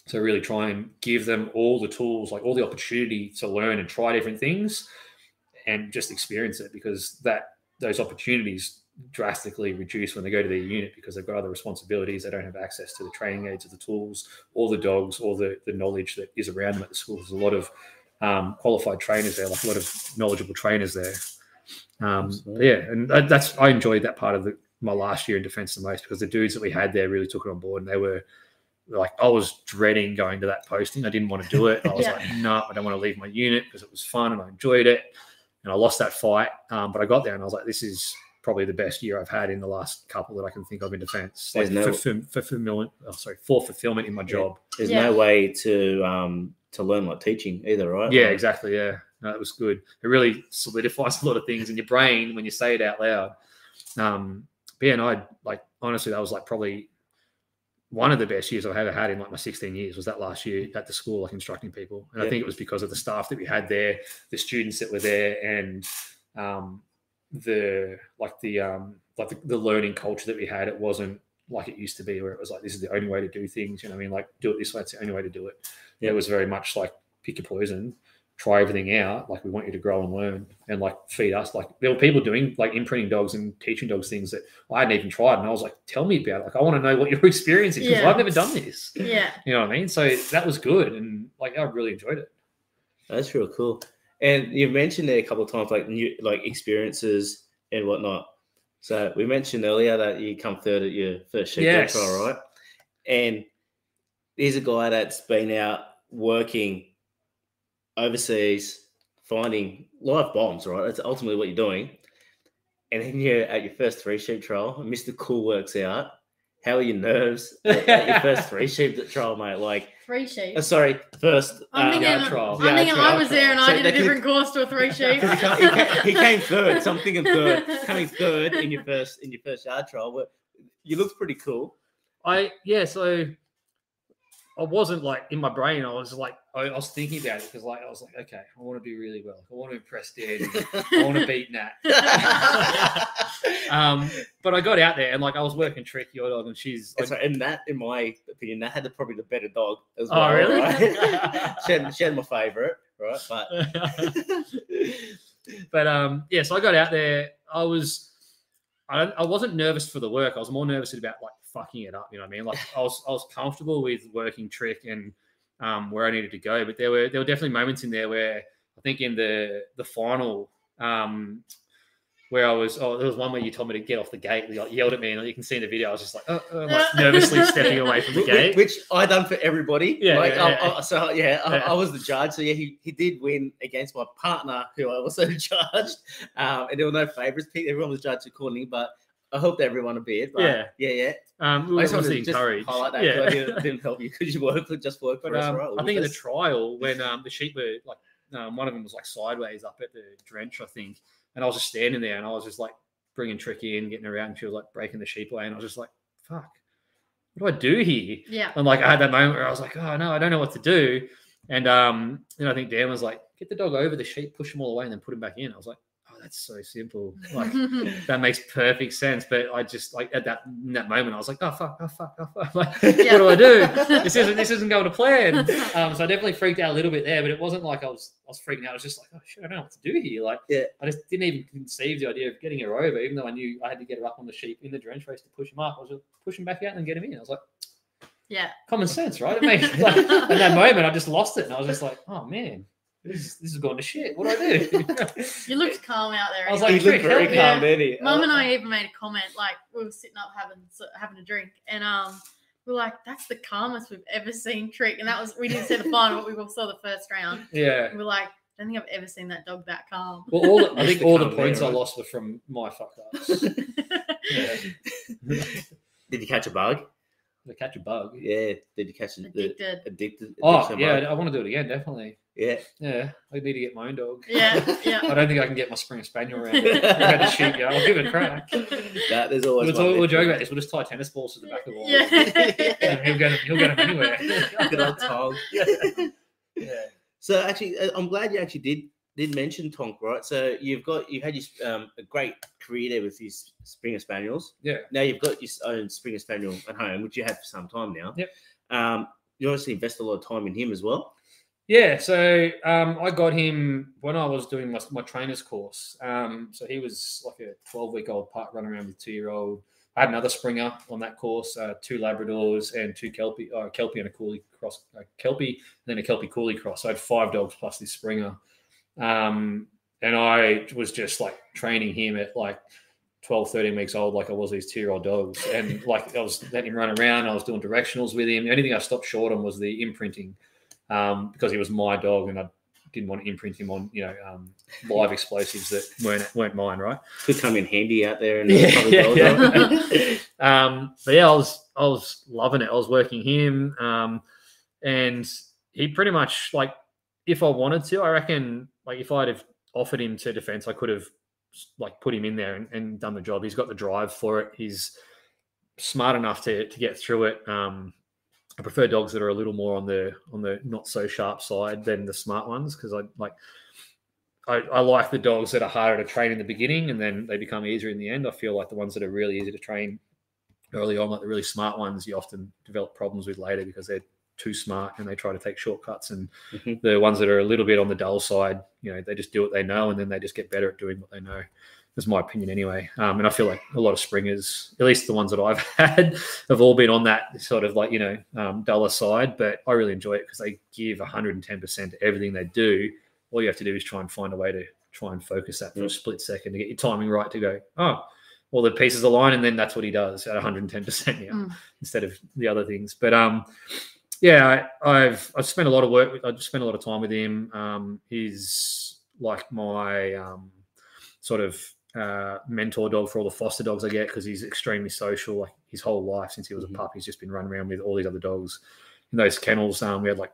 So really try and give them all the tools, like all the opportunity to learn and try different things, and just experience it because that those opportunities drastically reduce when they go to their unit because they've got other responsibilities. They don't have access to the training aids or the tools or the dogs or the, the knowledge that is around them at the school. There's a lot of um, qualified trainers there, like a lot of knowledgeable trainers there. Um, yeah, and that- that's I enjoyed that part of the, my last year in defence the most because the dudes that we had there really took it on board and they were like I was dreading going to that posting. I didn't want to do it. I was (laughs) Yeah. like, no, I don't want to leave my unit because it was fun and I enjoyed it. And I lost that fight, um, but I got there and I was like, this is probably the best year I've had in the last couple that I can think of in defence. Like There's no- for, for, for fulfillment, oh, sorry, for fulfillment in my job. There's Yeah. no way to um to learn like teaching either, right? Yeah, Like, exactly. Yeah, no, it was good. It really solidifies (laughs) a lot of things in your brain when you say it out loud. Um, but yeah, and I like honestly, that was like probably one of the best years I've ever had in like my 16 years was that last year at the school, like instructing people. And I think it was because of the staff that we had there, the students that were there, and um, the like the um, like the, the learning culture that we had. It wasn't like it used to be, where it was like this is the only way to do things. You know, what I mean, like do it this way. It's the only way to do it. Yeah. It was very much like pick your poison, try everything out. Like we want you to grow and learn, and like feed us. Like there were people doing like imprinting dogs and teaching dogs things that I hadn't even tried, and I was like, tell me about it. Like I want to know what your (laughs) experience is because Yeah. I've never done this. Yeah. You know what I mean? So that was good, and like I really enjoyed it. That's real cool. And you've mentioned it a couple of times like new like experiences and whatnot. So we mentioned earlier that you come third at your first sheep Yes. trial, right? And here's a guy that's been out working overseas, finding live bombs, right? That's ultimately what you're doing. And then you're at your first three sheep trial, Mr. Cool works out. How are your nerves at at your (laughs) first three sheep trial, mate? Like, Three sheep. uh, sorry, first. I'm uh, thinking, yard trial. I'm Yard thinking I trial. was there and So I did they a could- different course to a three (laughs) sheep. he, came, he came third. So I'm thinking third, (laughs) coming third in your first in your first yard trial. But you looked pretty cool. I yeah, so I wasn't like in my brain. I was like I, I was thinking about it because like I was like, okay, I want to do really well. I want to impress Dad. I want to (laughs) beat Nat. (laughs) Um, but I got out there and like I was working trick your dog, and she's And like, so, and that, in my opinion, that had the, probably the better dog as well. Oh, well. really? right? (laughs) she, had, she had my favorite, right? But but um, yeah, so I got out there. I was, I, I wasn't nervous for the work. I was more nervous about like fucking it up. You know what I mean? Like I was, I was comfortable with working trick and um, where I needed to go. But there were, there were definitely moments in there where I think in the the final, um, where I was. Oh, there was one where you told me to get off the gate. You like, yelled at me, and you can see in the video. I was just like, oh, oh, like (laughs) nervously stepping away from the Wh- wh- gate. Which I done for everybody. Yeah, Like, yeah, yeah. I- so yeah, I, Yeah. I was the judge. So yeah, he, he did win against my partner, who I also (laughs) judged. Um, and there were no favourites picked. Everyone was judged accordingly, but I helped everyone a bit. But Yeah. yeah, yeah. Um, we I were just wanted obviously to just encouraged. highlight that. Yeah. 'cause I didn't, didn't help you because you work with just work for But us, um, right? I think in the trial (laughs) when um, the sheep were like um, one of them was like sideways up at the drench, I think, and I was just standing there and I was just like bringing Tricky in, getting her out, and she was like breaking the sheep away, and I was just like, "Fuck, what do I do here?" Yeah. And like I had that moment where I was like, "Oh no, I don't know what to do," and um, then I think Dan was like, "Get the dog over the sheep, push them all away, and then put him back in." I was like, "Oh, that's so simple." (laughs) Like that makes perfect sense. But I just like at that in that moment, I was like, oh fuck, oh fuck, oh fuck. (laughs) Like, Yeah. what do I do? (laughs) This isn't this isn't going to plan. Um, so I definitely freaked out a little bit there, but it wasn't like I was I was freaking out. I was just like, oh shit, I don't know what to do here. Like, Yeah. I just didn't even conceive the idea of getting her over, even though I knew I had to get her up on the sheep in the drench race to push him up. I was just push him back out and get him in. I was like, yeah. common sense, right? It made, like, in that moment, I just lost it, and I was just like, oh man, this this is going to shit. What do I do? (laughs) You looked calm out there. I was like, he looked very help me. calm, didn't he? Mum and I even made a comment, like we were sitting up having having a drink, and um, we are like, "That's the calmest we've ever seen Trick," and that was we didn't see the final, but we all saw the first round. yeah. And we're like, "I don't think I've ever seen that dog that calm." Well, all the, (laughs) I think all the points there, I right? lost were from my fuck ups. (laughs) yeah. Did you catch a bug? To catch a bug. Yeah. Did you catch the Addicted. addicted? Oh yeah, bug? I want to do it again, definitely. Yeah. Yeah, I need to get my own dog. Yeah, yeah. I don't think I can get my Springer Spaniel around. (laughs) I had to shoot, yeah, I'll give it a crack. (laughs) That, there's always We'll, one we'll joke about this. We'll just tie tennis balls to the back of the wall. Yeah. (laughs) And he'll get him. He'll get him anywhere. Good old Tom. yeah. So actually, uh, I'm glad you actually did did mention Tonk, right? So you've got you had your um, a great career there with these Springer Spaniels. Yeah. Now you've got your own Springer Spaniel at home, which you have for some time now. Yep. Um, you obviously invest a lot of time in him as well. Yeah, so um, I got him when I was doing my, my trainer's course. Um, so he was like a 12 week old pup running around with a two year old. I had another Springer on that course, uh, two Labradors and two Kelpie, uh, Kelpie and a Koolie cross, uh, Kelpie, and then a Kelpie Koolie cross. So I had five dogs plus this Springer. Um, and I was just like training him at like 12, 13 weeks old, like I was these two year old dogs. And like I was letting him run around, I was doing directionals with him. The only thing I stopped short on was the imprinting um, because he was my dog and I didn't want to imprint him on, you know, um, live explosives that weren't weren't mine, right? Could come in handy out there and (laughs) Yeah, yeah, yeah. (laughs) Um, but yeah, I was I was loving it. I was working him, um, and he pretty much like if I wanted to, I reckon like if I'd have offered him to defense, I could have like put him in there and, and done the job. He's got the drive for it. He's smart enough to to get through it. Um, I prefer dogs that are a little more on the on the not so sharp side than the smart ones because I like I, I like the dogs that are harder to train in the beginning and then they become easier in the end. I feel like the ones that are really easy to train early on, like the really smart ones, you often develop problems with later because they're too smart and they try to take shortcuts. And Mhm. the ones that are a little bit on the dull side, you know, they just do what they know and then they just get better at doing what they know. That's my opinion anyway. Um, and I feel like a lot of springers, at least the ones that I've (laughs) had, have all been on that sort of like, you know, um, duller side. But I really enjoy it because they give 110% to everything they do. All you have to do is try and find a way to try and focus that for a Mm. split second to get your timing right to go, oh, all the pieces align. And then that's what he does at 110% now Mm. instead of the other things. But um, yeah, I, I've I've spent a lot of work. with- I've spent a lot of time with him. Um, he's like my um, sort of uh, mentor dog for all the foster dogs I get because he's extremely social. Like his whole life since he was Mhm. a pup, he's just been running around with all these other dogs. In those kennels, um, we had like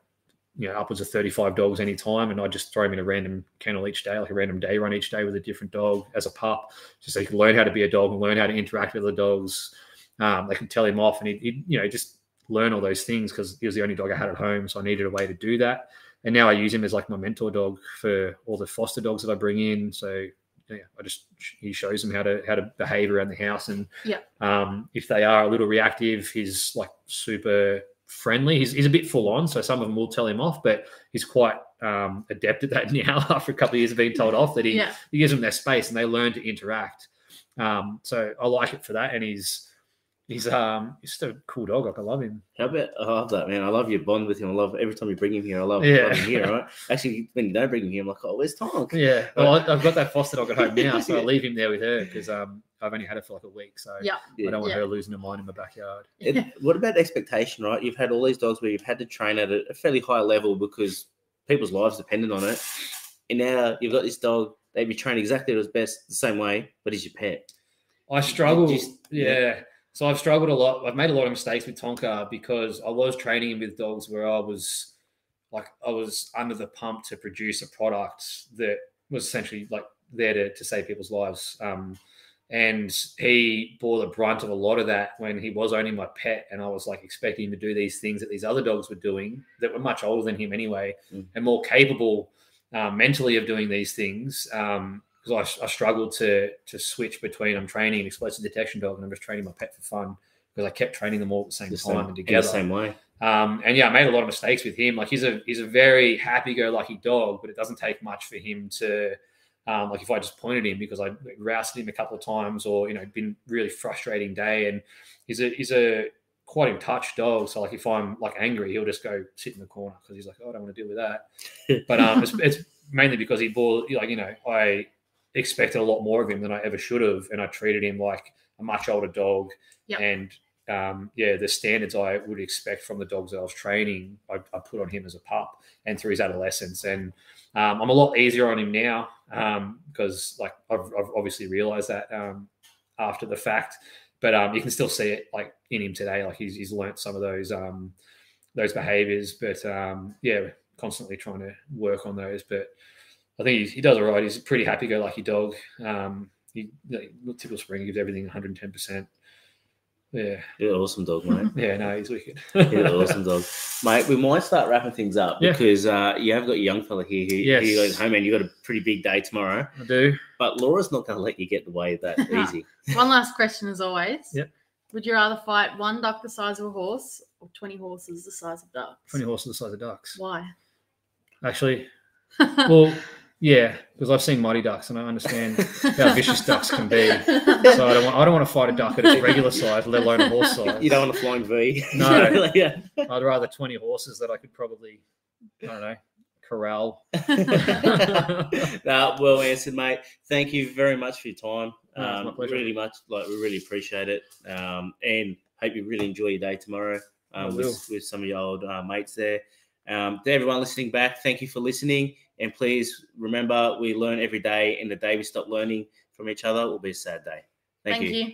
you know upwards of 35 dogs any time and i just throw him in a random kennel each day like a random day run each day with a different dog as a pup just so he can learn how to be a dog and learn how to interact with the dogs um, they can tell him off and he, he you know just learn all those things because he was the only dog i had at home so i needed a way to do that and now i use him as like my mentor dog for all the foster dogs that i bring in so yeah, I just he shows them how to how to behave around the house, and Yeah. um, if they are a little reactive, he's like super friendly. He's, he's a bit full on, so some of them will tell him off, but he's quite um, adept at that (laughs) now. After a couple of years of being told off, that he Yeah. he gives them their space and they learn to interact. Um, so I like it for that, and he's He's um he's just a cool dog. Like I love him. How about I love that man. I love your bond with him. I love every time you bring him here. I love, Yeah. love him here. (laughs) Right? Actually, when you don't bring him here, I'm like, oh, where's Tonk? Yeah. Well, I, I've got that foster dog at home now, so I (laughs) leave him there with her because um I've only had it for like a week, so Yeah. I don't want Yeah. her losing her mind in my backyard. It, what about expectation, right? You've had all these dogs where you've had to train at a, a fairly high level because people's lives depended on it. And now you've got this dog, they'd be trained exactly as best the same way, but he's your pet. I struggle. Just- yeah. So I've struggled a lot. I've made a lot of mistakes with Tonka because I was training him with dogs where I was like I was under the pump to produce a product that was essentially like there to, to save people's lives. Um, and he bore the brunt of a lot of that when he was only my pet, and I was like expecting him to do these things that these other dogs were doing that were much older than him anyway, Mm. and more capable uh, mentally of doing these things. Um, because I, I struggled to to switch between I'm training an explosive detection dog and I'm just training my pet for fun because I kept training them all at the same The time same, and together. same way. Um, and yeah, I made a lot of mistakes with him. Like he's a he's a very happy-go-lucky dog, but it doesn't take much for him to um, like if I just pointed him because I roused him a couple of times or you know been really frustrating day. And he's a he's a quite in touch dog. So like if I'm like angry, he'll just go sit in the corner because he's like, oh, I don't want to deal with that. (laughs) But um, it's, it's mainly because he bore like you know I expected a lot more of him than I ever should have, and I treated him like a much older dog. Yep. And um, yeah, the standards I would expect from the dogs that I was training, I, I put on him as a pup and through his adolescence. And um, I'm a lot easier on him now because like I've, I've obviously realized that um, after the fact. But um, you can still see it like in him today. Like he's, he's learnt some of those um, those behaviors. But um, yeah, constantly trying to work on those. But I think he, he does all right. He's a pretty happy-go-lucky dog. Um, he, like, typical spring, he gives everything 110. percent Yeah, You're an awesome dog, mate. (laughs) yeah, no, he's wicked. You're an awesome (laughs) dog. Mate, we might start wrapping things up Yeah. because uh, you have got a young fella here who, Yes. who goes home and you've got a pretty big day tomorrow. I do. But Laura's not going to let you get away that (laughs) easy. One last question, as always. Yep. Would you rather fight one duck the size of a horse or 20 horses the size of ducks? 20 horses the size of ducks. Why? Actually, well, yeah, because I've seen mighty ducks and I understand how (laughs) vicious ducks can be. So I don't want I don't want to fight a duck at its regular size, let alone a horse (laughs) size. You don't want a flying V. (laughs) No. yeah. I'd rather 20 horses that I could probably, I don't know, corral. nah, well answered, mate. Thank you very much for your time. No, it's my Um, pleasure. really much, like we really appreciate it, um, and hope you really enjoy your day tomorrow I um, with, with some of your old uh, mates there. Um, to everyone listening back, thank you for listening, and please remember we learn every day, and the day we stop learning from each other will be a sad day. Thank, Thank you. you.